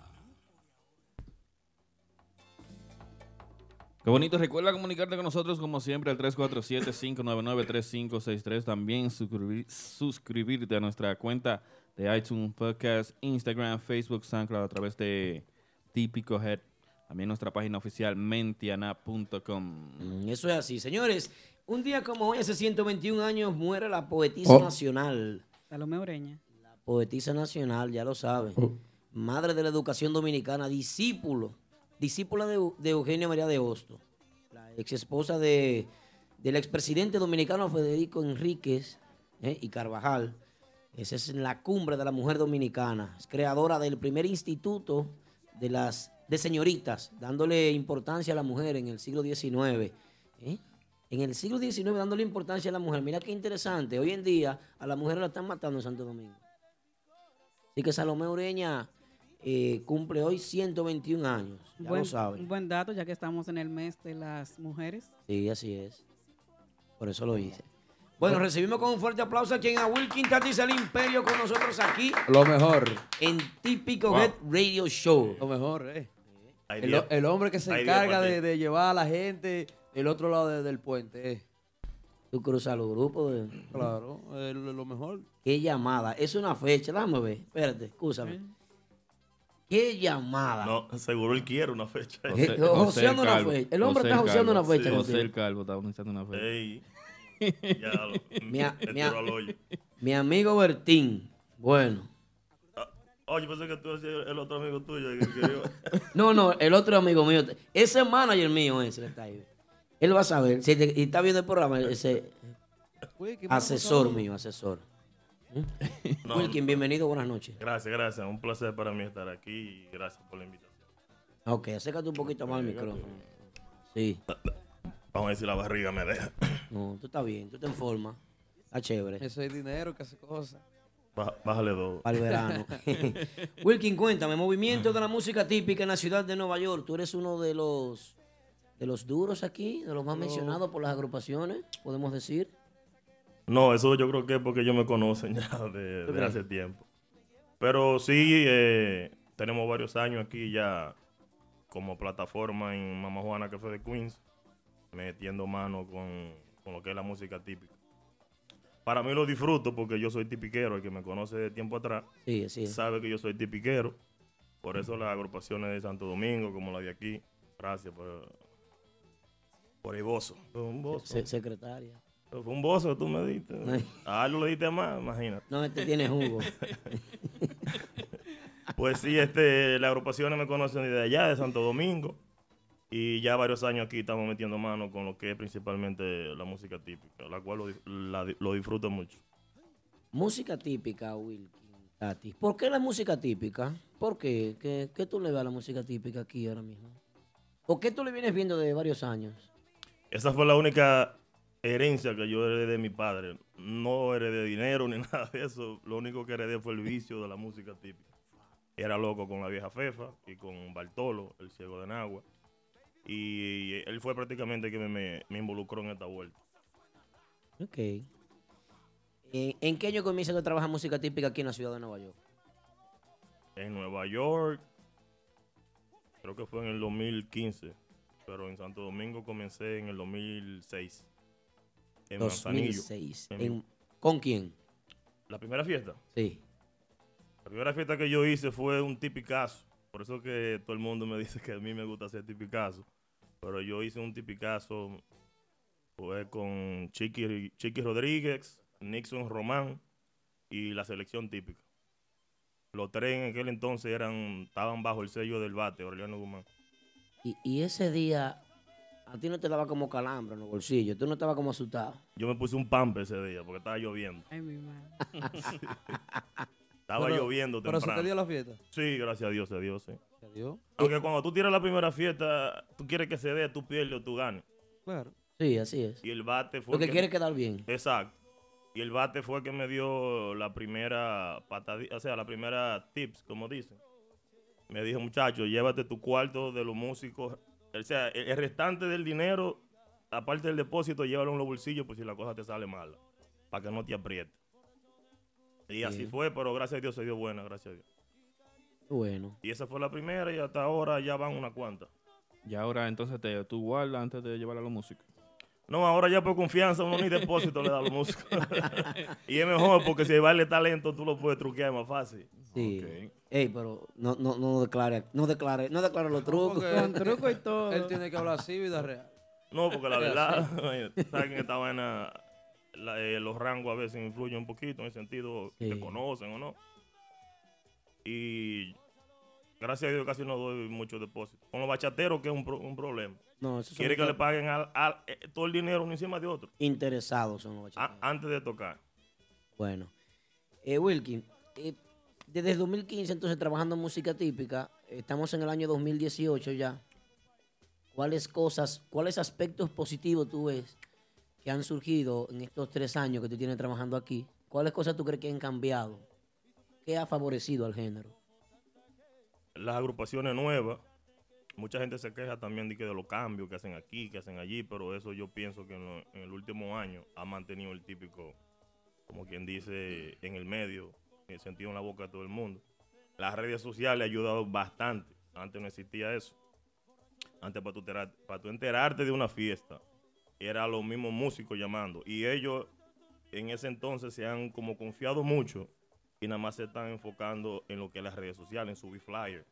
Qué bonito. Recuerda comunicarte con nosotros como siempre al 347-599-3563. También suscribir- suscribirte a nuestra cuenta de iTunes Podcast, Instagram, Facebook, SoundCloud a través de Típico Head. También nuestra página oficial mentiana.com. Mm, Eso es así. Señores, un día como hoy, hace 121 años, muere la poetisa Oh. nacional. Salomé Ureña. Poetisa nacional, ya lo sabe. Madre de la educación dominicana, discípulo, discípula de, Eugenia María de Hosto, la ex esposa de, del expresidente dominicano Federico Enríquez ¿eh? y Carvajal. Esa es la cumbre de la mujer dominicana. Es creadora del primer instituto de las de señoritas, dándole importancia a la mujer en el siglo XIX. ¿eh? En el siglo XIX dándole importancia a la mujer. Mira qué interesante. Hoy en día a la mujer la están matando en Santo Domingo. Así que Salomé Ureña eh, cumple hoy 121 años. Ya Buen- lo saben. Un buen dato, ya que estamos en el mes de las mujeres. Sí, así es. Por eso lo hice. Bueno, recibimos con un fuerte aplauso a quien a Wilkin Tatis el Imperio con nosotros aquí Lo mejor. en Típico Wow. Head Radio Show. Lo mejor, eh. El, hombre que se encarga de, llevar a la gente del otro lado de- del puente. eh. Tú cruzas los grupos. de- Claro, es lo lo mejor. Qué llamada. Es una fecha. Déjame ver. Espérate, escúchame. Qué llamada. No, seguro él quiere una fecha. José- José joseando una fecha. El hombre José está joseando una fecha Sí. José el Calvo está joseando una fecha. Ey. *laughs* Ya lo- Mi, a- mi a- tiró al hoyo. mi amigo Bertín. Bueno. Oye, pensé que tú decías el otro amigo tuyo. que- que yo- *laughs* No, no, el otro amigo mío. Ese es manager mío, ese que está ahí. Él va a saber. Si te- y está viendo el programa, ese asesor mío, asesor. *laughs* No. Wilkin, bienvenido, buenas noches. Gracias, gracias. Un placer para mí estar aquí y gracias por la invitación. Ok, acércate un poquito más al micrófono. Sí. Vamos a ver si la barriga me deja. No, tú estás bien, tú te en forma. Está chévere. Eso es dinero que hace cosas. Baja- Bájale dos. Para el verano. *laughs* *laughs* Wilkin, cuéntame, movimiento de la música típica en la ciudad de Nueva York. Tú eres uno de los de los duros aquí, de los más No. mencionados por las agrupaciones, podemos decir. No, eso yo creo que es porque ellos me conocen *laughs* ya de, hace tiempo. Pero sí, eh, tenemos varios años aquí ya como plataforma en Mamá Juana, que fue de Queens, metiendo mano con, con lo que es la música típica. Para mí lo disfruto porque yo soy tipiquero, el que me conoce de tiempo atrás Sí, sabe que yo soy tipiquero. Por eso las agrupaciones de Santo Domingo, como la de aquí, gracias por, por el bozo. Un bozo. Se- secretaria. Fue un bozo, tú me diste. *laughs* A Aldo le diste más, imagínate. No, este tiene jugo. *laughs* Pues sí, este, las agrupaciones me conocen desde allá, de Santo Domingo. Y ya varios años aquí estamos metiendo mano con lo que es principalmente la música típica, la cual lo, la lo disfruto mucho. Música típica, Wilkin, Tati. ¿Por qué la música típica? ¿Por qué? ¿Qué, qué tú le ves a la música típica aquí ahora mismo? ¿O qué tú le vienes viendo de varios años? Esa fue la única herencia que yo heredé de mi padre. No heredé dinero ni *laughs* nada de eso. Lo único que heredé fue el vicio de la música típica. Era loco con la vieja Fefa y con Bartolo, el ciego de Nagua. Y él fue prácticamente que me, me- me involucró en esta vuelta. Ok. Eh, ¿En qué año comienzas a trabajar música típica aquí en la ciudad de Nueva York? En Nueva York, creo que fue en el 2015. Pero en Santo Domingo comencé en el 2006. En Manzanillo. 2006. En- En- ¿Con quién? ¿La primera fiesta? Sí. La primera fiesta que yo hice fue un tipicazo. Por eso que todo el mundo me *laughs* dice que a mí me gusta hacer tipicazo. Pero yo hice un tipicazo fue con Chiqui, Chiqui Rodríguez, Nixon Román y la selección típica. Los tres en aquel entonces eran, estaban bajo el sello del bate, Aureliano Guzmán. Y, y ese día, a ti no te daba como calambre en los bolsillos. Tú no estabas como asustado. Yo me puse un pampe ese día porque estaba lloviendo. Ay, mi madre. *laughs* Estaba Pero- lloviendo pero se temprano. te dio la fiesta. Sí, gracias a Dios se dio, sí. ¿Se dio? Aunque cuando tú tiras la primera fiesta, tú quieres que se dé, tú pierdes o tú ganes. Claro. Sí, así es. Y el bate fue. Lo que quiere quedar bien. Exacto. Y el bate fue el que me dio la primera patadita, o sea, la primera tips, como dicen. Me dijo, muchacho, llévate tu cuarto de los músicos. O sea, el, el restante del dinero, aparte del depósito, llévalo en los bolsillos por si la cosa te sale mala. Para que no te apriete. Y así fue, pero gracias a Dios se dio buena, gracias a Dios. Bueno. Y esa fue la primera y hasta ahora ya van unas cuantas. Y ahora entonces te, tú guardas antes de llevar a la música. No, ahora ya por confianza uno ni depósito le da a los músicos. *laughs* y es mejor porque si baile talento tú lo puedes truquear más fácil. Sí. Ey, pero no, no, no declare, no declare, no declare los trucos. Con truco y todo. Él tiene que hablar así, vida real. No, porque la *laughs* verdad, saben que esta vaina, la- eh, los rangos a veces influyen un poquito en el sentido que Sí. conocen o no. Y gracias a Dios casi no doy mucho depósito. Con los bachateros que es un, pro- un problema. No, Quiere que le paguen al- al- eh, todo el dinero uno encima de otro. Interesados son los a- antes de tocar. Bueno. Eh, Wilkin, eh, desde el 2015 entonces trabajando en música típica, estamos en el año 2018 ya. ¿Cuáles cosas, cuáles aspectos positivos tú ves que han surgido en estos tres años que tú tienes trabajando aquí? ¿Cuáles cosas tú crees que han cambiado? ¿Qué ha favorecido al género? las agrupaciones nuevas, mucha gente se queja también de, que de los cambios que hacen aquí, que hacen allí, pero eso yo pienso que en, lo- en el último año ha mantenido el típico, como quien dice, en el medio, en el sentido en la boca de todo el mundo. Las redes sociales han ayudado bastante. Antes no existía eso. Antes para tú, para tú enterarte de una fiesta, era los mismos músicos llamando. Y ellos en ese entonces se han como confiado mucho y nada más se están enfocando en lo que es las redes sociales, en subir flyers.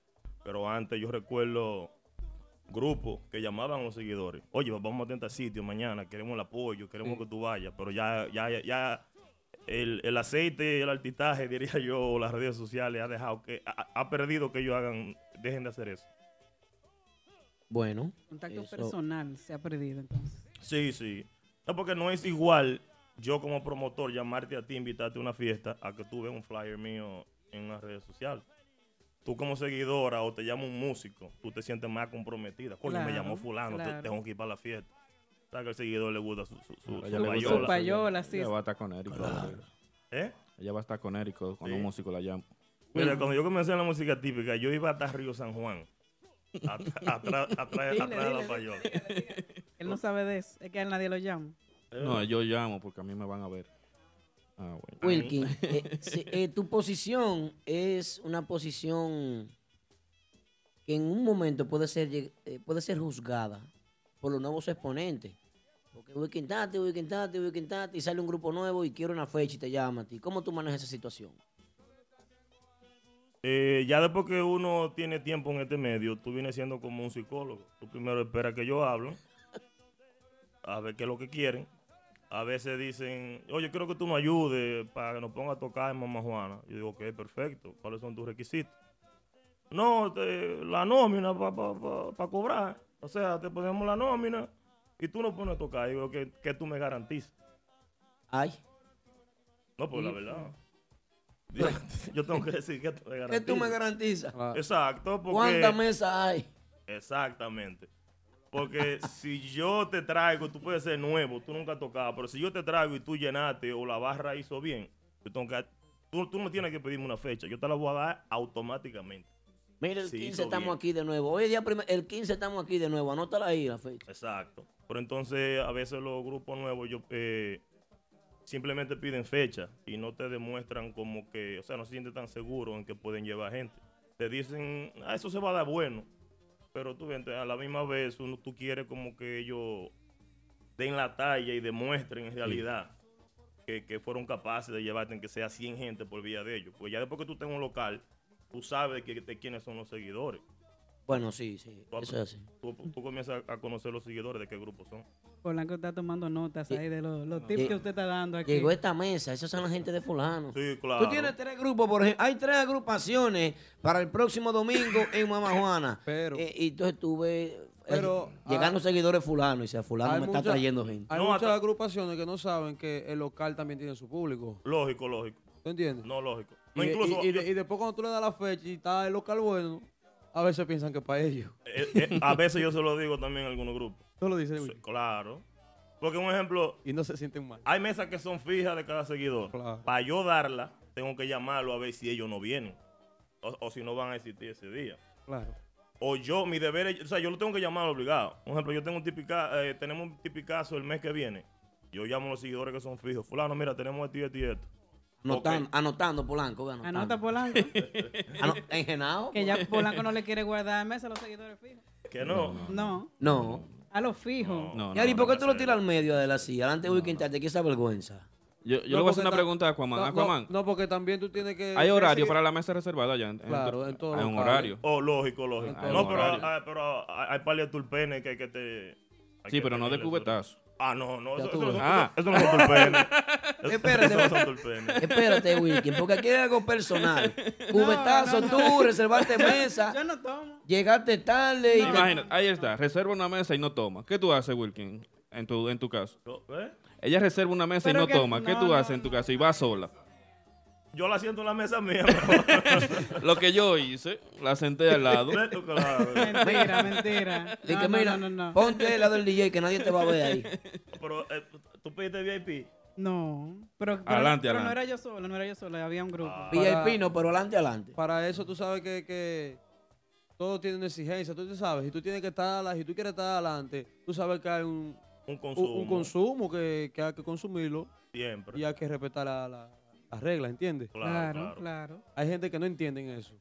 Pero antes yo recuerdo grupos que llamaban a los seguidores, oye, vamos a tentar sitio mañana, queremos el apoyo, queremos que tú vayas, pero ya, ya, ya, ya el, el aceite, el altitaje, *laughs* diría yo, o las redes sociales ha dejado que, ha, ha perdido que ellos hagan, dejen de hacer eso. Bueno. Contacto eso- personal se ha perdido entonces. Sí, sí. No, porque no es igual yo como promotor llamarte a ti, invitarte a una fiesta, a que tú veas un flyer mío en una red social. Tú como seguidora o te llama un músico, tú te sientes más comprometida. Coño, me Claro, llamó fulano, te- claro. tengo que ir para la fiesta. ¿Sabes que al seguidor le gusta su, su, su, A su ella le gusta payola? su payola, sí. Ella va a estar con Érico. Claro. ¿Eh? Ella va a estar con Érico cuando un músico la llama. Mira, cuando yo comencé en la música típica, yo iba hasta Río San Juan. At- *laughs* Atrás de la payola. Él no sabe de eso. Es que a él nadie lo llama. No, yo llamo porque a mí me van a ver. Ah, bueno. Wilkin, eh, si- eh, tu posición es una posición que en un momento puede ser, eh, puede ser juzgada por los nuevos exponentes. Porque Weekend Tati, Weekend Tati, Weekend Tati, y sale un grupo nuevo y quiere una fecha y te llama a ti. ¿Cómo tú manejas esa situación? Eh, ya después que uno tiene tiempo en este medio, tú vienes siendo como un psicólogo. Tú primero esperas que yo hable, a ver qué es lo que quieren. A veces dicen, oye, quiero que tú nos ayudes para que nos ponga a tocar en Mamá Juana. Yo digo, ok, perfecto. ¿Cuáles son tus requisitos? No, te- la nómina para cobrar. O sea, te ponemos la nómina y tú nos pones a tocar. Y digo, que, que tú me garantizas. Ay. No, pues la Y- verdad. Yo, *laughs* yo tengo que decir que tú me ¿Qué garantizas. tú me garantizas? Exacto. Porque, ¿Cuántas mesas hay? Exactamente. Porque si yo te traigo, tú puedes ser nuevo, tú nunca has tocado, pero si yo te traigo y tú llenaste o la barra hizo bien, yo tengo que, tú, tú no tienes que pedirme una fecha, yo te la voy a dar automáticamente. Mira, el Sí, 15 hizo estamos bien. aquí de nuevo. Hoy día el 15 estamos aquí de nuevo. Anótala ahí la fecha. Exacto. Pero entonces a veces los grupos nuevos yo, eh, simplemente piden fecha y no te demuestran como que, o sea, no se sienten tan seguros en que pueden llevar gente. Te dicen, ah, eso se va a dar bueno. Pero tú ves, a la misma vez uno, tú quieres como que ellos den la talla y demuestren en realidad que, que fueron capaces de llevarte en que sea 100 gente por vía de ellos. Pues ya después que tú tengas un local, tú sabes que, de quiénes son los seguidores. Bueno, sí, sí. Tú, Eso es así. tú- tú comienzas a conocer los seguidores de qué grupo son. Polanco está tomando notas ahí de los, los tips que usted está dando aquí. Llegó esta mesa, esos son la gente de fulano. Sí, claro. Tú tienes tres grupos, por ejemplo. Hay tres agrupaciones para el próximo domingo en Mama Juana. *laughs* Pero, Eh, y entonces tuve eh, Pero, llegando ah, seguidores fulano y sea fulano me está trayendo gente. Hay No, muchas hasta- agrupaciones que no saben que el local también tiene su público. Lógico, lógico. ¿Tú entiendes? No, lógico. Y, No, incluso, y- y de- y después cuando tú le das la fecha y está el local bueno, a veces piensan que es para ellos. eh, eh, a veces yo se lo digo también a algunos grupos. Tú lo dices, Sí, claro. Porque un ejemplo, Y no se sienten mal. hay mesas que son fijas de cada seguidor. Para yo darla, tengo que llamarlo a ver si ellos no vienen. O, o si no van a existir ese día. Claro. O yo, mi deber es, o sea, yo lo tengo que llamar obligado. Por ejemplo, yo tengo un tipica, eh, tenemos un tipicazo el mes que viene. Yo llamo a los seguidores que son fijos. Fulano, mira, tenemos esto y esto y esto. Anotando, anotando Polanco, ve, anotando. Anota Polanco. *laughs* Ano- ¿En Genao? que ya Polanco no le quiere guardar mesa a los seguidores fijos. Que no. No, No. a los fijos. No, y Ari, no, ¿por qué no tú lo tiras al medio de él así? Adelante de Weekend Tati, que esa vergüenza. Yo, yo No, le voy a hacer una ta- pregunta a Aquaman. No, Aquaman, no, no, porque también tú tienes que... ¿hay horario que para la mesa reservada en Claro, en todos Hay los un horario. Oh, lógico, lógico. Hay No, pero, horario. ah, pero hay, hay par de tulpenes que, que te... hay Sí, que pero no de cubetazo. Ah, no, no, eso, eso son, Ah. eso no son tulpenes. Eso- Espérate, *laughs* eso no son tulpenes. espérate, Wilkin, porque aquí hay algo personal. *laughs* Cubetazo, no, no. tú, reservaste *laughs* mesa, Yo no tomo. llegaste tarde y te- Imagínate, ahí está, reserva una mesa y no toma. ¿Qué tú haces, Wilkin, en tu, en tu caso? ¿Eh? Ella reserva una mesa Pero y no que- toma. ¿Qué tú no, haces en tu casa? Y va sola. Yo la siento en la mesa mía. *laughs* Lo que yo hice, la senté al lado. Mentira, mentira. Di No, que no, mira, no, no, no. ponte al lado del DJ que nadie te va a ver ahí. *laughs* Pero eh, tú pediste VIP. No, pero, pero- Adelante, pero no era yo solo, no era yo solo, había un grupo. Ah. VIP no, pero adelante, adelante. Para eso tú sabes que, que todo tiene una exigencia, tú te sabes, y tú tienes que estar, si tú quieres estar adelante, tú sabes que hay un, Un consumo. un consumo que, que hay que consumirlo Siempre. y hay que respetar la- la- las reglas, ¿entiendes? Claro, Claro. Hay gente que no entiende eso.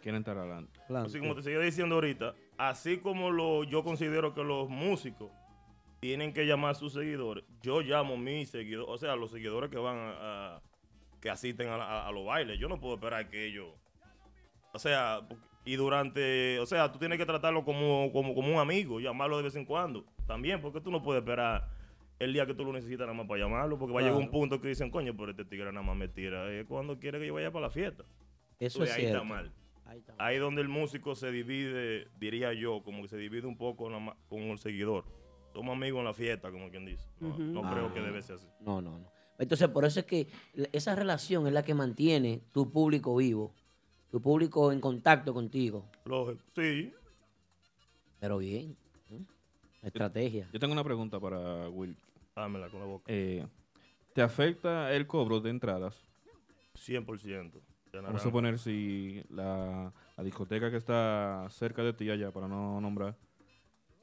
Quieren estar adelante. Adelante. Así como te seguía diciendo ahorita, así como lo, yo considero que los músicos tienen que llamar a sus seguidores, yo llamo a mis seguidores, o sea, los seguidores que van a, a- que asisten a, la- a los bailes. Yo no puedo esperar que ellos, o sea, y durante, o sea, tú tienes que tratarlo como, como, como un amigo, llamarlo de vez en cuando. También, porque tú no puedes esperar el día que tú lo necesitas nada más para llamarlo, porque va a llegar un punto que dicen, coño, pero este tigre nada más me tira, eh, cuando quiere que yo vaya para la fiesta. Eso Tú es ves, ahí cierto. está mal. Ahí está. Ahí donde el músico se divide, diría yo, como que se divide un poco nada más con el seguidor. Somos amigos en la fiesta, como quien dice. No, creo Ah. que debe ser así. No, no, no. Entonces, por eso es que esa relación es la que mantiene tu público vivo, tu público en contacto contigo. Lógico. Sí. Pero bien. ¿eh? Estrategia. Yo tengo una pregunta para Will. Dámela con la boca. Eh, ¿Te afecta el cobro de entradas? 100%. de Vamos a suponer si la, la discoteca que está cerca de ti allá, para no nombrar,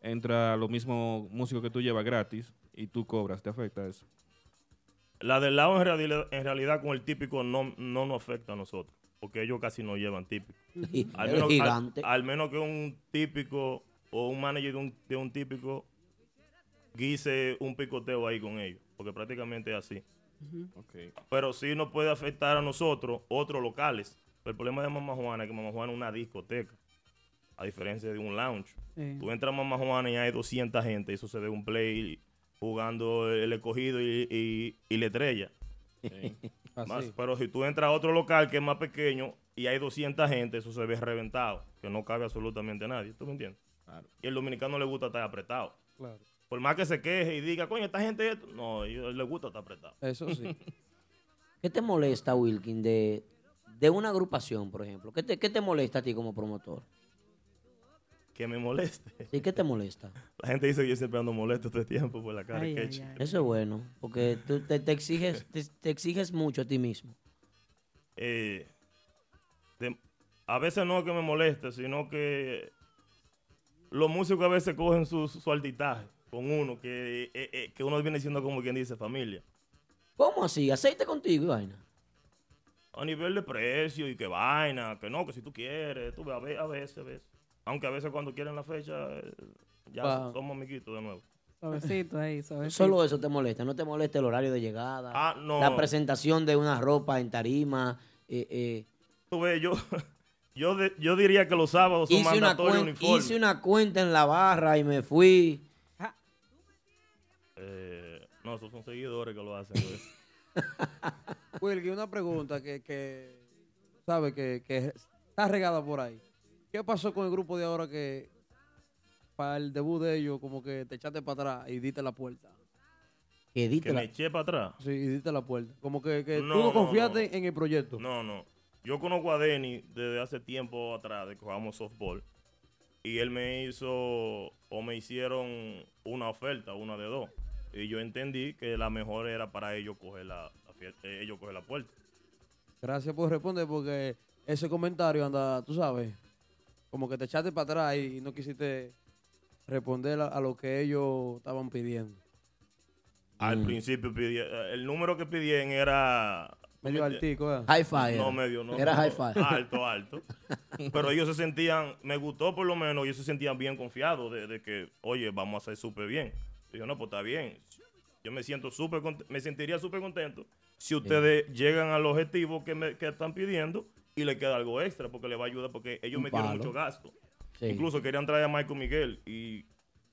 entra los mismos músicos que tú llevas gratis y tú cobras, ¿te afecta eso? La del lado en realidad, en realidad con el típico no, no nos afecta a nosotros. porque ellos casi no llevan típico. Al, menos, al menos que un típico o un manager de un, de un típico guise un picoteo ahí con ellos, porque prácticamente es así. Pero sí nos puede afectar a nosotros, otros locales. Pero el problema de Mamá Juana es que Mamá Juana es una discoteca, a diferencia de un lounge. Tú entras a Mamá Juana y hay 200 gente, eso se ve un play jugando el escogido y, y, y la estrella. *laughs* Más- pero si tú entras a otro local que es más pequeño y hay 200 gente, eso se ve reventado, que no cabe absolutamente nadie. ¿Tú me entiendes? Y el dominicano le gusta estar apretado. Claro. Por más que se queje y diga, coño, esta gente, esto", no, a ellos les gusta estar apretado. Eso sí. *laughs* ¿Qué te molesta, Wilkin, de, de una agrupación, por ejemplo? ¿Qué te, ¿Qué te molesta a ti como promotor? que me moleste. ¿Sí? ¿Qué te molesta? *laughs* La gente dice que yo siempre ando molesto todo el tiempo por la cara Ay, que ay. Eso es bueno, porque tú te, te exiges, te, te exiges mucho a ti mismo. Eh, de- a veces no es que me moleste, sino que los músicos a veces cogen su, su altitaje con uno, que, eh, eh, que uno viene siendo como quien dice familia. ¿Cómo así? ¿Aceite contigo y vaina? A nivel de precio y que vaina, que no, que si tú quieres, tú ves, a ve- a veces, a veces. Aunque a veces cuando quieren la fecha, eh, ya somos amiguitos de nuevo. Suavecito ahí, suavecito. Solo eso te molesta, no te molesta el horario de llegada, Ah, no. la presentación de una ropa en tarima. eh, eh. Tú ves, yo, yo, de- yo diría que los sábados son Hice, una mandatorios cuen- uniformes. hice una cuenta en la barra y me fui. Eh, no, esos son seguidores que lo hacen. pues. *laughs* Wilkie, una pregunta que, que sabe que, que está regada por ahí. ¿Qué pasó con el grupo de ahora que para el debut de ellos como que te echaste para atrás y diste la puerta? Que Que me eché para atrás. Sí, y diste la puerta. Como que, que No, tú no no, confiaste en el proyecto. No, no. Yo conozco a Denny desde hace tiempo atrás, de que jugamos softball. Y él me hizo, o me hicieron una oferta, una de dos. Y yo entendí que la mejor era para ellos coger la, la eh, ellos coger la puerta. Gracias por responder porque ese comentario anda, tú sabes, como que te echaste para atrás y no quisiste responder a, a lo que ellos estaban pidiendo. Al principio pidí, eh, el número que pidían era... Medio altico, ¿eh? Hi-fi No, era. medio, no. Era no, hi-fi. Alto, alto. *laughs* Pero ellos se sentían, me gustó por lo menos, ellos se sentían bien confiados de, de que, oye, vamos a hacer súper bien. Yo, no, pues está bien. Yo me siento súper, me sentiría súper contento si ustedes llegan al objetivo que, me, que están pidiendo y le queda algo extra porque le va a ayudar porque ellos Un metieron mucho gasto. Sí. Incluso querían traer a Michael Miguel y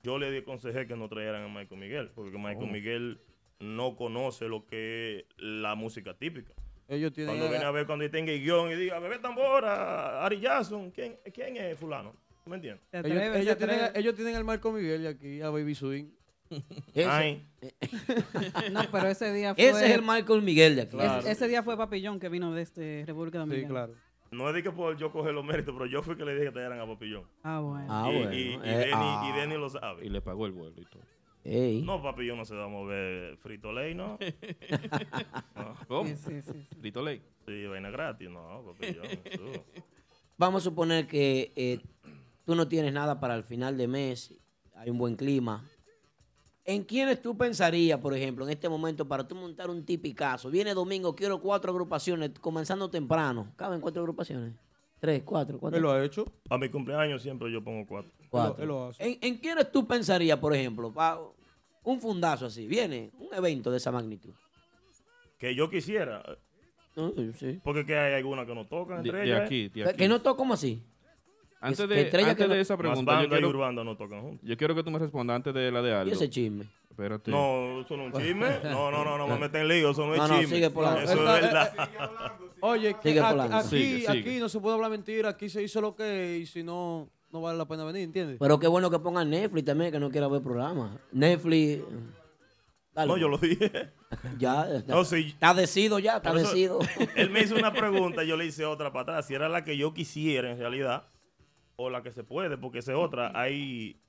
yo le aconsejé que no trajeran a Michael Miguel porque Michael Oh. Miguel no conoce lo que es la música típica. Ellos tienen Cuando viene a ver, cuando tenga el guion y diga, bebé tambora, Ari Jackson, ¿quién, ¿quién es fulano? ¿Tú me entiendes? ellos, ellos tienen, ellos tienen al Marco Miguel y aquí a Baby Swing. Ese- Ay. *laughs* No, pero ese día fue. Ese es el Michael Miguel de aquí. Ese, ese día fue Papillón que vino desde República Dominicana. No es de que por yo coger los méritos, pero yo fui que le dije que trajeran a Papillón. Ah, bueno. Ah, y, bueno. y, y Eh, Denny, ah. y Denny lo sabe. Y le pagó el vuelo y todo. Ey. No, Papillón no se va a mover frito ley, ¿no? *laughs* No. ¿Cómo? Sí, sí, sí, sí. Frito ley. Sí, vaina gratis, no, Papillón. *laughs* tú. Vamos a suponer que eh, tú no tienes nada para el final de mes, hay un buen clima. ¿En quiénes tú pensarías, por ejemplo, en este momento para tú montar un tipicazo? Viene domingo, quiero cuatro agrupaciones, comenzando temprano. ¿Caben cuatro agrupaciones? Tres, cuatro, cuatro. Él lo ha hecho. A mi cumpleaños siempre yo pongo cuatro. Cuatro. Él lo hace. ¿En, en quiénes tú pensarías, por ejemplo, para un fundazo así? Viene un evento de esa magnitud. Que yo quisiera. sí. Porque que hay algunas que no tocan entre de ellas. aquí, de aquí. Que no toco como así. Antes de, antes que de no- esa Más pregunta, yo y quiero, urbanda no tocan juntos. yo quiero que tú me respondas antes de la de Aldo. ¿Y ese chisme? Espérate. No, eso no es un chisme. No, no, no, no me *laughs* meten en lío, eso no es No, no, chisme. sigue por la- Eso es Está- verdad. *laughs* Oye, que Sigue aquí, Polanco. aquí, Sigue, sigue. aquí no se puede hablar mentira, aquí se hizo lo que es, y si no, no vale la pena venir, ¿entiendes? Pero qué bueno que pongan Netflix también, que no quiera ver programas. Netflix. dale. No, yo lo dije. *laughs* Ya, ya. No, sí. Está decido ya, está Por decido. Él me hizo una pregunta y yo le hice otra para atrás. Si era la que yo quisiera en realidad o la que se puede, porque esa es otra. Hay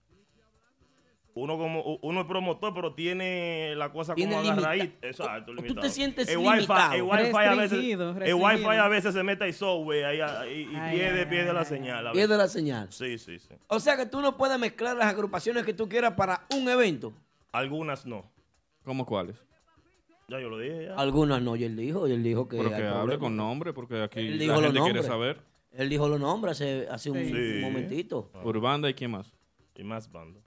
uno como uno es promotor, pero tiene la cosa Tiene como limita- agarradita. Exacto, tú te limitado. sientes el wifi, limitado. el wifi a veces, Restringido, el wifi a veces se mete el software ahí, ahí, y Ay, pierde, ay, pierde ay, la señal. Pierde la señal. Sí, sí, sí. O sea que tú no puedes mezclar las agrupaciones que tú quieras para un evento. Algunas no. ¿Cómo cuáles? Ya yo lo dije. Ya. Algunas no, y él dijo, y él dijo que. Pero que hable problema. con nombre, porque aquí Él la gente quiere saber. Él dijo los nombres hace, hace un, Sí. momentito. Urbanda y quién más. Y más banda.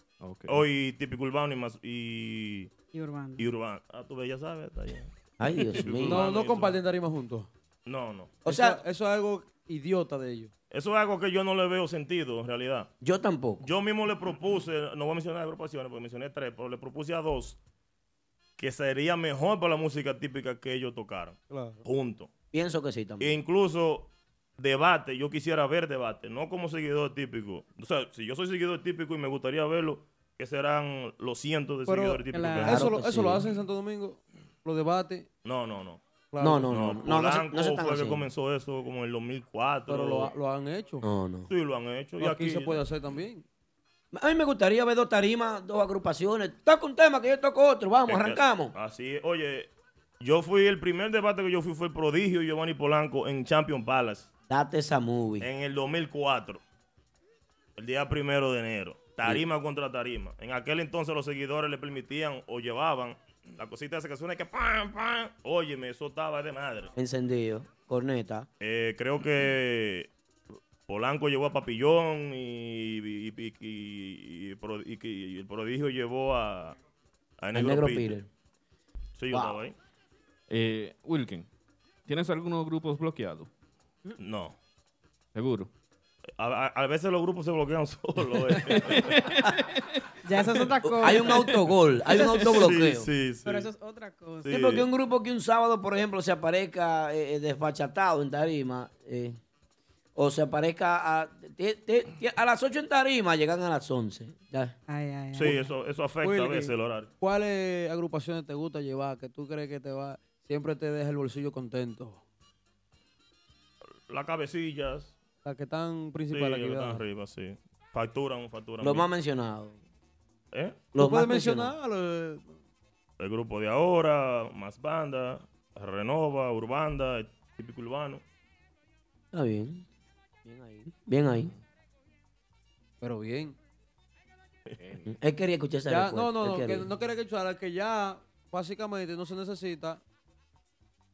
Hoy típico urbano y más. Y, Y urbano. y urbano. Ah, tú ves, ya sabes. Está bien. Ay, Dios *laughs* mío. No, no comparten tarima juntos. No, no. O sea- eso es algo idiota de ellos. Eso es algo que yo no le veo sentido, en realidad. Yo tampoco. Yo mismo le propuse, no voy a mencionar agrupaciones, porque mencioné tres, pero le propuse a dos que sería mejor para la música típica que ellos tocaran. Claro. Juntos. Pienso que sí E también. incluso debate, yo quisiera ver debate, no como seguidor típico. O sea, si yo soy seguidor típico y me gustaría verlo, que serán los cientos de Pero seguidores típicos. que Claro eso, lo, eso lo sí. hacen en Santo Domingo, los debates. No, no, no. claro. No, no, no. No, no, se, Polanco no se fue que comenzó eso como en el 2004. Pero lo, lo han hecho. No, no. Sí, lo han hecho. Y aquí, aquí, se puede hacer también. A mí me gustaría ver dos tarimas, dos agrupaciones. Toca un tema que yo toco otro. Vamos, Es arrancamos. Así es. Oye, yo fui, el primer debate que yo fui fue el prodigio Giovanni Polanco en Champion Palace Date esa movie. en el 2004. El día primero de enero. Tarima contra tarima. En aquel entonces los seguidores le permitían o llevaban la cosita esa que suena que pam, pam. Óyeme, eso estaba de madre. Encendido. Corneta. Eh, creo que Polanco llevó a Papillón y, y- y- y- y Pro- y- y el prodigio llevó a, a El Negro, negro Peter. Peter. Sí, yo Wow. estaba ahí. Eh, Wilkin, ¿tienes algunos grupos bloqueados? No. Seguro. A, a- a veces los grupos se bloquean *laughs* solos. eh. *laughs* Ya eso es otra cosa. Hay un autogol, hay un autobloqueo. Sí, sí, sí. Pero eso es otra cosa. Sí, porque un grupo que un sábado, por ejemplo, se aparezca eh, eh, desfachatado en tarima, eh, o se aparezca a, te- te- te- a las 8 en tarima, llegan a las 11. Ya. Ay, ay, ay. Sí, eso, eso afecta a veces el horario. ¿Cuáles agrupaciones te gusta llevar que tú crees que te va siempre te deja el bolsillo contento? Las cabecillas. Las que están Sí, principales aquí. que están arriba, sí. Facturan, facturan. Los bien. más mencionados. ¿Eh? Los ¿Tú puedes más mencionados. mencionarlo? El grupo de ahora, más banda, Renova, Urbanda, el típico urbano. Está bien. Bien ahí. Bien ahí. Pero bien. Él quería escuchar esa Ya, no, no, no, que no quería que escuchara que ya básicamente no se necesita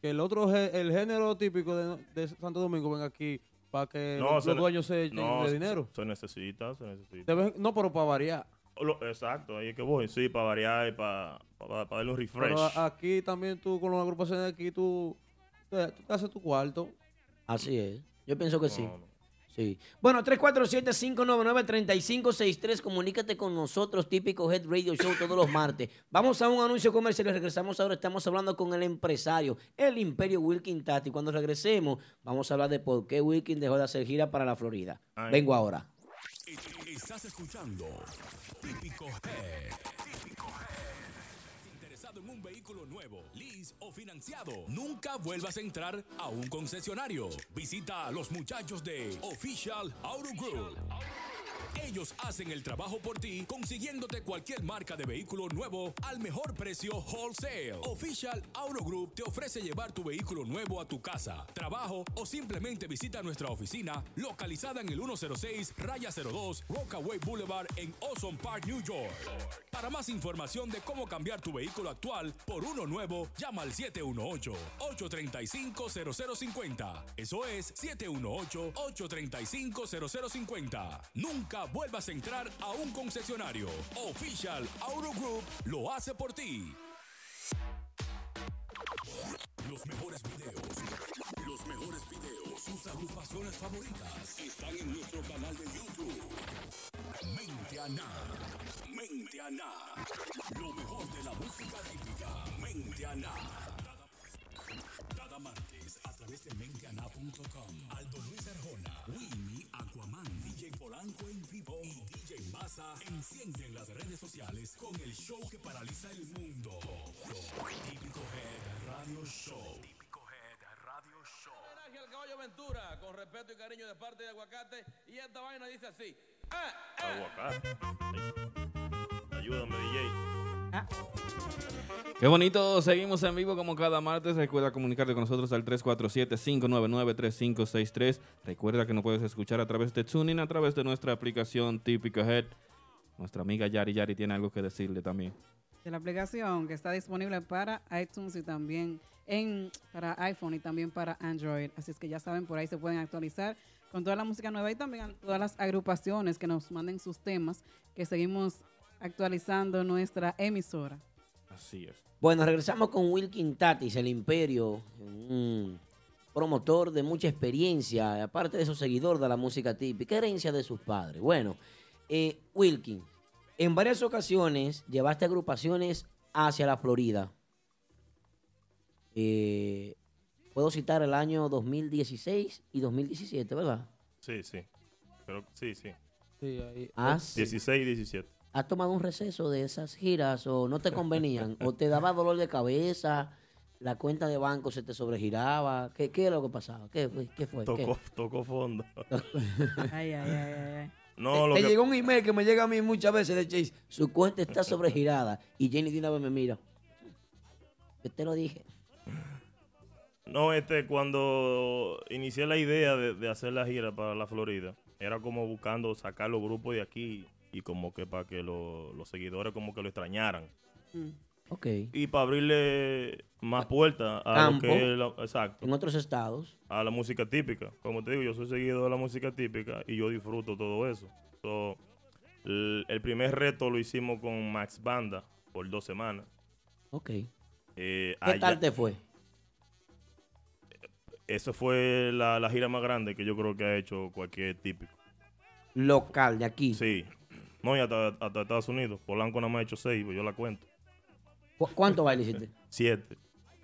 que el otro el género típico de, de Santo Domingo venga aquí para que los, se los dueños se echen no, de se- dinero. Se necesita, se necesita. No, pero para variar. Lo- exacto, ahí es que voy. Sí, para variar y para, para, para darle un refresh. Pero aquí también tú con las agrupaciones de aquí tú te, tú te haces tu cuarto. Así es. Yo pienso que sí. No, no. Sí. Bueno, 347-599-3563. Comunícate con nosotros, típico Head Radio Show, todos los martes. Vamos a un anuncio comercial y regresamos ahora. Estamos hablando con el empresario, el Imperio Wilkin Tati. Cuando regresemos, vamos a hablar de por qué Wilkin dejó de hacer gira para la Florida. Ay. Vengo ahora. Estás escuchando Típico Head. Típico Head. Nuevo, lease o financiado. Nunca vuelvas a entrar a un concesionario. Visita a los muchachos de Official Auto Group. Ellos hacen el trabajo por ti, consiguiéndote cualquier marca de vehículo nuevo al mejor precio wholesale. Official Auto Group te ofrece llevar tu vehículo nuevo a tu casa, trabajo o simplemente visita nuestra oficina localizada en el 106 Raya 02 Rockaway Boulevard en Ozone Park, New York. Para más información de cómo cambiar tu vehículo actual por uno nuevo, llama al 718-835-0050. Eso es 718-835-0050. Nunca vuelvas a entrar a un concesionario. Official Auto Group lo hace por ti. Los mejores videos, los mejores videos, sus agrupaciones favoritas están en nuestro canal de YouTube. Mente Ana, Mente lo mejor de la música típica. Mente. Cada martes a través de menteana.com. Aldo Luis Arjona, Aquaman, En vivo y DJ Massa encienden las redes sociales con el show que paraliza el mundo. Típico Head Radio Show. Típico Head Radio Show. Homenaje al caballo Ventura, con respeto y cariño de parte de Aguacate. Y esta vaina dice así. Ah, Aguacate. Ayúdame, DJ. Qué bonito, seguimos en vivo como cada martes. Recuerda comunicarte con nosotros al 347-599-3563. Recuerda que nos puedes escuchar a través de Tuning, a través de nuestra aplicación Típico Head. Nuestra amiga Yari Yari tiene algo que decirle también. de la aplicación que está disponible para iTunes y también en para iPhone y también para Android. Así es que ya saben, por ahí se pueden actualizar con toda la música nueva y también todas las agrupaciones que nos manden sus temas, que seguimos actualizando nuestra emisora. Así es. Bueno, regresamos con Wilkin Tatis, el Imperio, un promotor de mucha experiencia, aparte de eso, seguidor de la música típica, herencia de sus padres. Bueno, eh, Wilkin, en varias ocasiones llevaste agrupaciones hacia la Florida. Eh, Puedo citar el año 2016 y 2017, ¿verdad? Sí, sí. Pero, sí, sí. Sí, ahí. ¿Has, 16 y 17. ¿Has tomado un receso de esas giras o no te convenían? ¿O te daba dolor de cabeza? ¿La cuenta de banco se te sobregiraba? ¿Qué, qué es lo que pasaba? ¿Qué, fue? ¿Qué fue? ¿Qué? Tocó, tocó fondo. *laughs* Ay, ay, ay, ay, ay. No, lo te que- llegó un email que me llega a mí muchas veces de Chase. Su cuenta está sobregirada. Y Jenny de una vez me mira. Yo te lo dije. No, este, cuando inicié la idea de, de hacer la gira para la Florida, era como buscando sacar los grupos de aquí y como que para que lo- los seguidores como que lo extrañaran. Ok. Y para abrirle más puertas a lo Campo. que es la- exacto. En otros estados. a la música típica. Como te digo, yo soy seguidor de la música típica y yo disfruto todo eso. So, el, el primer reto lo hicimos con Max Banda por dos semanas. Ok. Eh, ¿Qué allá- tal te fue? Esa fue la, la gira más grande que yo creo que ha hecho cualquier típico. Local de aquí. Sí. No, y hasta, hasta Estados Unidos. Polanco nada más ha hecho seis, pues yo la cuento. ¿Cu- ¿Cuántos bailes hiciste? Siete.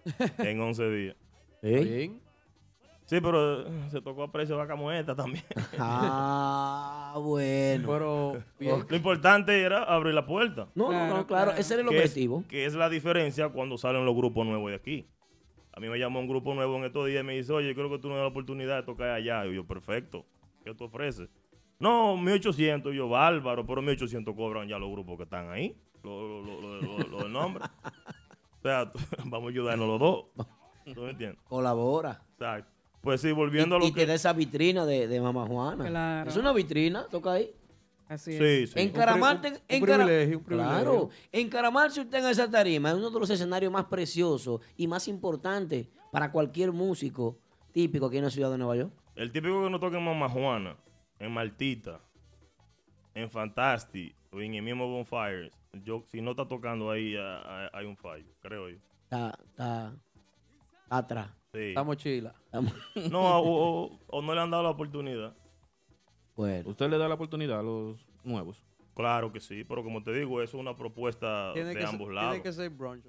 *laughs* en 11 días. ¿Eh? Sí, pero eh, se tocó a precio de vaca muerta también. *laughs* Ah, bueno. Pero Lo importante era abrir la puerta. No, no, no, claro, ese era el Que es- objetivo. que es la diferencia cuando salen los grupos nuevos de aquí. A mí me llamó un grupo nuevo en estos días y me dice, oye, creo que tú no das la oportunidad de tocar allá. Y yo, perfecto. ¿Qué tú ofreces? No, 1800. Y yo, bárbaro, pero 1800 cobran ya los grupos que están ahí. Lo, lo, lo, lo- lo- lo del nombre. O sea, *laughs* vamos a ayudarnos los dos. ¿Tú me entiendes? Colabora. Exacto. Pues sí, volviendo a y, lo y te da esa vitrina de, de Mamá Juana. Claro. Es una vitrina, toca ahí. Así Sí, es. sí. Encaramarte, Un un encara- privilegio, un privilegio. Claro, encaramarse usted en esa tarima es uno de los escenarios más preciosos y más importantes para cualquier músico típico aquí en la ciudad de Nueva York. El típico que no toca en Mamá Juana, en Martita, en Fantastic o en el mismo Bonfires, yo, si no está tocando ahí, ah, ah, hay un fallo, creo yo. Está, está, está atrás. Sí. Estamos chila. Estamos- No, o, o- *laughs* o no le han dado la oportunidad. Bueno. ¿Usted le da la oportunidad a los nuevos? Claro que sí, pero como te digo, es una propuesta Tiene de que, ser, ambos tiene lados. que ser brunch.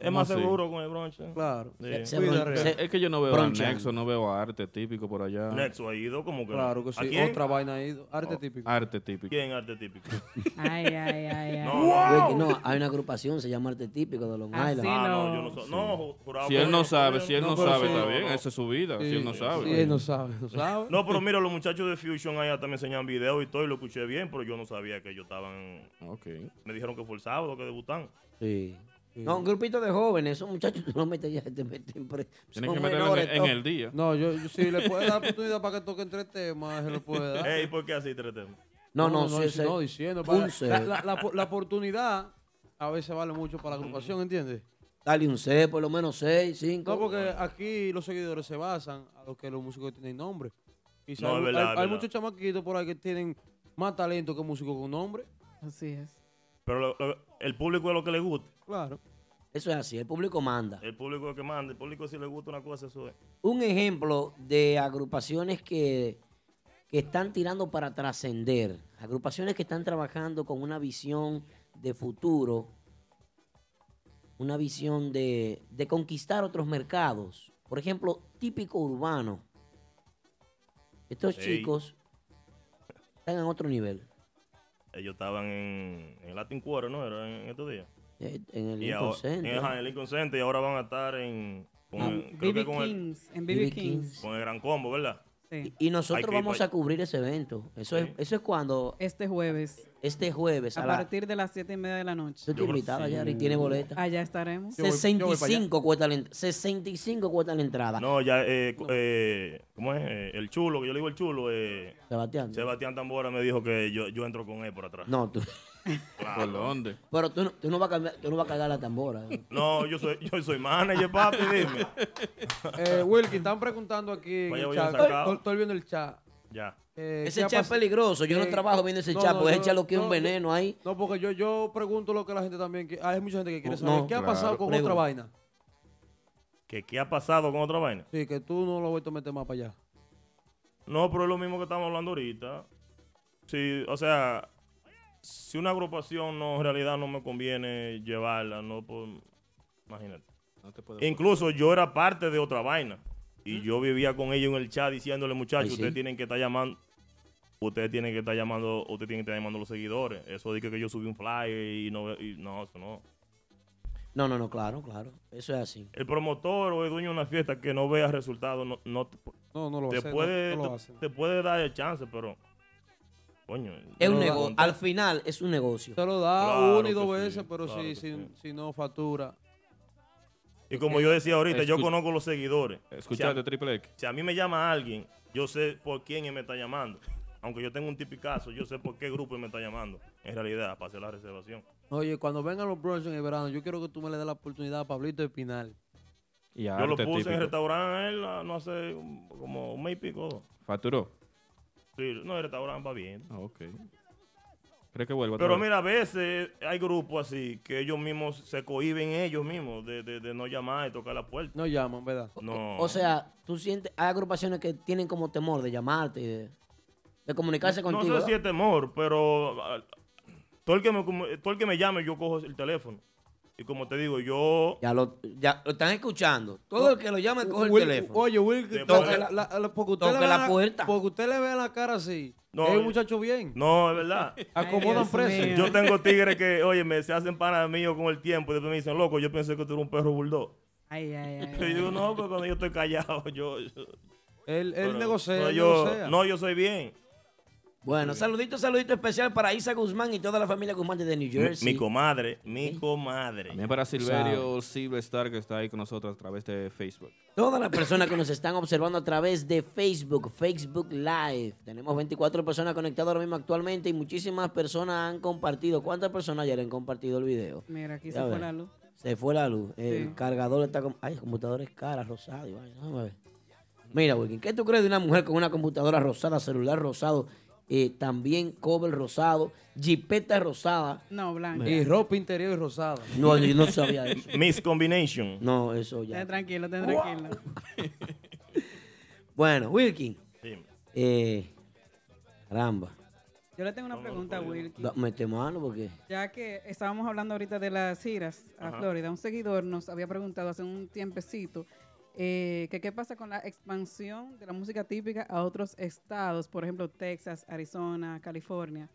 Es más seguro con el brunch. ¿eh? Claro. Sí. Se- se Cuida bron- real. se- Es que yo no veo a. Nexo, no veo a arte típico por allá. Nexo ha ido como que. Claro que ¿A sí. quién? Otra vaina ahí. Arte Oh. típico. Arte típico. ¿Quién arte típico? *laughs* Ay, ay, ay, ay. No, no, hay una agrupación, se llama Arte Típico de Long Así Island. Ah, no, no. yo no sé. No, ju- juraba Si él no sabe, si él no, sabe, sí. está bien, esa es su vida. si él no sabe. Sí, él no sabe. No sabe. No, pero mira, los muchachos de Fusion allá también enseñan videos y todo, y lo escuché bien, pero yo no sabía que ellos estaban. Ok. Me dijeron que fue el sábado que debutan. Sí. No, un grupito de jóvenes, esos muchachos *laughs* tú los metes ya, te meten pre- Tienen son que meterlo en, el día. No, yo, yo si le puede dar *laughs* oportunidad para que toquen tres temas, se lo puede dar. Ey, ¿por qué así tres temas? No, no, sí, no, sí. no, diciendo. para- Un C. la, la- la- la oportunidad a veces vale mucho para la agrupación, ¿entiendes? Dale un C, por lo menos 6, 5. No, porque aquí los seguidores se basan a lo que los músicos tienen nombre. No, es hay, verdad, hay verdad. muchos chamaquitos por ahí que tienen más talento que músicos con nombre. Así es. Pero lo- lo- el público es lo que le gusta. Claro. Eso es así, el público manda. El público es el que manda. El público si le gusta una cosa, eso es. Un ejemplo de agrupaciones que, que están tirando para trascender, agrupaciones que están trabajando con una visión de futuro, una visión de, de conquistar otros mercados. Por ejemplo, típico urbano. Estos Ey. chicos están en otro nivel. Ellos estaban en, en Latin Quarter, ¿no? Era en estos días. Eh, En el Center. en, en el Lincoln Center y ahora van a estar en. Con, Ah, el- creo que BB con el, Kings, en BB BB Kings. Kings. con el Gran Combo, ¿verdad? Sí. Y nosotros vamos a cubrir ese evento. Eso, es, Sí. eso es cuando Este jueves, este jueves a a la, partir de las siete y media de la noche. Yo estoy invitada ya y tiene boleta. Allá estaremos. Yo voy- yo voy para allá. 65 cuesta la ent- 65 cuesta la entrada. No, ya, eh, cu- eh, ¿cómo es? Eh, el chulo, que yo le digo el chulo, eh, Sebastián. Sebastián Tambora me dijo que yo, yo entro con él por atrás. No, tú. ¿Por dónde? Pero tú no, tú no vas a cambiar, tú no vas a cargar la tambora. ¿eh? No, yo soy, yo soy manager, papi, dime. *laughs* Eh, Wilkin, están preguntando aquí en Vaya, el voy a chat. sacar. Estoy, estoy viendo el chat. Ya. Eh, Ese ¿qué ha chat es peligroso. Yo no eh, trabajo viendo ese no, chat, no, pues yo- échalo que es un no, veneno ahí. No, porque yo, yo pregunto lo que la gente también quiere. Hay mucha gente que quiere No, saber. no, ¿Qué ha claro. pasado con Pregunta. otra vaina? ¿Que qué ha pasado con otra vaina? Sí, que tú no lo vuelto a meter más para allá. No, pero es lo mismo que estamos hablando ahorita. Sí, o sea, si una agrupación no en realidad no me conviene llevarla, no pues, imagínate. Incluso yo era parte de otra vaina y yo vivía con ellos en el chat diciéndole, muchachos, sí. ustedes tienen que estar llamando Ustedes tienen que estar llamando, ustedes tienen que estar llamando a los seguidores. Eso de que, yo subí un flyer y no, y no, eso no. No, no, no, claro, claro. Eso es así. El promotor o el dueño de una fiesta que no vea resultados no, no, No, no lo te hace, puede, no lo te- te puede dar el chance, pero coño. Es un negocio. Al final es un negocio. Te lo da Claro una y dos sí, veces, pero claro si, si, si no factura. Y como yo decía ahorita, yo conozco los seguidores. Si a- Triple X. Si a mí me llama alguien, yo sé por quién él me está llamando. *laughs* Aunque yo tenga un tipicazo, yo sé por qué grupo él me está llamando. En realidad, para hacer la reservación. Oye, cuando vengan los Bronx en el verano, yo quiero que tú me le des la oportunidad a Pablito Espinal. Y yo lo puse en el restaurante a él, no hace como un mes y pico. ¿Facturó? Sí, no, el restaurante va bien. Ah, ok. ¿Crees que vuelva? otra Pero mira, a veces hay grupos así que ellos mismos se cohiben ellos mismos de, de- de no llamar y tocar la puerta. No llaman, ¿verdad? No. O sea, tú sientes, hay agrupaciones que tienen como temor de llamarte y de, de comunicarse no contigo. sé si es temor, pero ah, todo el, que me, todo el que me llame, yo cojo el teléfono. Y como te digo, yo... Ya lo, ya lo están escuchando. Todo el que lo llame coge el teléfono. Oye, toque la, la- la- porque usted Toque le la la puerta. Porque usted le ve la cara así. No, es un yo- muchacho bien. No, es verdad. *laughs* Acomodan presos. Yo tengo tigres que, oye, me se hacen pana mío con el tiempo y después me dicen, loco, yo pensé que tú eras un perro bulldog. Ay, ay, ay. Y *laughs* yo digo, no, pero cuando yo estoy callado, yo... yo- Él, él pero- negocia, pero él yo, negocia. No, yo soy bien. Bueno, saludito, saludito especial para Isa Guzmán y toda la familia Guzmán de New Jersey. mi comadre, mi comadre. También para Silverio Silverstar, que está ahí con nosotros a través de Facebook. Todas las personas que nos *laughs* están observando a través de Facebook, Facebook Live. Tenemos 24 personas conectadas ahora mismo actualmente y muchísimas personas han compartido. ¿Cuántas personas ayer han compartido el video? Mira, aquí Ya se fue la luz. Se fue la luz. El Sí. cargador está con... Ay, el computador es cara, rosado. y vaina. Déjame ver. Mira, Wilkin, ¿qué tú crees de una mujer con una computadora rosada, celular rosado, eh, también cover rosado, jipeta rosada? No. Y ropa interior rosada. No, yo no sabía eso. *laughs* Miss Combination. No, eso ya. Ten tranquilo, ten tranquilo. *laughs* Bueno, Wilkin. Dime. Eh, caramba. Yo le tengo una pregunta a Wilkie. Da- Mete mano porque... Ya que estábamos hablando ahorita de las giras a Ajá. Florida, un seguidor nos había preguntado hace un tiempecito eh, que qué pasa con la expansión de la música típica a otros estados, por ejemplo Texas, Arizona, California.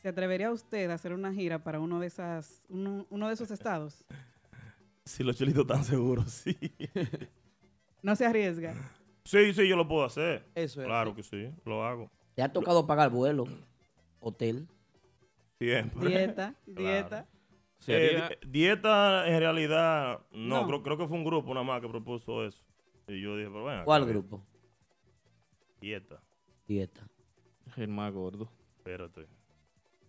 ¿Se atrevería usted a hacer una gira para uno de esas, uno, uno de esos estados? *laughs* Si los chelitos están seguros, sí. *laughs* No se arriesga. Sí, sí, yo lo puedo hacer. Eso es Claro que sí, lo hago. ¿Te ha tocado pagar vuelo, hotel? Siempre. Dieta, *laughs* Claro. dieta. Eh, di- dieta, en realidad, no, No. Creo, creo que fue un grupo nada más que propuso eso. Y yo dije, pero bueno. ¿Cuál grupo? Dieta. Dieta. El más gordo. Espérate.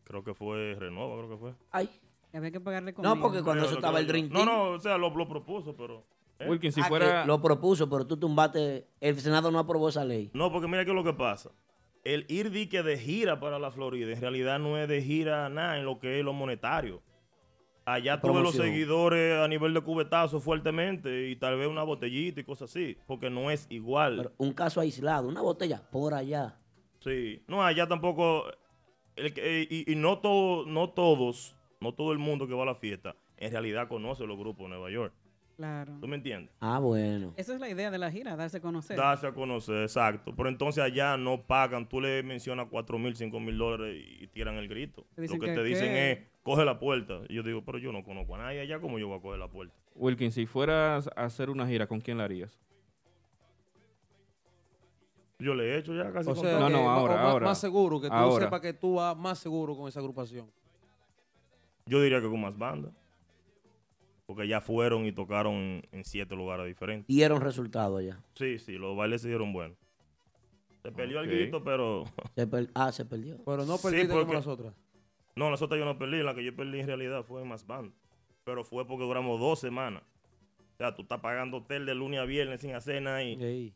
Creo que fue Renova, creo que fue. Ay. Había que pagarle comida. No, porque cuando eso estaba el yo. Dream No, Team. no, o sea, lo, lo propuso, pero... ¿eh? Wilkin, si Ah, fuera... Lo propuso, pero tú tumbaste. El Senado no aprobó esa ley. No, porque mira qué es lo que pasa. El ir dique de gira para la Florida en realidad no es de gira nada en lo que es lo monetario. Allá tuve los seguidores a nivel de cubetazo fuertemente y tal vez una botellita y cosas así, porque no es igual. Pero un caso aislado, una botella por allá. Sí, no, allá tampoco. el que- y, y no, todo, no todos, no todo el mundo que va a la fiesta, en realidad conoce los grupos de Nueva York. Claro. ¿Tú me entiendes? Ah, bueno. Esa es la idea de la gira, darse a conocer. Darse a conocer, exacto. Pero entonces allá no pagan. Tú le mencionas 4 mil, 5 mil dólares y tiran el grito. Lo que, que te dicen qué. es, coge la puerta. Y yo digo, pero yo no conozco a nadie allá, ¿cómo yo voy a coger la puerta? Wilkin, si fueras a hacer una gira, ¿con quién la harías? Yo le he hecho ya casi O sea. No, no, ahora, más, ahora. más seguro, que tú Ahora. sepas que tú vas más seguro con esa agrupación. Yo diría que con más bandas. Porque ya fueron y tocaron en, siete lugares diferentes. Dieron resultado allá. Sí, sí, los bailes se dieron buenos. Se perdió el grito, pero... Se per- ah, se perdió. Pero no Sí, perdiste como porque- las otras. No, las otras yo no perdí. La que yo perdí en realidad fue en más band. Pero fue porque duramos dos semanas. O sea, tú estás pagando hotel de lunes a viernes sin hacer nada ahí.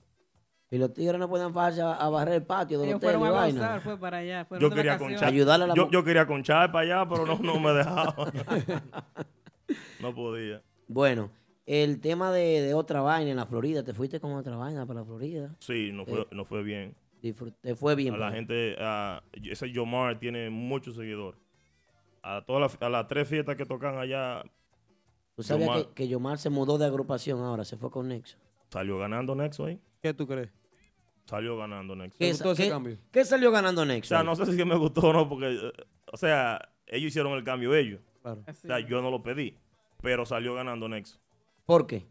Y los tigres no pueden pasar a, a barrer el patio del Ellos hotel fueron y a vaina. gozar, fue para allá. Yo de quería conchar. Ayudarle a la yo, yo quería conchar para allá, pero no, no me *laughs* dejaba. no podía. Bueno, el tema de, de otra vaina en la Florida. ¿Te fuiste con otra vaina para la Florida? Sí, no fue, Eh, no fue bien. te fue bien. A la gente, a- ese Yomar tiene muchos seguidores. A todas las, a las tres fiestas que tocan allá, ¿Tú sabías Yomar que, que Yomar se mudó de agrupación ahora? Se fue con Nexo. salió ganando Nexo ahí. ¿Qué tú crees? Salió ganando Nexo. ¿Qué, sa- qué- qué salió ganando O Nexo? sea, ahí? no sé si que me gustó o no, porque, o sea, ellos hicieron el cambio ellos. Claro. O sea, yo no lo pedí, pero salió ganando Nexo. ¿Por qué?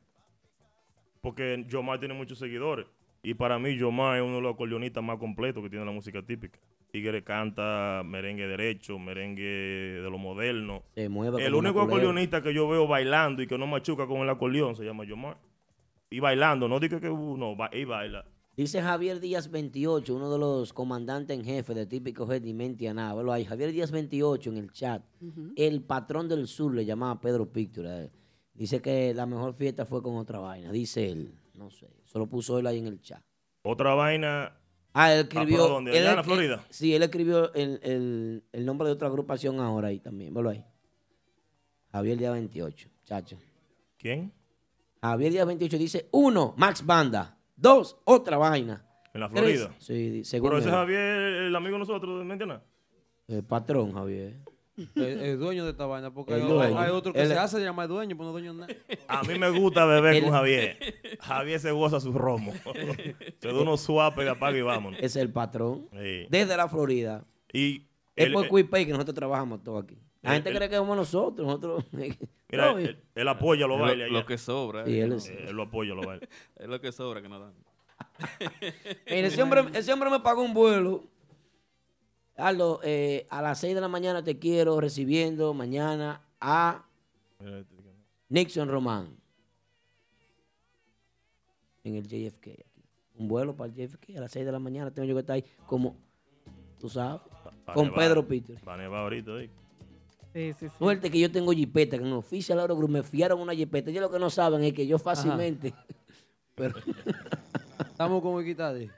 Porque Yomar tiene muchos seguidores. Y para mí, Yomar es uno de los acordeonistas más completos que tiene la música típica. Tigre canta merengue derecho, merengue de lo moderno. Se mueve El único acordeonista que yo veo bailando y que no machuca con el acordeón se llama Yomar. Y bailando, no diga que uno y baila. Dice Javier Díaz 28, uno de los comandantes en jefe de típico Mentiana. Velo ahí, Javier Díaz 28 en el chat. El patrón del sur le llamaba Pedro Pictura. Dice que la mejor fiesta fue con otra vaina. Dice él. No sé. Solo puso él ahí en el chat. Otra vaina. Ah, él escribió. él- ¿Allá en la él- Florida? sí, él escribió el, el- el nombre de otra agrupación ahora ahí también. Velo ahí. Javier Díaz 28, chacho. ¿Quién? Javier Díaz 28 dice: uno, Max Banda. Dos, otra vaina. En la Tres, Florida. sí, según Pero ese él. Javier, el amigo de nosotros, ¿me entiendes? El patrón, Javier. *laughs* El, el dueño de esta vaina, porque El hay, otro que se hace llamar dueño, pero no dueño nada. A mí me gusta beber con Javier. Javier se goza su romo. *laughs* se da unos suapes apaga y vámonos. Es el patrón. Sí. Desde la Florida. Y Es por eh, Quick Pay que nosotros trabajamos todo aquí. La gente cree que somos nosotros. nosotros *laughs* Mira, No, él, él apoya los Es lo- bailes lo que sobra, Sí, él es- Eh, él lo apoya los bailes. Es lo que sobra que nos dan. Mire, ese hombre, ese hombre me pagó un vuelo. Aldo, eh, a las 6 de la mañana te quiero recibiendo mañana a Nixon Román. En el JFK. aquí. Un vuelo para el JFK a las 6 de la mañana. Tengo yo que estar ahí como, tú sabes, Va con. Pedro Peter. Va a nevar ahorita. ¿eh? Sí, sí, sí. Suerte que yo tengo jipeta, que en Oficial Aerogroup me fiaron una jipeta. Ellos lo que no saben es que yo fácilmente. *laughs* Pero, Estamos con Wikitadi.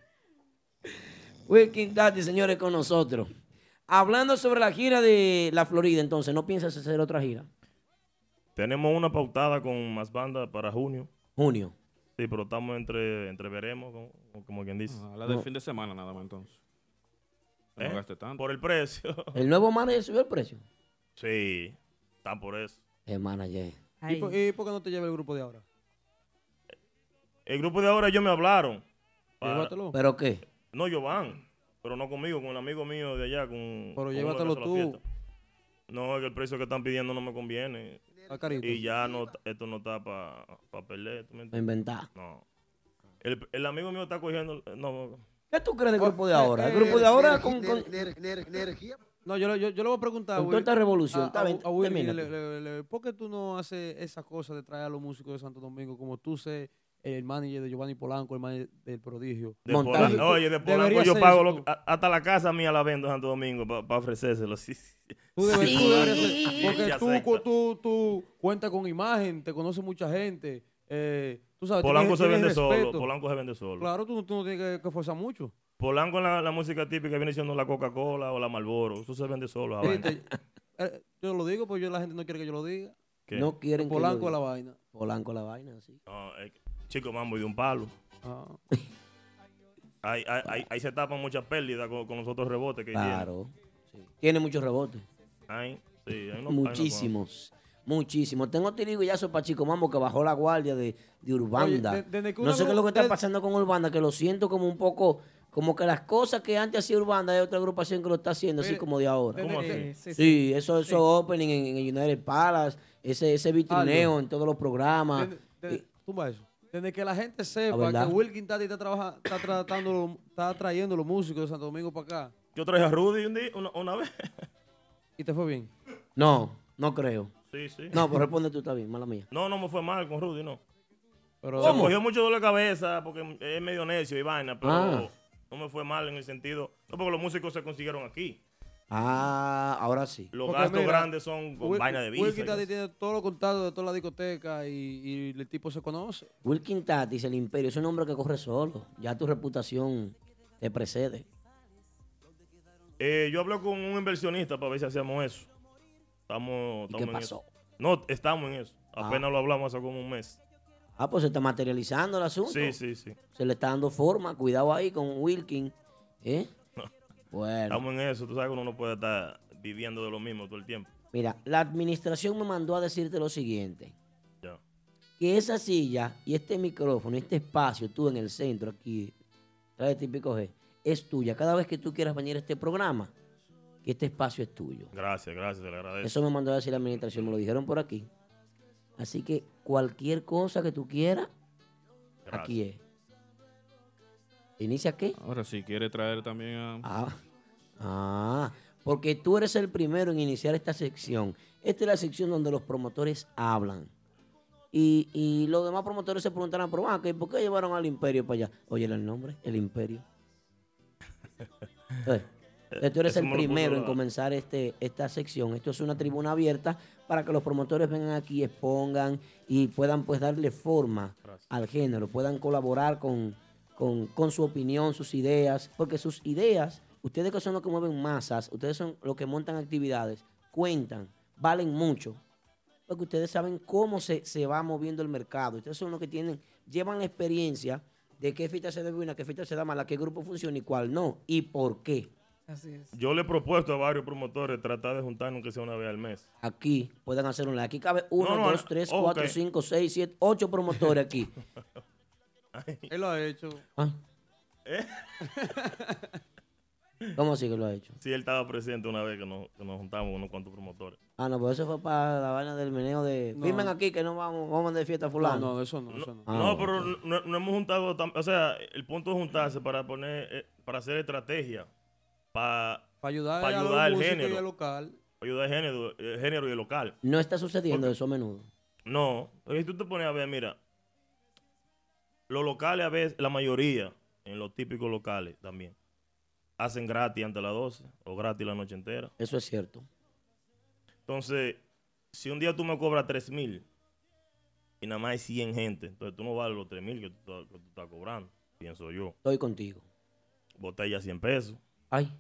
Wilkin Daddy, señores, con nosotros. Hablando sobre la gira de la Florida, entonces, ¿no piensas hacer otra gira? Tenemos una pautada con más bandas para junio. Junio. Sí, pero estamos entre, entre veremos, como, como quien dice. A la del fin de semana nada más entonces. No ¿Eh? gaste tanto. Por el precio. *laughs* ¿El nuevo manager subió el precio? Sí, están por eso. El manager. ¿Y por, y por qué no te lleva el grupo de ahora? El grupo de ahora ellos me hablaron. Llévatelo. ¿Pero qué? No, ellos van, pero no conmigo, con el amigo mío de allá. Con, Pero con llévatelo tú. fiesta. No, es que el precio que están pidiendo no me conviene. Ah. Y ya no, esto no está para perder. ¿tú me Para entiendes? inventar. No. El, el amigo mío está cogiendo. No, ¿Qué tú crees del grupo de ahora? El grupo de ahora con, con- No, yo, le- yo, yo le voy a preguntar. Con toda Will- esta revolución. a- a- a Will, le- le- le- ¿Por qué tú no haces esa cosa de traer a los músicos de Santo Domingo como tú sé el manager de Giovanni Polanco, el manager del prodigio? De Polanco- oye, de Polanco yo pago lo- hasta la casa mía la vendo en Santo Domingo para ofrecérselo. Sí, sí. Tú, debes- tú Sí, porque tú, tú, tú cuentas con imagen, te conoce mucha gente. eh, tú sabes, Polanco tienes- se vende solo. Polanco se vende solo. Claro, tú, tú no tienes que, que forzar mucho. Polanco en la, la música típica viene siendo la Coca-Cola o la Marlboro. Eso se vende solo. vaina. Viste, eh, yo lo digo, porque yo, la gente no quiere que yo lo diga. ¿Qué? No quieren que Polanco lo es la vaina. Polanco la vaina, sí. No, es que- chico, mambo y de un palo. Ah. Ahí, ahí, ahí- ahí se tapan muchas pérdidas con, con los otros rebotes que Claro. sí. Tiene muchos rebotes. Ahí, sí, ahí no- ahí no Muchísimos. Muchísimos. Tengo tirigo ya para Chico Mambo que bajó la guardia de, de Urbanda. Oye, de- no sé qué es lo que está pasando con Urbanda, que lo siento como un poco, como que las cosas que antes hacía Urbanda hay otra agrupación que lo está haciendo, así como de ahora. ¿Cómo así? Sí, eso, eso opening en, en United Palace, ese, ese vitrineo Aldo. en todos los programas. Eh, tumba eso. Desde que la gente La sepa que Wilkin Tati está, trabaja- está tratando, está trayendo los músicos de Santo Domingo para acá. Yo traje a Rudy un día, una, una vez. ¿Y te fue bien? No, no creo. Sí, sí. No, pues responde tú, está bien, mala mía. No, no me fue mal con Rudy, no. Pero, Se cogió mucho dolor de cabeza porque es medio necio y vaina, pero Ah. no me fue mal en el sentido. No, porque los músicos se consiguieron aquí. Ah, ahora sí. Los Porque gastos mira, grandes son con Wil- vaina de visa. Wilkie y Tati tiene todos los contactos de toda la discoteca y, y el tipo se conoce. Wilkin Tatis, el imperio, es un hombre que corre solo. Ya tu reputación te precede. Eh, yo hablé con un inversionista para ver si hacíamos eso. Estamos, ¿Y qué en pasó? eso. No, estamos en eso. Ah. Apenas lo hablamos hace como un mes. Ah, pues se está materializando el asunto. Sí, sí, sí. Se le está dando forma. Cuidado ahí con Wilkin. ¿Eh? Bueno. Estamos en eso. Tú sabes que uno no puede estar viviendo de lo mismo todo el tiempo. Mira, la administración me mandó a decirte lo siguiente. Ya. Que esa silla y este micrófono, este espacio, tú en el centro aquí, ¿sabes? Típico G, es tuya. Cada vez que tú quieras venir a este programa, que este espacio es tuyo. Gracias, gracias, te lo agradezco. Eso me mandó a decir la administración, me lo dijeron por aquí. Así que cualquier cosa que tú quieras, aquí es. ¿Inicia qué? Ahora, si quiere traer también a. Ah, ah, porque tú eres el primero en iniciar esta sección. Esta es la sección donde los promotores hablan. Y, y los demás promotores se preguntarán, pero ah, ¿por qué llevaron al imperio para allá? Oye, el nombre, el imperio. *laughs* Entonces, tú eres Eso el primero en comenzar este, esta sección. Esto es una tribuna abierta para que los promotores vengan aquí, expongan y puedan pues darle forma al género, puedan colaborar con, con, con su opinión, sus ideas, porque sus ideas, ustedes que son los que mueven masas, ustedes son los que montan actividades, cuentan, valen mucho, porque ustedes saben cómo se, se va moviendo el mercado. Ustedes son los que tienen, llevan la experiencia de qué fiesta se debe buena, qué fiesta se da mala, qué grupo funciona y cuál no, y por qué. Así es. Yo le he propuesto a varios promotores tratar de juntarnos que sea una vez al mes. Aquí pueden hacer un Aquí cabe uno, No, no, dos, tres, ok. cuatro, cinco, seis, siete, ocho promotores aquí. *laughs* Él lo ha hecho. ¿Eh? *laughs* ¿Cómo así que lo ha hecho? Sí, él estaba presente una vez que nos, que nos juntamos unos cuantos promotores. Ah, no, pues eso fue para la vaina del meneo de. No. Firmen aquí que no vamos, vamos de fiesta fulano. No, no, eso no, eso no. Ah, no, pero no, no hemos juntado, o sea, el punto es juntarse para poner, eh, para hacer estrategia, para, Para ayudar, para a los ayudar al músicos y género, al local. para ayudar al género, el género y el local. No está sucediendo eso a menudo. No, porque si tú te pones a ver, mira, los locales a veces, la mayoría, en los típicos locales también, hacen gratis antes de las 12 o gratis la noche entera. Eso es cierto. Entonces, si un día tú me cobras 3 mil y nada más hay 100 gente, entonces tú no vales los 3 mil que, tú estás- que tú estás cobrando, pienso yo. Estoy contigo. Botella 100 pesos. Ay.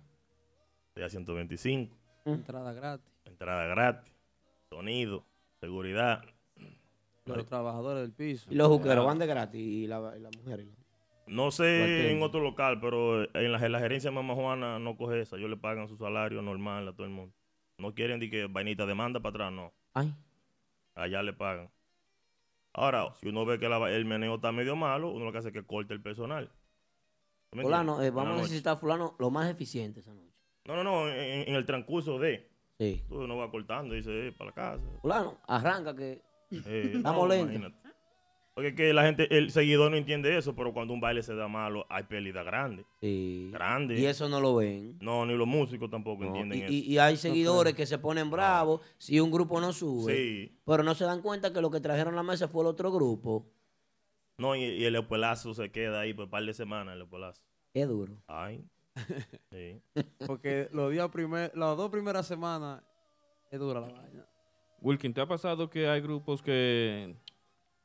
Botella 125. Entrada gratis. Entrada gratis. Sonido. Seguridad. Los trabajadores del piso. Y los juqueros van de gratis y la, y la mujer. y la- No sé en otro local, pero en la, en la gerencia de Mamá Juana no coge esa. Ellos le pagan su salario normal a todo el mundo. No quieren de que vainita demanda para atrás, no. Ay. Allá le pagan. Ahora, si uno ve que la- el meneo está medio malo, uno lo que hace es que corte el personal. ¿Tú me Fulano, eh, vamos a necesitar fulano lo más eficiente esa noche. No, no, no, en, en el transcurso de. Sí. Tú uno va cortando y dice, eh, para la casa. Fulano, arranca que Eh, estamos no, lentos. Porque es que la gente, el seguidor no entiende eso, pero cuando un baile se da malo, hay pérdida grande. Sí. Grande. Y eso no lo ven. No, ni los músicos tampoco entienden Y, eso. y- y hay seguidores que se ponen bravos si un grupo no sube. Sí. Pero no se dan cuenta que lo que trajeron a la mesa fue el otro grupo. No, y, y el espuelazo se queda ahí por un par de semanas, el espuelazo. Es duro. Ay. *laughs* Sí. Porque los días primer, las dos primeras semanas es dura la vaina. Wilkin, ¿te ha pasado que hay grupos que,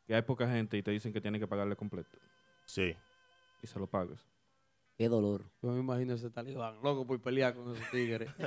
que hay poca gente y te dicen que tienen que pagarle completo? Sí. Y se lo pagas. Qué dolor. Yo me imagino ese talibán, loco por pelear con esos tigres. *laughs*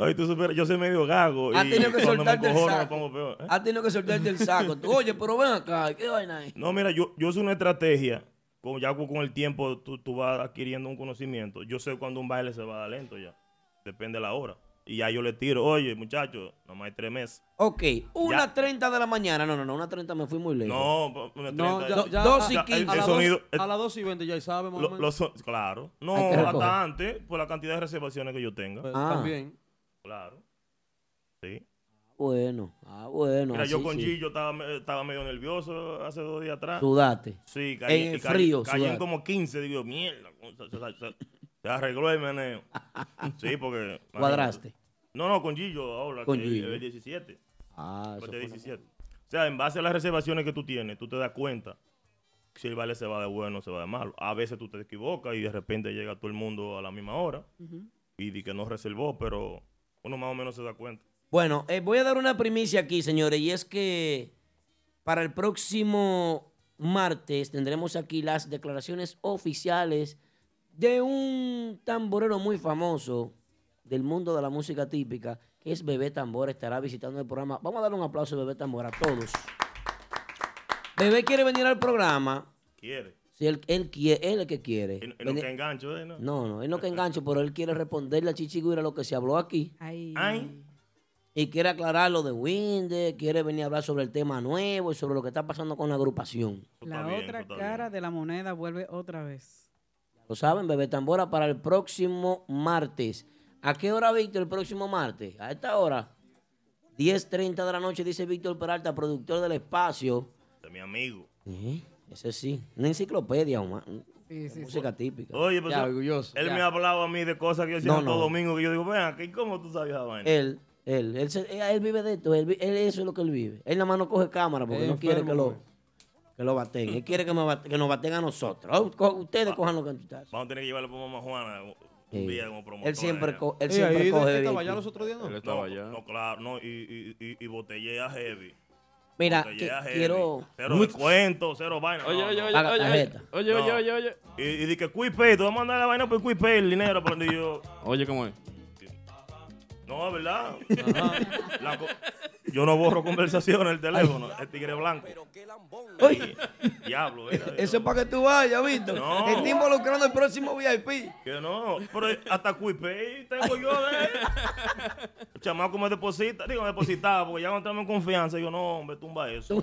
Ay, tú supieras, yo soy medio gago. Ha y tenido que cuando me soltarte el saco. pongo peor. ¿eh? Ha tenido que soltarte el saco. Tú, Oye, pero ven acá, ¿qué vaina hay? No, mira, yo, yo uso una estrategia. Como ya con el tiempo tú, tú vas adquiriendo un conocimiento. Yo sé cuando un baile se va a dar lento ya. Depende de la hora. Y ya yo le tiro, oye, muchachos, nomás hay tres meses. Ok, una 30 de la mañana. No, no, no, una 30 me fui muy lejos. No, una No, 30. ya, ya dos y a- quince. el A, las sonido- dos, a las 2 y 20 ya sabe más o Lo- menos. los claro. No, hasta antes, por la cantidad de reservaciones que yo tenga. Pues, Ah. También. Claro. Sí. Bueno, ah, bueno. Mira, yo así con sí. Gillo estaba, estaba medio nervioso hace dos días atrás. Sudaste. Sí, caí, En el frío, caí en como 15. Digo, mierda. Se, arregló el meneo. *laughs* Sí, porque. ¿Cuadraste? No, no, con Gillo ahora. Con que Gillo. El 17. Ah, eso Este fue una 17. O sea, en base a las reservaciones que tú tienes, tú te das cuenta si el baile se va de bueno, se va de malo. A veces tú te equivocas y de repente llega todo el mundo a la misma hora y di que no reservó, pero uno más o menos se da cuenta. Bueno, eh, voy a dar una primicia aquí, señores, y es que para el próximo martes tendremos aquí las declaraciones oficiales de un tamborero muy famoso del mundo de la música típica, que es Bebé Tambora, estará visitando el programa. Vamos a darle un aplauso a Bebé Tambora a todos. Bebé quiere venir al programa. Quiere. Si él, él quiere, él es el que quiere. No- que engancho, ¿eh? No. no, no, él no que engancho, pero él quiere responderle a Chichigüira lo que se habló aquí. Y quiere aclarar lo de Winde, quiere venir a hablar sobre el tema nuevo y sobre lo que está pasando con la agrupación. La otra cara de la moneda vuelve otra vez. Lo saben, Bebé Tambora para el próximo martes. ¿A qué hora, Víctor, el próximo martes? A esta hora. 10.30 de la noche, dice Víctor Peralta, productor del espacio. De mi amigo. Eh, Ese sí, una enciclopedia, Omar. música típica. Oye, pues él me ha hablado a mí de cosas que yo hacía No, todo no. domingo que yo digo, vean, ¿qué- ¿cómo tú sabías esa vaina? Él, él, él, él vive de esto, él, eso es lo que él vive. Él nada más no coge cámara porque no quiere que lo, que lo baten. Él quiere que, me bate- que nos baten a nosotros. Oh, co- Ustedes cojan lo que Vamos a tener que llevarlo por Mamá Juana un Sí. día como promotor. Él siempre co- él Sí, siempre ahí, coge ¿él estaba allá los otros días, no? Él estaba allá. No, claro, no, y, y, y, y botellea heavy. Mira, que- heavy. quiero- Cero descuento, cero vaina. Oye, no, oye, no. oye, oye, tarjeta. oye, oye, oye, oye. Y, y di que Quick Pay, te voy a mandar la vaina por Quick Pay, el dinero, pero yo... Oye, ¿cómo es? No, es verdad. La co- yo no borro conversaciones en el teléfono. El tigre blanco. Oye. Diablo, era. Eso es para que tú vayas, Víctor. No. Está involucrando el próximo VIP. Que no, pero hasta Pay tengo yo de El chamaco me deposita, digo, me depositaba, porque ya no entramos en confianza. Yo, no, hombre, tumba eso.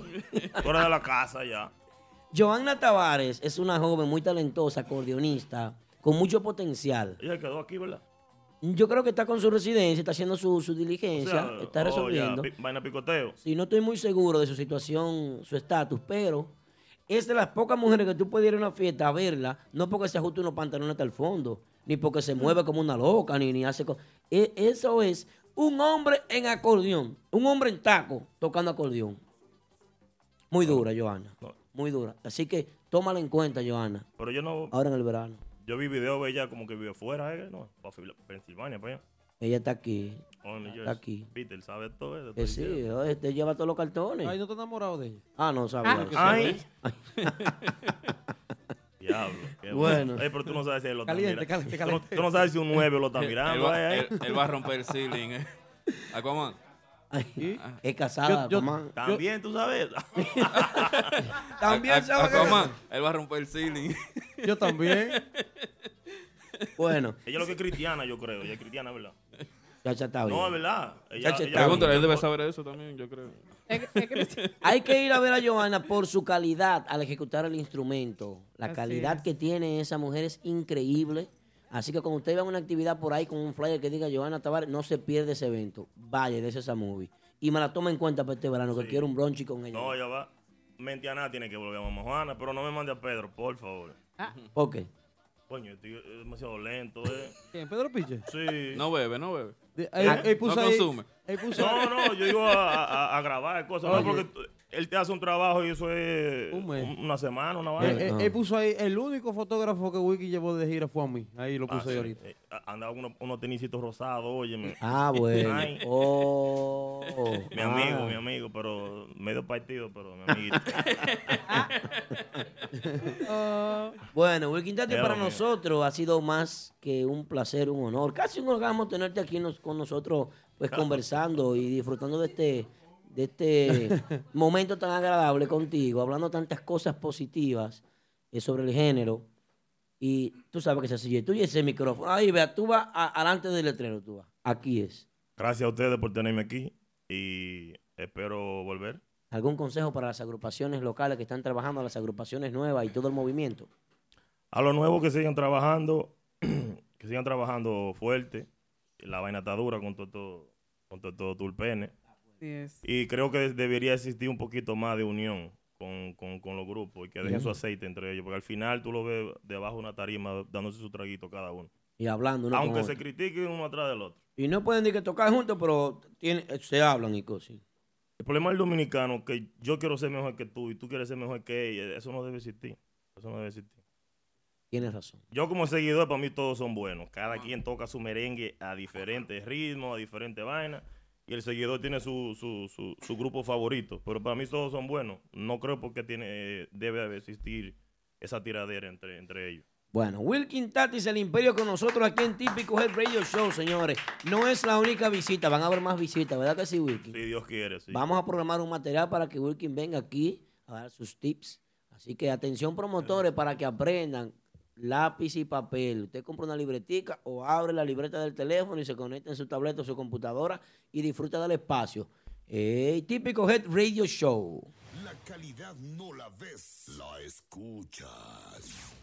Fuera de la casa ya. Joanna Tavares es una joven muy talentosa, acordeonista, con mucho potencial. Ella quedó aquí, ¿verdad? Yo creo que está con su residencia, está haciendo su, su O diligencia, sea, está oh, ya, resolviendo. pi- vaina picoteo. Sí, no estoy muy seguro de su situación, su estatus, pero es de las pocas mujeres que tú puedes ir a una fiesta a verla, no porque se ajuste unos pantalones hasta el fondo, ni porque se mueve como una loca, ni, ni hace cosas. Eso es un hombre en acordeón, un hombre en taco tocando acordeón. Muy dura, Joana. Muy dura. Así que tómala en cuenta, Joana. Pero yo no. Ahora en el verano. Yo vi video de ella como que vive fuera, ¿eh? No, para Pensilvania, para allá. Ella está aquí. Oh, New Está Jersey. aquí. Peter, ¿sabe todo eso? Eh, sí, oye, te lleva todos los cartones. Ay, ¿no te enamorado de ella? Ah, no sabía. Ah, ay. *laughs* Diablo. qué Bueno. Ey, pero tú no sabes si él lo está Caliente, mirando. caliente, Tú no- caliente. Tú no sabes si un 9 lo está *laughs* mirando. Él, va, eh, eh. él- él va a romper el ceiling. eh. Aquaman. *laughs* Es casada, Yo- yo- Aquaman. También, tú sabes. *laughs* También A- a- sabe que- él va a romper el ceiling. *laughs* Yo también. Bueno. Ella lo que es cristiana, yo creo. Ella es cristiana, ¿verdad? Chacha está bien. No, es verdad. Ella, Pregúntale, él debe saber eso también, yo creo. Hay que ir a ver a Johanna por su calidad al ejecutar el instrumento. La Así calidad es. que tiene esa mujer es increíble. Así que cuando usted vea una actividad por ahí con un flyer que diga Johanna Tavares, no se pierde ese evento. Vaya, de esa movie. Y me la toma en cuenta para este verano, que quiero un brunch con ella. No, ella va. Mentiana tiene que volver a Mamá Juana, pero no me mande a Pedro, por favor. ¿Por qué? Coño, este es demasiado lento, ¿eh? ¿Quién? ¿Pedro Piche? Sí. No bebe, no bebe. De- Ah, él- él puso no ahí- consume. él puso- No, no, yo digo a, a- a grabar cosas, no, porque él te hace un trabajo y eso es Un mes. un- una semana, una Él, vaina. él- él puso ahí, el único fotógrafo que Wiki llevó de gira fue a mí. Ahí lo Ah, puse sí. ahorita. Eh, Andaba unos, unos tenisitos rosados, óyeme. Ah, bueno. Ay. Oh. Mi amigo, Ah. mi amigo, pero medio partido, pero mi amiguito. *laughs* Bueno, Tati, Dios para mío. nosotros ha sido más que un placer, un honor. Casi un orgasmo tenerte aquí nos- con nosotros, pues *laughs* conversando y disfrutando de este, de este *laughs* momento tan agradable contigo, hablando tantas cosas positivas eh, sobre el género. Y tú sabes que se sigue tú y ese micrófono. Ahí, vea, tú vas a- adelante del letrero, tú vas. Aquí es. Gracias a ustedes por tenerme aquí y espero volver. ¿Algún consejo para las agrupaciones locales que están trabajando, las agrupaciones nuevas y todo el movimiento? A los nuevos que sigan trabajando, *clears throat* que sigan trabajando fuerte. La vaina está dura con todo, todo- con todo, todo Tulpene. Así es. Y creo que debería existir un poquito más de unión con, con- con los grupos y que dejen su aceite entre ellos. Porque al final tú lo ves debajo de una tarima dándose su traguito cada uno. Y hablando uno con Aunque otro. se critiquen uno atrás del otro. Y no pueden ni que tocar juntos, pero tiene, se hablan y cosas. El problema del dominicano que yo quiero ser mejor que tú y tú quieres ser mejor que ella, eso no debe existir. Eso no debe existir. Tienes razón. Yo como seguidor, para mí todos son buenos. Cada quien toca su merengue a diferentes ritmos, a diferentes vainas. Y el seguidor tiene su, su, su, su grupo favorito. Pero para mí todos son buenos. No creo porque tiene, debe de existir esa tiradera entre, entre ellos. Bueno, Wilkin Tatis, el imperio con nosotros aquí en Típico Head Radio Show, señores. No es la única visita, van a haber más visitas, ¿verdad que sí, Wilkin? Si Dios quiere, sí. Vamos a programar un material para que Wilkin venga aquí a dar sus tips. Así que atención promotores para que aprendan lápiz y papel. Usted compra una libretica o abre la libreta del teléfono y se conecta en su tableta o su computadora y disfruta del espacio. Ey, típico Head Radio Show. La calidad no la ves, la escuchas.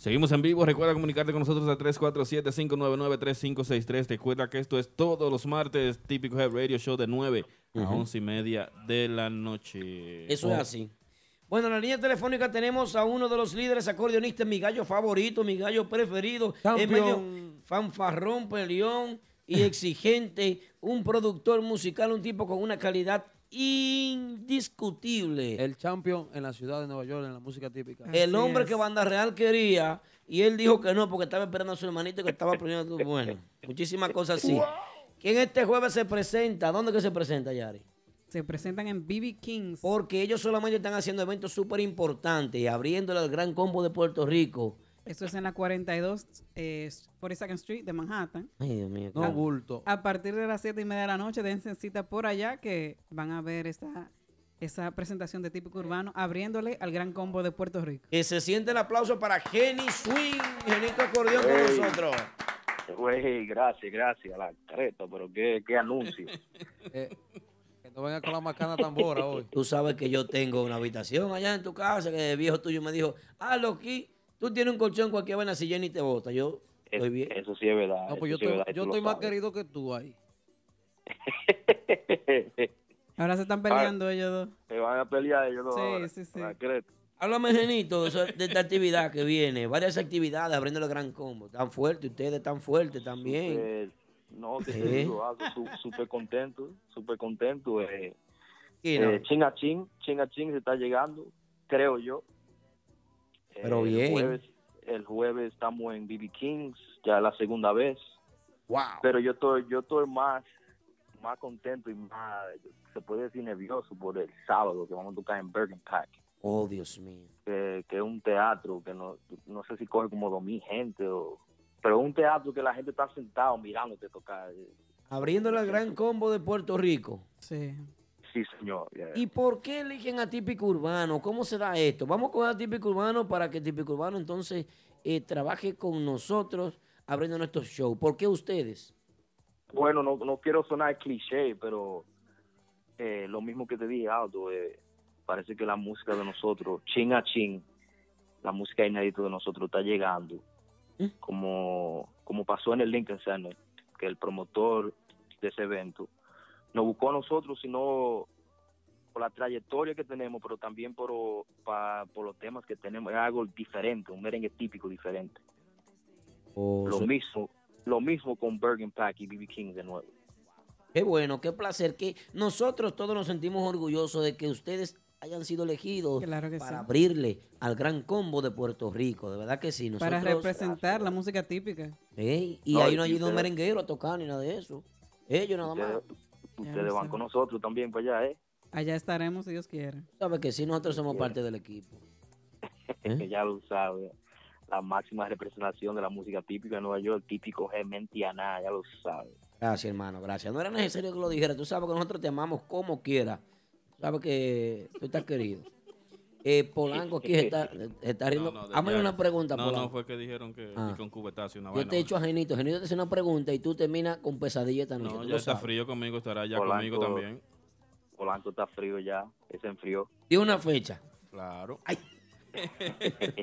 Seguimos en vivo. Recuerda comunicarte con nosotros al 347-599-3563. Recuerda que esto es todos los martes, típico Head Radio Show de 9 a Ujú. 11 y media de la noche. Eso Oh. es así. Bueno, en la línea telefónica tenemos a uno de los líderes acordeonistas, mi gallo favorito, mi gallo preferido. Es medio fanfarrón, peleón y *laughs* exigente. Un productor musical, un tipo con una calidad indiscutible. El champion en la ciudad de Nueva York, en la música típica. El hombre que Banda Real quería y él dijo que no porque estaba esperando a su hermanito que estaba aprendiendo. Bueno, *laughs* muchísimas cosas así. ¿Quién este jueves se presenta? ¿Dónde que se presenta, Yari? Se presentan en BB Kings. Porque ellos solamente están haciendo eventos súper importantes y abriéndole al gran combo de Puerto Rico. Esto es en la 42 eh, 42nd Street de Manhattan. Ay, Dios mío. No bulto. A partir de las 7 y media de la noche, dense cita por allá que van a ver esta, esa presentación de típico urbano abriéndole al gran combo de Puerto Rico. Que se siente el aplauso para Jenny Swing, Genito Acordeón con nosotros. Güey, gracias, gracias, la careta, pero qué, qué anuncio. *laughs* Eh, que no venga con la macana tambora hoy. Tú sabes que yo tengo una habitación allá en tu casa que el viejo tuyo me dijo, ah, aquí, tú tienes un colchón cualquier vaina si Jenny te bota. Yo estoy bien. Eso sí es verdad. No, pues yo sí estoy, verdad, yo estoy más sabes. querido que tú ahí. *laughs* Ahora se están peleando ellos dos. Se van a pelear ellos dos Sí, ahora, sí, sí. Háblame, Genito, de, esta actividad que viene. Varias actividades abriendo el gran combo. Tan fuerte, ustedes tan fuertes también. Eh, no, que Sí. te digo, algo su- súper contento, súper contento. Eh, no. eh, chin a chin, chin a chin se está llegando, creo yo. Eh, Pero bien. El jueves, el jueves estamos en BB Kings, ya la segunda vez. Wow. Pero yo estoy, yo estoy más, más contento y más, se puede decir nervioso por el sábado que vamos a tocar en Bergen Pack. Oh, Dios mío. que, que es un teatro que no, no sé si coge como dos mil gente o pero es un teatro que la gente está sentado mirándote tocar Abriéndole al gran combo de Puerto Rico. Sí. Sí señor yeah. ¿Y por qué eligen a Típico Urbano? ¿Cómo se da esto? Vamos con a Típico Urbano para que Típico Urbano entonces eh, trabaje con nosotros abriendo nuestros shows. ¿Por qué ustedes? bueno no, no quiero sonar cliché pero eh, lo mismo que te dije Aldo eh, parece que la música de nosotros chin a chin la música inédita de nosotros está llegando como como pasó en el Lincoln Center que el promotor de ese evento nos buscó a nosotros sino por la trayectoria que tenemos pero también por pa- por los temas que tenemos es algo diferente un merengue típico diferente lo so- mismo lo mismo con Bergen Pack y BB King de nuevo Qué bueno, qué placer. Que nosotros todos nos sentimos orgullosos de que ustedes hayan sido elegidos Claro para sí. abrirle al gran combo de Puerto Rico. De verdad que sí. Para Nosotros, representar la música típica. Ey, y No, ahí y no hay un ustedes- merenguero a tocar ni nada de eso. Ellos nada más. Ustedes van con nosotros también para allá, ¿eh? Allá estaremos si Dios quiere. Sabes que sí, nosotros somos parte del equipo. *laughs* ¿Eh? que ya lo sabe. La máxima representación de la música típica de Nueva York, típico G Mentiana, ya lo sabe. Gracias, hermano, gracias. No era necesario que lo dijera. Tú sabes que nosotros te amamos como quiera. Sabes que tú estás querido. Eh, Polanco aquí está, está riendo. No, no, Hazme una pregunta, No, Polanco. no, fue que dijeron que, Ah. que con cubetazo una Yo te he hecho a Genito. Genito te hace una pregunta y tú terminas con pesadilla esta noche. No, ya está sabes. frío conmigo, estará ya Polanco- conmigo también. Polanco está frío ya, se enfrió. Y una fecha. Claro. *laughs*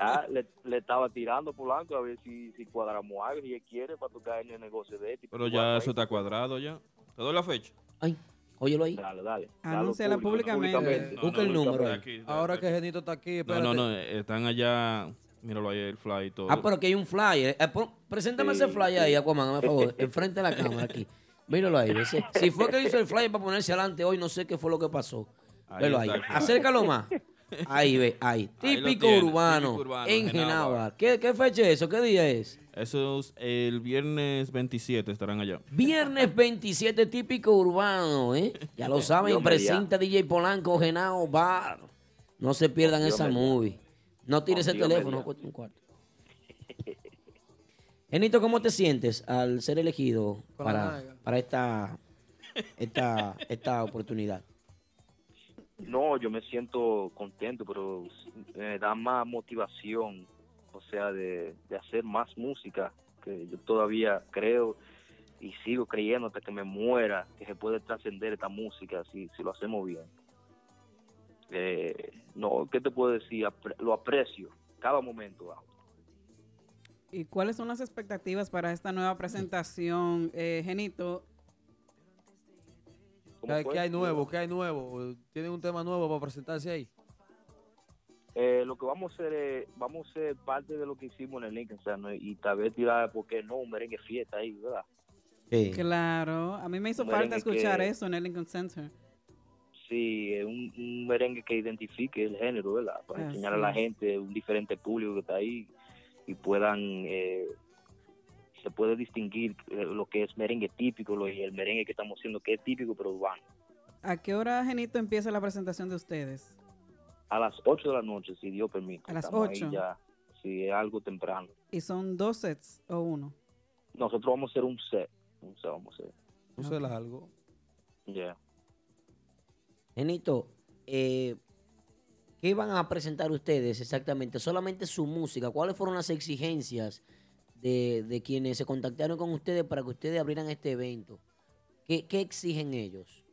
Ah, le, le estaba tirando Polanco a ver si, si cuadramos algo y él quiere para tocar en el negocio de este. Pero ya eso está cuadrado ya. ¿Te doy la fecha? Ay, óyelo ahí. Dale, dale. Anúnciala públicamente. No, Busca no, el número aquí, Ahora que Genito está aquí, No, espérate. no, no, están allá. Míralo ahí, el fly y todo. Ah, pero aquí hay un flyer. Eh, preséntame ese flyer ahí, Aquaman, hazme favor. Enfrente de la cámara aquí. Míralo ahí. ese- Si fue que hizo el flyer para ponerse adelante hoy, no sé qué fue lo que pasó. Ahí Velo ahí. flyer. Acércalo más. Ahí ve, ahí. Típico tiene, urbano, típico urbano, en Genava. Genava. ¿Qué, ¿Qué fecha es eso? ¿Qué día es? Eso es el viernes 27 estarán allá. Viernes *laughs* 27, típico urbano, ¿eh? Ya lo saben, Dios presenta DJ Polanco, Genao Bar. No se pierdan Dios esa movie. No tires el teléfono, cuesta un cuarto. Genito, ¿cómo te sientes al ser elegido para, para esta, esta, esta oportunidad? No, yo me siento contento, pero me da más motivación, o sea, de, hacer más música, que yo todavía creo y sigo creyendo hasta que me muera que se puede trascender esta música si, si lo hacemos bien. Eh, no, ¿qué te puedo decir? Lo aprecio cada momento. ¿Y cuáles son las expectativas para esta nueva presentación, eh, Genito? ¿Cómo ¿Qué, fue? qué hay nuevo? ¿Qué hay nuevo? ¿Tienen un tema nuevo para presentarse ahí? Eh, lo que vamos a hacer es, vamos a ser parte de lo que hicimos en el Lincoln Center y tal vez tirar, porque no, un merengue fiesta ahí, ¿verdad? Claro, a mí me hizo Un falta escuchar que- eso en el Lincoln Center. Sí, un, un merengue que identifique el género, ¿verdad? Para Así enseñar a la gente, un diferente público que está ahí y puedan, eh, se puede distinguir eh, lo que es merengue típico lo- y el merengue que estamos haciendo que es típico pero urbano. ¿A qué hora, Genito, empieza la presentación de ustedes? A las 8 de la noche, si Dios permite. A las Estamos ahí 8. ya, si es algo temprano. ¿Y son dos sets o uno? Nosotros vamos a hacer un set, un set vamos a hacer. No sé algo. Ya. Genito, eh, ¿qué van a presentar ustedes exactamente? Solamente su música. ¿Cuáles fueron las exigencias de, de quienes se contactaron con ustedes para que ustedes abrieran este evento? ¿Qué, qué exigen ellos?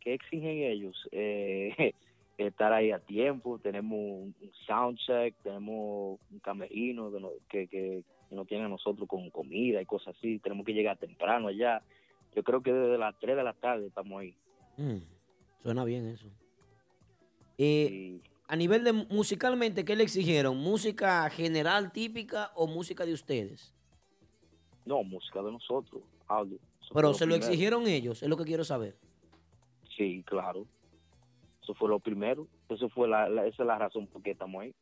¿Qué exigen ellos? Eh, *laughs* estar ahí a tiempo, tenemos un, un soundcheck, tenemos un camerino que, no- que, que nos tienen a nosotros con comida y cosas así, tenemos que llegar temprano allá. Yo creo que desde las 3 de la tarde estamos ahí. Mm, suena bien eso. Eh, a nivel de musicalmente, ¿qué le exigieron? ¿Música general típica o música de ustedes? No, música de nosotros, audio. Eso Pero se lo primero. exigieron ellos, es lo que quiero saber. Sí, claro. Eso fue lo primero. Eso fue la, la- esa es la razón por qué estamos ahí.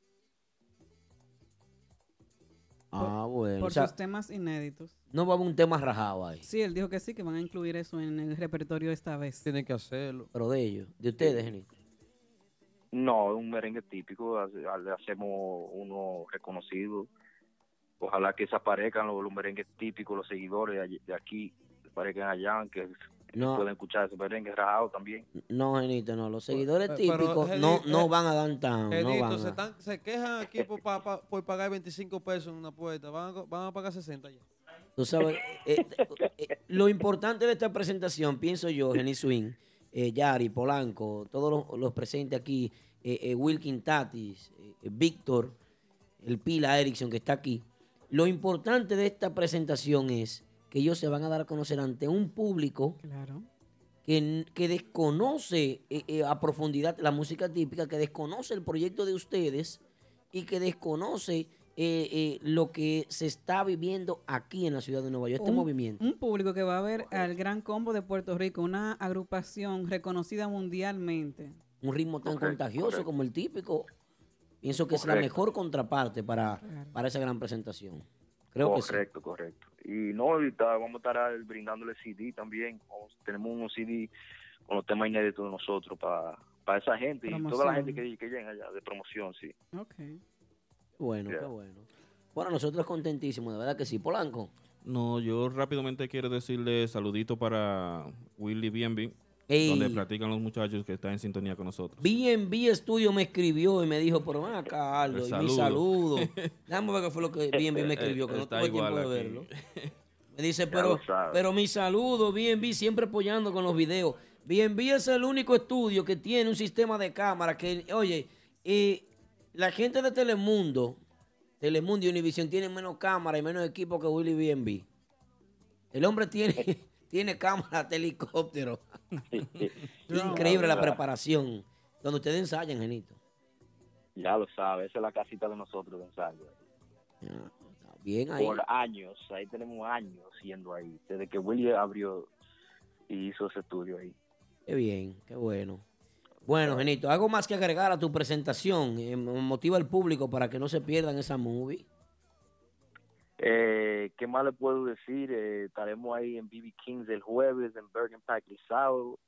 Ah, bueno. Por o sea, sus temas inéditos. no va a haber un tema rajado ahí. Sí, él dijo que sí, que van a incluir eso en el repertorio esta vez. Tienen que hacerlo. Pero de ellos, de ustedes, Genito. No, es un merengue típico, le hacemos uno reconocido. Ojalá que se aparezcan los, los merengues típicos, los seguidores de aquí, que aparezcan allá, que No. puedan escuchar ese merengue rajado también. No, Genito, no. Los seguidores Pero, típicos no, no eh, van a downtown. No Genito, van se, a... están- se quejan aquí por, pa- pa- por pagar 25 pesos en una puerta. Van a, van a pagar 60 ya. Tú sabes, eh, eh, lo importante de esta presentación, pienso yo, Jenny Swing, eh, Yari, Polanco, todos los, los presentes aquí, eh, eh, Wilkin Tatis, eh, Víctor, el Pila Erickson que está aquí. Lo importante de esta presentación es que ellos se van a dar a conocer ante un público Claro. que, desconoce eh, a profundidad la música típica, que desconoce el proyecto de ustedes y que desconoce eh, eh, lo que se está viviendo aquí en la ciudad de Nueva York, este un, movimiento. un público que va a ver al Gran Combo de Puerto Rico, una agrupación reconocida mundialmente. Un ritmo tan Correcto, contagioso correcto. como el típico. Pienso que es la mejor contraparte para, para esa gran presentación. Creo que sí. correcto, correcto. Y no, ahorita vamos a estar brindándole CD también. Vamos- tenemos unos CD con los temas inéditos de nosotros para, para esa gente y toda la gente que, que llega allá de promoción, sí. Bueno, Yeah. qué bueno. Bueno, nosotros contentísimos, de verdad que sí. Polanco. No, yo rápidamente quiero decirle saludito para Willy B&B, Ey. donde practican los muchachos que están en sintonía con nosotros. B&B Studio me escribió y me dijo, pero ven acá, Aldo, y mi saludo. *laughs* Déjame ver qué fue lo que B&B me escribió, que no Está tuve tiempo de aquí. verlo. *laughs* Me dice, pero, pero mi saludo, B&B, siempre apoyando con los videos. B&B es el único estudio que tiene un sistema de cámara que, oye, eh, la gente de Telemundo, Telemundo y Univision tienen menos cámara y menos equipo que Willy B&B. El hombre tiene, *laughs* tiene cámara de *laughs* helicóptero. *laughs* Increíble la preparación. Donde ustedes ensayan, Genito. Ya lo sabes, esa es la casita de nosotros de ensayo. Bien ahí. Por años, ahí tenemos años siendo ahí, desde que Willy abrió y hizo ese estudio ahí. Qué bien, qué bueno. Bueno, Genito, algo más que agregar a tu presentación. Eh, motiva al público para que no se pierdan esa movie. Eh, ¿Qué más le puedo decir? Eh, estaremos ahí en BB Kings el jueves, en Bergen Pack el sábado.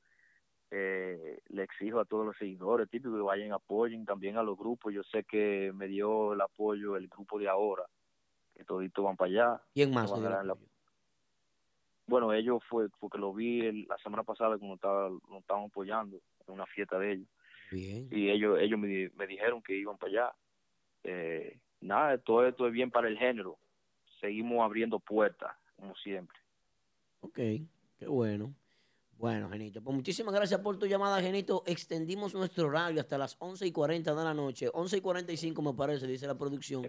Eh, le exijo a todos los seguidores típicos que vayan apoyen también a los grupos. Yo sé que me dio el apoyo el grupo de ahora, que toditos van para allá. ¿Quién más la- Bueno, ellos fue porque lo vi el- la semana pasada cuando estaba, nos estaban apoyando en una fiesta de ellos. Bien. Y ellos ellos me, me dijeron que iban para allá. Eh, nada, todo esto es bien para el género. Seguimos abriendo puertas, como siempre. Ok, qué bueno. Bueno, Genito, pues muchísimas gracias por tu llamada, Genito. Extendimos nuestro horario hasta las 11 y 40 de la noche. 11 y 45 me parece, dice la producción.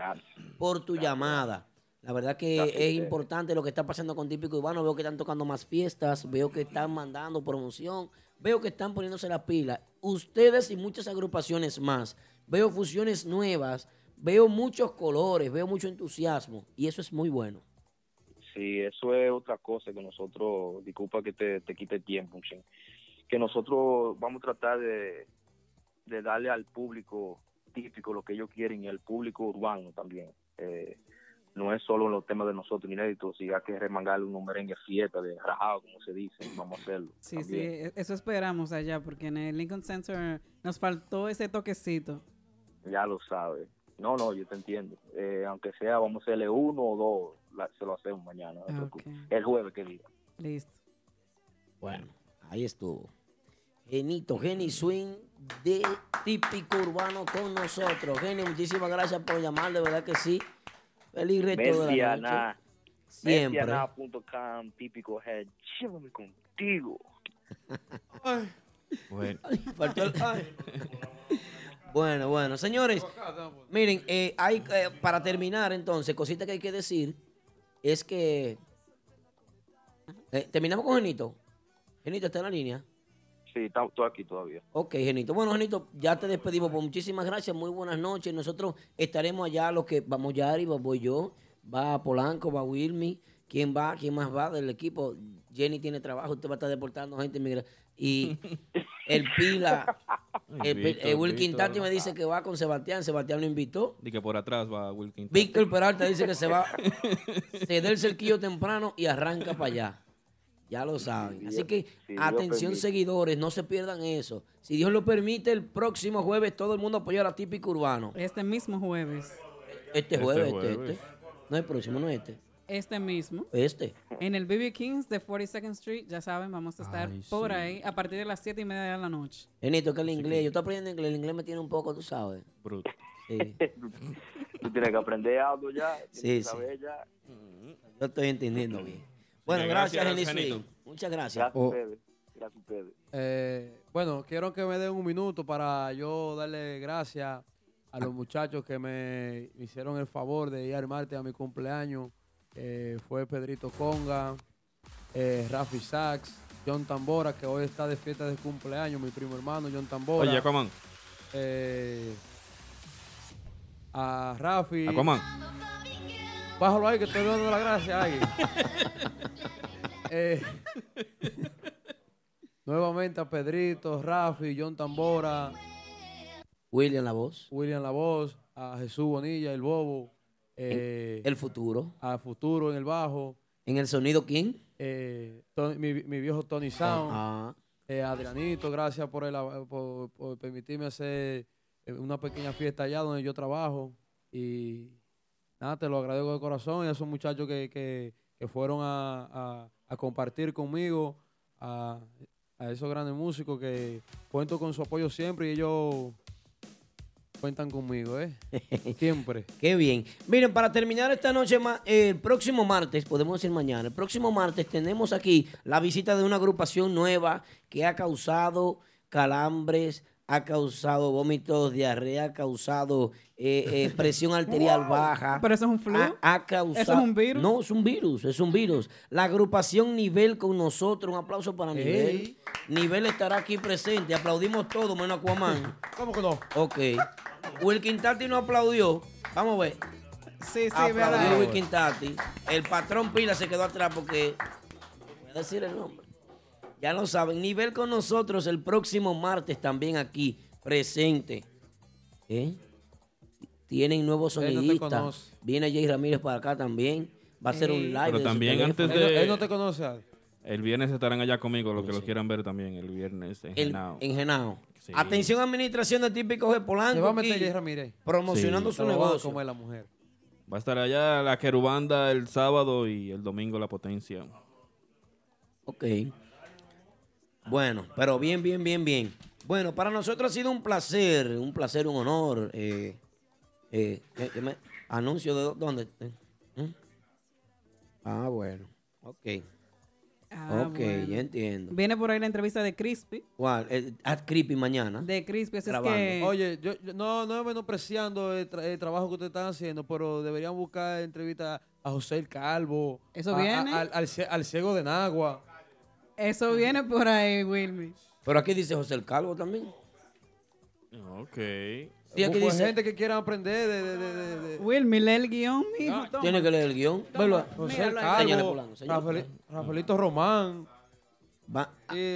Por tu llamada. La verdad que Gracias es importante lo que está pasando con Típico Urbano. Veo que están tocando más fiestas, veo que están mandando promoción, veo que están poniéndose la pila. Ustedes y muchas agrupaciones más. Veo fusiones nuevas, veo muchos colores, veo mucho entusiasmo y eso es muy bueno. Sí, eso es otra cosa que nosotros, disculpa que te, te quite tiempo, Chen, que nosotros vamos a tratar de, de darle al público típico lo que ellos quieren y al público urbano también. Eh, no es solo los temas de nosotros inéditos, si hay que remangarle un merengue fiesta de rajado, como se dice, vamos a hacerlo. Sí, también. sí, eso esperamos allá, porque en el Lincoln Center nos faltó ese toquecito. Ya lo sabes. No, no, yo te entiendo. Eh, aunque sea, vamos a hacerle uno o dos, la- se lo hacemos mañana. no te preocupes. El jueves, que diga. Listo. Bueno, ahí estuvo. Genito, Geni Swing de Típico Urbano con nosotros. Geni, muchísimas gracias por llamar, de verdad que sí. Feliz resto de la Mesiana, noche. Siempre. mesiana.com, típico head, llévame contigo. *laughs* Bueno. Faltó el- *laughs* Bueno, bueno, señores, miren, eh, hay, eh, para terminar entonces, cosita que hay que decir es que eh, terminamos con Genito. Genito está en la línea. Sí, está- estoy aquí todavía. Ok, Genito. Bueno, Genito, ya te despedimos. Pues muchísimas gracias, muy buenas noches. Nosotros estaremos allá, los que vamos ya, arriba, voy yo, va Polanco, va Wilmy. ¿Quién va? ¿Quién más va del equipo? Jenny tiene trabajo, usted va a estar deportando gente. migra- Y *laughs* el Pila, el, Víctor, el Wilkin Víctor. Tati me dice que va con Sebastián. Sebastián lo invitó. Y que por atrás va Wilkin. Víctor Peralta dice que se va, *laughs* se da el cerquillo temprano y arranca para allá. Ya lo saben. Así que si atención seguidores, no se pierdan eso. Si Dios lo permite, el próximo jueves todo el mundo apoyará a Típico Urbano. Este mismo jueves. Este Este jueves, este, jueves. este. No el próximo, no este. Este mismo. Este. En el BB Kings de 42nd Street, ya saben, vamos a estar Ay, por sí. ahí a partir de las 7 y media de la noche. Genito, que el inglés, yo estoy aprendiendo inglés, el inglés me tiene un poco, tú sabes. Bruto. Sí, *laughs* Tú tienes que aprender algo ya. Sí, saber ya. yo estoy entendiendo bien. Bueno, gracias, gracias. Muchas gracias. Gracias a ustedes. Gracias a ustedes. Eh, bueno, quiero que me den un minuto para yo darle gracias a los muchachos que me hicieron el favor de ir al martes a mi cumpleaños. Eh, fue Pedrito Conga, eh, Rafi Sachs, John Tambora, que hoy está de fiesta de cumpleaños, mi primo hermano John Tambora. Oye, on. Eh, a Rafi. Aquaman. Bájalo ahí que estoy dando la gracia ahí. *laughs* Eh, nuevamente a Pedrito, Rafi, John Tambora. William La Voz. William La Voz, a Jesús Bonilla, el Bobo. Eh, El futuro. a Futuro en el bajo. ¿En el sonido quién? Eh, Tony- mi, mi viejo Tony Sound. Ah. Eh, Adrianito, gracias por, el, por, por permitirme hacer una pequeña fiesta allá donde yo trabajo. Y nada, te lo agradezco de corazón. Y a esos muchachos que, que- que fueron a, a- a compartir conmigo, a, a esos grandes músicos que cuento con su apoyo siempre y ellos cuentan conmigo, ¿eh? *laughs* Siempre. Qué bien. Miren, para terminar esta noche, ma- eh, el próximo martes, podemos decir mañana, el próximo martes tenemos aquí la visita de una agrupación nueva que ha causado calambres, ha causado vómitos, diarrea, ha causado eh, eh, *laughs* presión arterial baja. Pero eso es un flu. Ha, ha causado. ¿Eso es un virus? No, es un virus, es un virus. La agrupación Nivel con nosotros, un aplauso para Nivel. Nivel estará aquí presente, aplaudimos todo menos Aquaman. *laughs* ¿Cómo que no? Ok. Wilkin Tati no aplaudió. Vamos a ver. Sí, sí, Aplaudió verdad. Wilkin Tati. El patrón Pila se quedó atrás porque. Voy a decir el nombre. Ya lo saben. Nivel con nosotros el próximo martes también aquí, presente. ¿Eh? Tienen nuevos Él no te sonidistas. conoce. Viene Jay Ramírez para acá también. Va a ser un live. Pero también antes de... Él no te conoce. El viernes estarán allá conmigo, los que lo quieran ver también, el viernes en El- Genao. en Genao. Sí. Atención, administración de típicos de Polanco. Se va a meter aquí, Jay Ramírez. Promocionando Sí. su negocio. comer la mujer. Va a estar allá la querubanda el sábado y el domingo la potencia. Ok. Bueno, pero bien, bien, bien, bien. Bueno, para nosotros ha sido un placer, un placer, un honor. eh, eh, ¿qué- qué me- anuncio de dó- dónde. ¿Mm? Ah, bueno. Ok. Ah, ok, bueno. ya entiendo. Viene por ahí la entrevista de Crispy. ¿Cuál? Eh, haz creepy mañana. De Crispy, así es que... Oye, yo, yo- no, no es menospreciando el, tra- el trabajo que ustedes están haciendo, pero deberían buscar entrevista a José el Calvo. ¿Eso a- a- viene? al, al cie- al ciego de Nagua. Eso viene por ahí, Wilmy. Pero aquí dice José el Calvo también. Ok. Sí, aquí dice- gente que quiera aprender de... de, de, de- Wilmy, lee el guion, mijo. toma. Tiene que leer el guion. Velo. José Calvo, Polanco, Rafaelito Román. Va-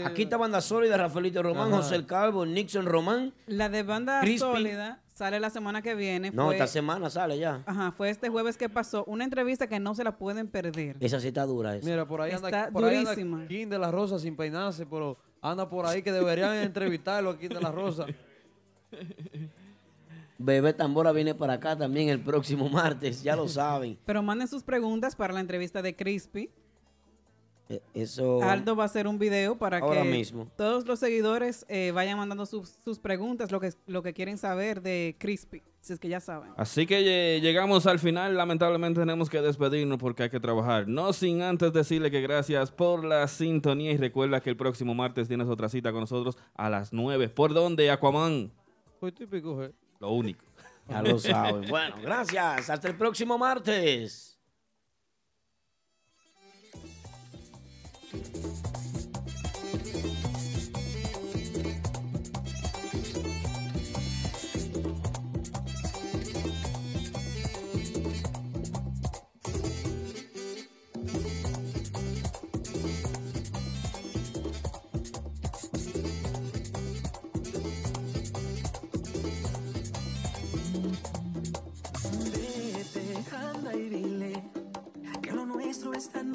Aquí está Banda Sólida, Rafaelito Román, Ajá. José el Calvo, Nixon Román. La de banda Crispy. sólida sale la semana que viene. No, Fue- esta semana sale ya. Ajá, fue este jueves que pasó. Una entrevista que no se la pueden perder. Esa sí está dura. Esa. Mira, por ahí anda, Está por ahí anda durísima. King de la Rosa sin peinarse, pero anda por ahí que deberían *laughs* entrevistarlo a King de la Rosa. Bebé Tambora viene para acá también el próximo *laughs* martes, ya lo saben. Pero manden sus preguntas para la entrevista de Crispy. Eh, Eso. Aldo va a hacer un video para Ahora que mismo. todos los seguidores eh, vayan mandando sus, sus preguntas, lo que, lo que quieren saber de Crispy, si es que ya saben. Así que lle- llegamos al final. Lamentablemente tenemos que despedirnos porque hay que trabajar. No sin antes decirle que gracias por la sintonía y recuerda que el próximo martes tienes otra cita con nosotros a las 9. ¿Por dónde, Aquaman? Fue típico, eh. Lo único. *laughs* Bueno, gracias. Hasta el próximo martes.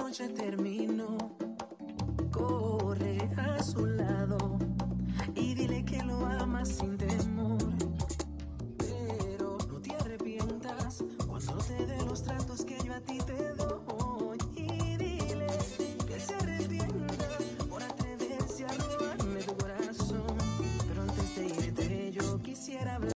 noche terminó.